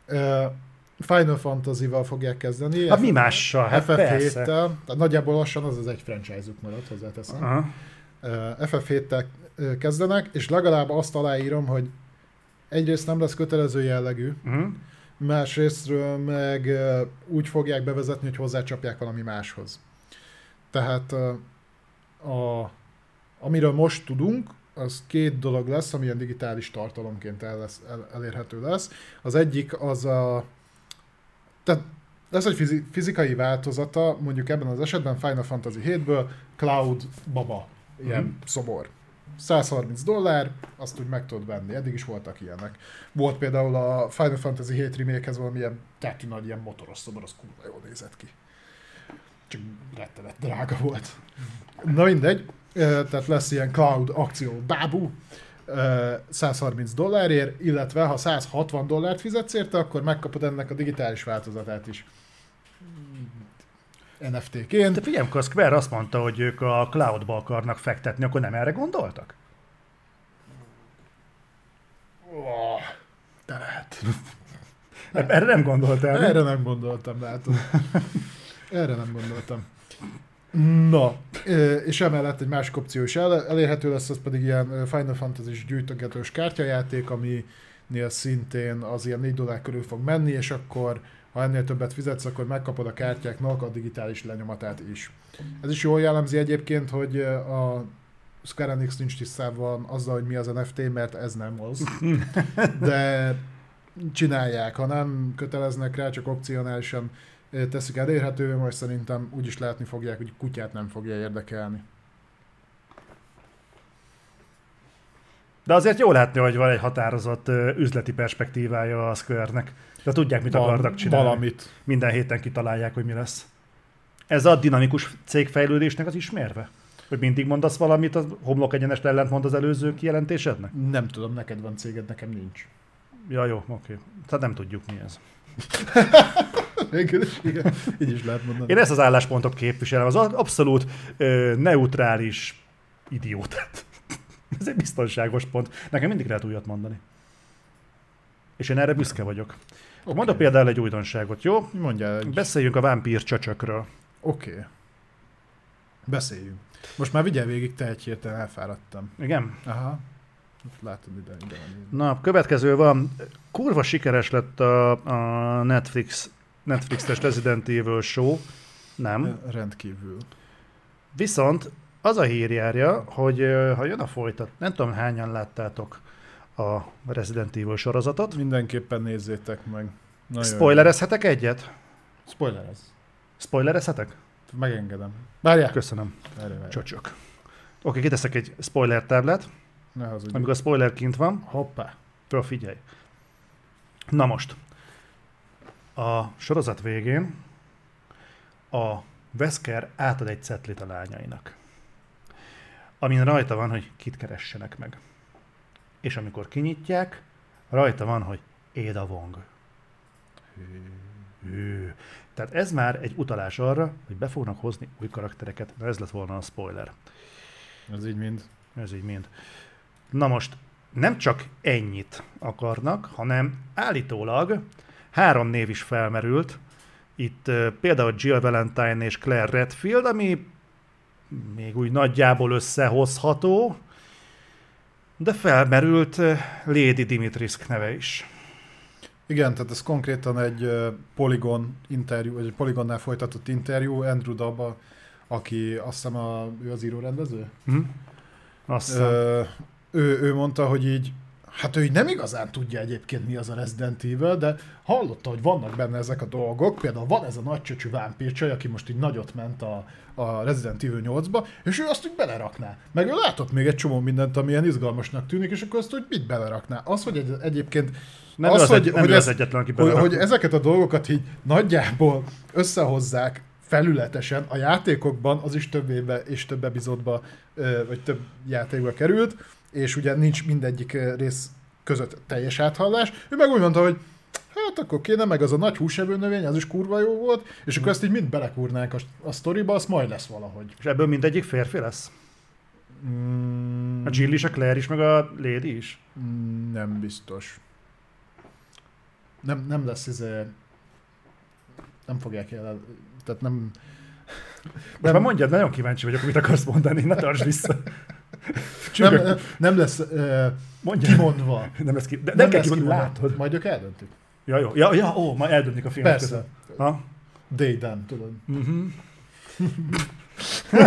Uh, Final Fantasy-val fogják kezdeni. Hát mi mással? Hát persze. FF7-tel, tehát nagyjából lassan az az egy franchise-uk maradt, hozzáteszem. Aha. Uh, FF7-tel uh, kezdenek, és legalább azt aláírom, hogy egyrészt nem lesz kötelező jellegű, Uh-huh. másrésztről meg úgy fogják bevezetni, hogy hozzácsapják valami máshoz. Tehát a, amiről most tudunk, az két dolog lesz, ami ilyen digitális tartalomként el lesz, el, elérhető lesz. Az egyik az a... Tehát lesz egy fizi, fizikai változata, mondjuk ebben az esetben Final Fantasy 7-ből Cloud Baba, ilyen mm. szobor. 130 dollár, azt úgy meg tudod venni. Eddig is voltak ilyenek. Volt például a Final Fantasy 7 remake-hez valamilyen tetű nagy ilyen motoros szobor, az kurva jól nézett ki. Csak rettenet drága volt. Na mindegy, tehát lesz ilyen cloud akció bábú, ö, 130 dollárért, illetve ha 160 dollárt fizetsz érte, akkor megkapod ennek a digitális változatát is. NFT-ként. De figyelj, amikor a Square azt mondta, hogy ők a cloudba akarnak fektetni, akkor nem erre gondoltak? Oh, de lehet. Erre nem gondoltál. Erre nem gondoltam, látod. Erre nem gondoltam. Na, és emellett egy másik opció is el, elérhető lesz, az pedig ilyen Final Fantasy-s gyűjtögetős kártyajáték, aminél szintén az ilyen 4 dollár körül fog menni, és akkor ha ennél többet fizetsz, akkor megkapod a kártyáknak a digitális lenyomatát is. Ez is jól jellemzi egyébként, hogy a Square Enix nincs tisztában azzal, hogy mi az NFT, mert ez nem az. De csinálják, ha nem köteleznek rá, csak opcionálisan teszik elérhetővé, majd szerintem úgy is látni fogják, hogy kutyát nem fogja érdekelni. De azért jó látni, hogy van egy határozott üzleti perspektívája a Square-nek. De tudják, mit Val- akarnak csinálni. Valamit. Minden héten kitalálják, hogy mi lesz. Ez a dinamikus cégfejlődésnek az ismérve? Hogy mindig mondasz valamit, az homlok egyenest ellentmond az előző kijelentésednek? Nem tudom, neked van céged, nekem nincs. Ja, jó, oké. Tehát nem tudjuk mi ez. Végül is, igen. Így is lehet mondani. Én ezt az álláspontot képviselem, az abszolút ö, neutrális idiótát. Ez egy biztonságos pont. Nekem mindig lehet újat mondani. És én erre büszke vagyok. Okay. Mondok például egy újdonságot, jó? Mondjál egy... Beszéljünk a vámpír csöcsökről. Oké. Okay. Beszéljünk. Most már vigyel végig, te egy héten elfáradtam. Igen? Aha. Látod ide, ide van. Na, következő van. Kurva sikeres lett a, a Netflix, Netflix-es Resident Evil show. Nem. Rendkívül. Viszont az a hír járja, hogy ha jön a folytat, nem tudom hányan láttátok a Resident Evil sorozatot. Mindenképpen nézzétek meg. Nagyon Spoilerezhetek egyet? jó. Spoilerez. Spoilerezhetek? Megengedem. Várjál. Köszönöm. Várjál, várjál. Csocsok. Oké, kiteszek egy spoiler táblát, Ne hazudj. amikor a spoiler kint van, Hoppá. Föl figyelj. Na most. A sorozat végén a Wesker átad egy cetlit a lányainak. Amin rajta van, hogy kit keressenek meg. És amikor kinyitják, rajta van, hogy Ada Wong. Hű. Tehát ez már egy utalás arra, hogy be fognak hozni új karaktereket. Na ez lett volna a spoiler. Ez így mind. Ez így mind. Na most nem csak ennyit akarnak, hanem állítólag három név is felmerült. Itt uh, például Jill Valentine és Claire Redfield, ami még úgy nagyjából összehozható, de felmerült uh, Lady Dimitrisк neve is. Igen, tehát ez konkrétan egy ö, Polygon interjú, vagy egy Polygonnál folytatott interjú, Andrew Dabba, aki azt hiszem a, ő az író-rendező? Hm? Azt hiszem. Ö, ő, ő mondta, hogy így, hát ő így nem igazán tudja egyébként mi az a Resident Evil, de hallotta, hogy vannak benne ezek a dolgok, például van ez a nagy csöcsű vámpírcsaj, aki most így nagyot ment a, a Resident Evil 8-ba, és ő azt úgy belerakná. Meg ő látott még egy csomó mindent, ami ilyen izgalmasnak tűnik, és akkor azt úgy mit belerakná. Az, hogy egy, egyébként Nem ő az egy- nem ő az egyetlen, aki hogy, belerak. hogy ezeket a dolgokat így nagyjából összehozzák felületesen a játékokban, az is több évbe és több epizódba, vagy több játékba került, és ugye nincs mindegyik ö, rész között teljes áthallás. Ő meg úgy mondta, hogy hát akkor kéne, meg az a nagy húsevő növény, az is kurva jó volt, és akkor ezt így mind belekúrnánk a, a sztoriba, az majd lesz valahogy. És ebből mindegyik férfi lesz? Mm, A Jill is, a Claire is, meg a Lady is? Mm, Nem biztos. Nem, nem lesz ez nem fogják el, tehát nem... Most már mondjad, nagyon kíváncsi vagyok, mit akarsz mondani, ne tartsd vissza. nem, nem, nem lesz uh, Mondjad. kimondva. Nem lesz ki, de nem, kell lesz kimondani, kimondva. látod. Majd ők eldöntik. Ja, jó. Ja, ja, ó, majd eldöntik a filmet Persze. között. Ha? They done, tudod. Mhm.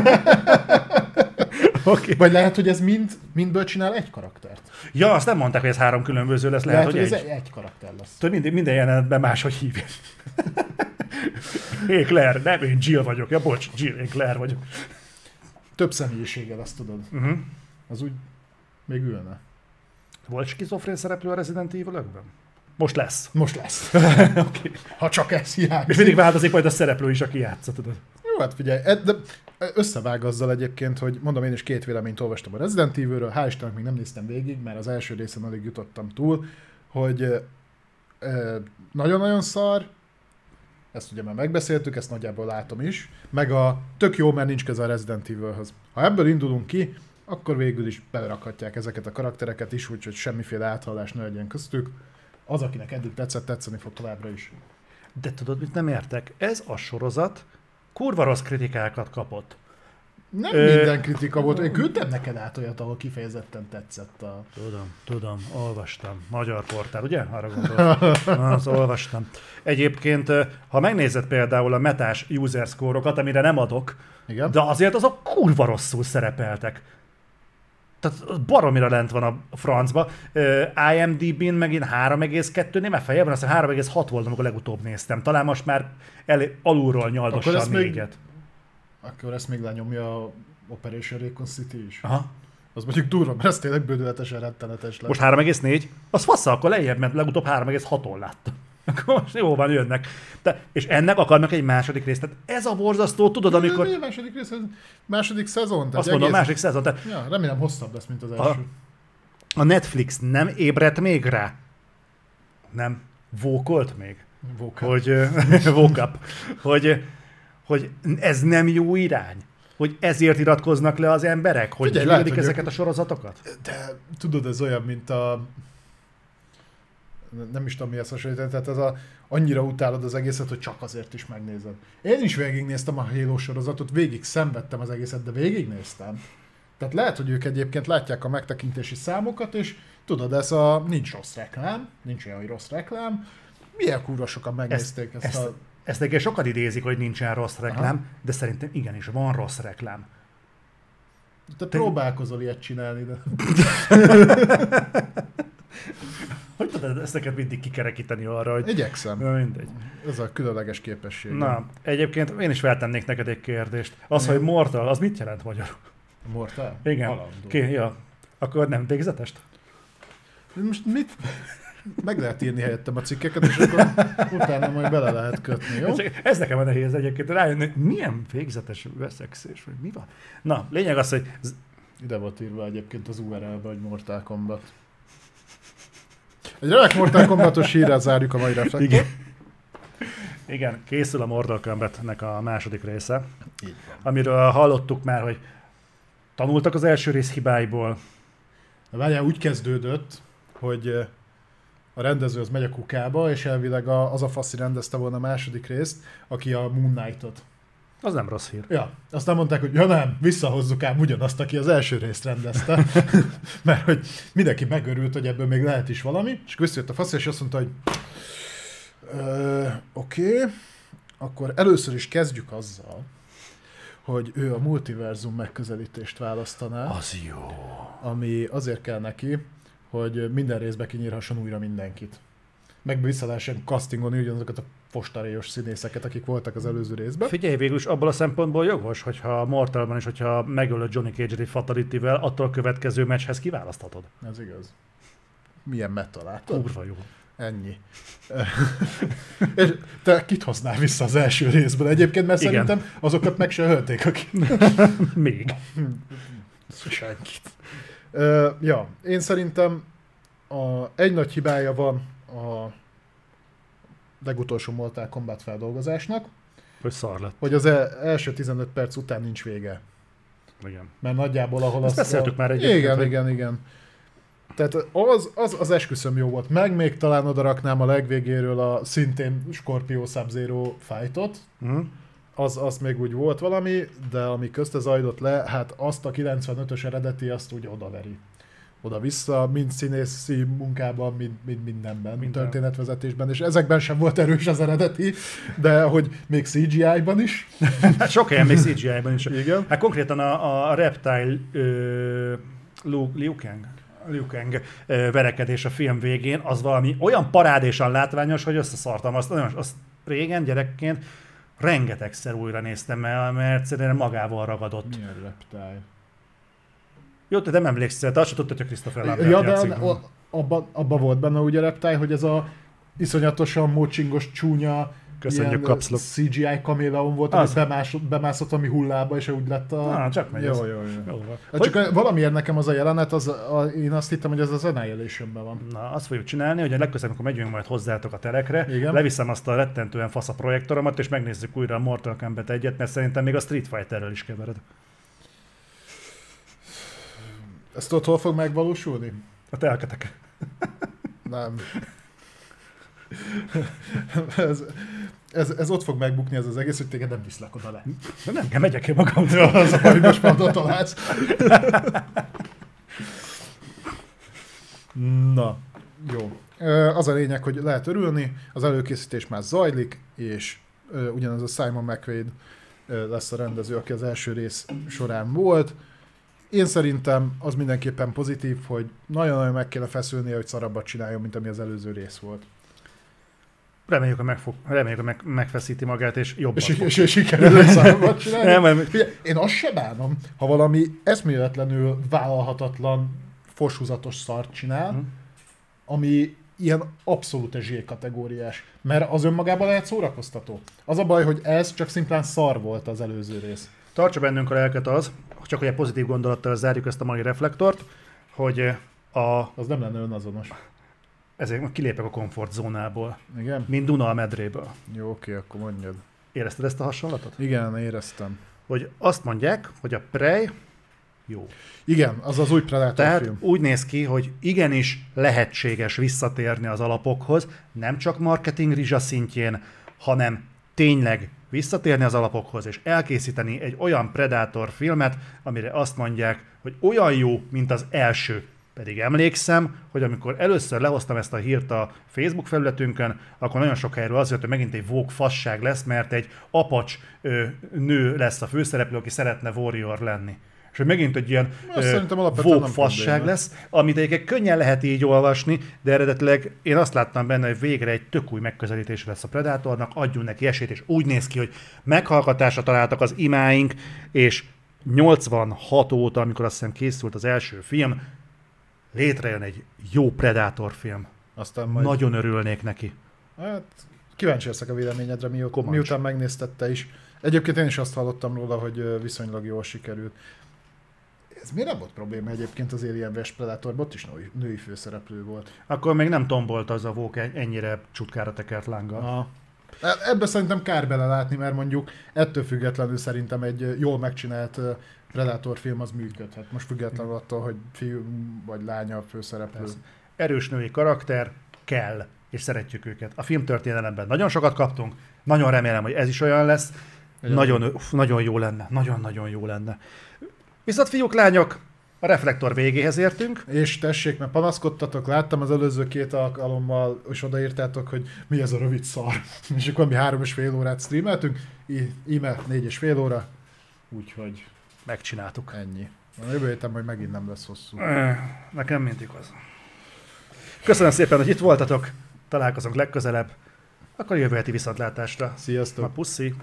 Oké. Vagy lehet, hogy ez mind, mindből csinál egy karaktert. Ja, azt nem mondták, hogy ez három különböző lesz, lehet, Lehet, hogy hogy egy. ez egy karakter lesz. Tudod, minden, minden jelenetben máshogy hívják. Hé, Claire, nem, én Jill vagyok. Ja, bocs, Jill, én Claire vagyok. Több személyiséggel, azt tudod. Uh-huh. Az úgy még ülne. Volt skizofrén szereplő a Resident evil Most lesz. Most lesz. Oké. Ha csak ez És hiányzik. mindig változik majd a szereplő is, aki játsza, tudod. Jó, hát figyelj, ed- de összevág azzal egyébként, hogy mondom, én is két véleményt olvastam a Resident Evil-ről, hál' Istennek még nem néztem végig, mert az első részen alig jutottam túl, hogy nagyon-nagyon szar, ezt ugye már megbeszéltük, ezt nagyjából látom is, meg a tök jó, mert nincs köze a Resident Evil-höz. Ha ebből indulunk ki, akkor végül is belerakhatják ezeket a karaktereket is, úgyhogy semmiféle áthallás ne legyen köztük. Az, akinek eddig tetszett, tetszeni fog továbbra is. De tudod, mit nem értek? Ez a sorozat kurva rossz kritikákat kapott. Nem Ö, minden kritika volt. Én küldtem neked át olyat, ahol kifejezetten tetszett a... Tudom, tudom, olvastam. Magyar portál, ugye? Arra gondolsz. Na, azt olvastam. Egyébként, ha megnézed például a metás user score-okat, amire nem adok, Igen? de azért azok kurva rosszul szerepeltek. Tehát baromira lent van a francba. Ö, IMDb-n megint 3,2, nem fejében, azt hiszem 3,6 volt, amikor legutóbb néztem. Talán most már el, alulról nyaldossa a ezt még- négyet. Akkor ezt még lenyomja a Operation Recon City is. Aha. Az mondjuk durva, mert ez tényleg bődületesen rettenetes lett. Most 3,4? Az fassza, akkor lejjebb, mert legutóbb 3,6-on láttam. Akkor most jó van, jönnek. De, és ennek akarnak egy második részt. Tehát ez a borzasztó, tudod, amikor... Mi a második rész? Második szezon? Tehát Azt mondom, egész... második szezon. Tehát Ja, remélem hosszabb lesz, mint az A- első. a Netflix nem ébredt még rá? Nem vókolt még? Vóka. hogy up, hogy, hogy ez nem jó irány. Hogy ezért iratkoznak le az emberek, hogy Figyelj, lehet, ezeket a sorozatokat? De tudod, ez olyan, mint a... Nem is tudom, mihez hasonlítani, tehát ez a... Annyira utálod az egészet, hogy csak azért is megnézed. Én is végignéztem a Halo sorozatot, végig szenvedtem az egészet, de végignéztem. Tehát lehet, hogy ők egyébként látják a megtekintési számokat, és tudod, ez a nincs rossz reklám, nincs olyan, hogy rossz reklám, milyen kurva sokan megnézték ezt, ezt, a... ezt egyébként sokat idézik, hogy nincsen rossz reklám, Aha. de szerintem igenis van rossz reklám. Te próbálkozol ilyet csinálni, de... Hogy tudod ezt neked mindig kikerekíteni arra, hogy... Igyekszem. Na mindegy. Ez a különleges képesség. Na, egyébként én is feltennék neked egy kérdést. Az, hogy mortal, az mit jelent magyarul? Mortál? Igen. Halandó. Ki, ja. Akkor nem végzetest? Most mit? Meg lehet írni helyettem a cikkeket, és akkor utána majd bele lehet kötni, jó? Csak Ez nekem a nehéz egyébként rájönni, hogy milyen végzetes veszexés, vagy mi van. Na, lényeg az, hogy Ide volt írva egyébként az URL-be, hogy Mortal Kombat. Egy remek Mortal Kombatos hírrel zárjuk a mai reflektort. igen. Igen, készül a Mortal Kombatnek a második része, van. amiről hallottuk már, hogy tanultak az első rész hibáiból. Várjál, úgy kezdődött, hogy a rendező az megy a kukába, és elvileg a, az a faszi rendezte volna a második részt, aki a Moon Knight-ot. Az nem rossz hír. Ja, aztán mondták, hogy ja nem, visszahozzuk ám ugyanazt, aki az első részt rendezte, mert hogy mindenki megörült, hogy ebből még lehet is valami, és visszajött a fasz, és azt mondta, hogy "Ö, oké, okay, akkor először is kezdjük azzal, hogy ő a multiverzum megközelítést választaná, Az jó. ami azért kell neki, hogy minden részbe kinyírhasson újra mindenkit. Meg vissza lehessen castingolni ugyanazokat a postaréjos színészeket, akik voltak az előző részben. Figyelj, végül is abból a szempontból jogos, hogyha Mortalban is, hogyha megölöd Johnny Cage-et egy fatality attól a következő meccshez kiválaszthatod. Ez igaz. Milyen meta, látod? Kurva jó. Ennyi. És te kit hoznál vissza az első részből egyébként, mert Igen. szerintem azokat meg se ölték, akik... Még. Senkit. Ö, ja, én szerintem a, egy nagy hibája van a legutolsó Mortal Kombat feldolgozásnak, Hogy szar lett. hogy az e- első 15 perc után nincs vége. Igen. Mert nagyjából ahol Ezt azt beszéltük már egyébként, Igen, hogy- igen, igen. Tehát az, az, az esküszöm jó volt. Meg még talán oda raknám a legvégéről a szintén Scorpio Sub-Zero fightot. Hm? Az, az még úgy volt valami, de ami közte zajlott le, hát azt a 95-ös eredeti, azt úgy odaveri. Oda-vissza, mind színészi munkában, mind, mind mindenben, mind Minden. történetvezetésben, és ezekben sem volt erős az eredeti, de hogy még CGI-ban is. Hát sok helyen még CGI-ban is. Igen. Hát konkrétan a, a Reptile ö, Lu, Liu Kang, Liu Kang verekedés a film végén, az valami olyan parádésan látványos, hogy összeszartam azt, azt régen gyerekként rengetegszer újra néztem el, mert szerintem magával ragadott. Milyen reptile? Jó, te nem emlékszel, te azt sem tudtad, hogy Christopher Lambert Ja, de abban abba volt benne ugye reptile, hogy ez a iszonyatosan mocsingos, csúnya, Köszönjük, kapszlok. CGI kaméleon volt, ami bemászott, bemászott valami hullába, és úgy lett a... Ah, csak megy jó, jó, jó. Jó van. Hát csak a- valamiért nekem az a jelenet, az, a, én azt hittem, hogy ez az Annihilation-ben van. Na, azt fogjuk csinálni, hogy a legközelebb, amikor megyünk majd hozzátok a terekre, Igen. leviszem azt a rettentően fasz a projektoromat, és megnézzük újra a Mortal Kombat egyet, mert szerintem még a Street Fighterről is kevered. Ez tudod, hol fog megvalósulni? A telketek. Nem. ez, ez, ez, ott fog megbukni ez az egész, hogy téged nem viszlek oda le. De nem kell, megyek én magam. Ja, az hogy most már oda találsz. Na, jó. Az a lényeg, hogy lehet örülni, az előkészítés már zajlik, és ugyanaz a Simon McQuaid lesz a rendező, aki az első rész során volt. Én szerintem az mindenképpen pozitív, hogy nagyon-nagyon meg kéne feszülnie, hogy szarabbat csináljon, mint ami az előző rész volt. Reméljük, hogy, megfog, reméljük, hogy meg, megfeszíti magát, és jobban És, és, és sikerül egy csinálni. Nem, nem, Figyelj, én azt se bánom, ha valami eszméletlenül vállalhatatlan, foshúzatos szart csinál, Hm. ami ilyen abszolút zsé kategóriás. Mert az önmagában lehet szórakoztató. Az a baj, hogy ez csak szimplán szar volt az előző rész. Tartsa bennünk a lelket az, csak hogy egy pozitív gondolattal zárjuk ezt a mai reflektort, hogy a, Az nem lenne önazonos. Ezért kilépek a komfortzónából, Igen? mint Duna a medréből. Jó, oké, akkor mondjad. Érezted ezt a hasonlatot? Igen, éreztem. Hogy azt mondják, hogy a Prey jó. Igen, az az új Predator Tehát film. úgy néz ki, hogy igenis lehetséges visszatérni az alapokhoz, nem csak marketing rizsa szintjén, hanem tényleg visszatérni az alapokhoz, és elkészíteni egy olyan Predator filmet, amire azt mondják, hogy olyan jó, mint az első. Pedig emlékszem, hogy amikor először lehoztam ezt a hírt a Facebook felületünkön, akkor nagyon sok helyről az jött, hogy megint egy vók fasság lesz, mert egy apacs ö, nő lesz a főszereplő, aki szeretne warrior lenni. És hogy megint egy ilyen vók fasság lesz, amit egyébként könnyen lehet így olvasni, de eredetileg én azt láttam benne, hogy végre egy tök új megközelítés lesz a Predatornak, adjunk neki esélyt, és úgy néz ki, hogy meghallgatásra találtak az imáink, és 86 óta, amikor azt hiszem készült az első film, létrejön egy jó Predator film. Aztán majd... Nagyon örülnék neki. Hát, kíváncsi leszek a véleményedre, miut, Komancs. miután megnéztette is. Egyébként én is azt hallottam róla, hogy viszonylag jól sikerült. Ez miért nem volt probléma egyébként az Alien vs Predatorban? Ott is női, női főszereplő volt. Akkor még nem tombolt az a vók ennyire csutkára tekert lánggal. Aha. E- Ebbe szerintem kár belelátni, mert mondjuk ettől függetlenül szerintem egy jól megcsinált Predator film az működhet. Most függetlenül attól, hogy fiú vagy lánya a főszereplő. Persze. Erős női karakter kell, és szeretjük őket. A filmtörténelemben nagyon sokat kaptunk, nagyon remélem, hogy ez is olyan lesz. Nagyon, uff, nagyon jó lenne, nagyon-nagyon jó lenne. Viszont fiúk, lányok, a reflektor végéhez értünk. És tessék, mert panaszkodtatok, láttam az előző két alkalommal, és odaírtátok, hogy mi ez a rövid szar. és akkor mi három és fél órát streameltünk, íme négy és fél óra, úgyhogy Megcsináltuk. ennyi. A jövő héten majd megint nem lesz hosszú. Nekem mindig az. Köszönöm szépen, hogy itt voltatok. Találkozunk legközelebb. Akkor jövő heti viszontlátásra. Sziasztok! A puszi.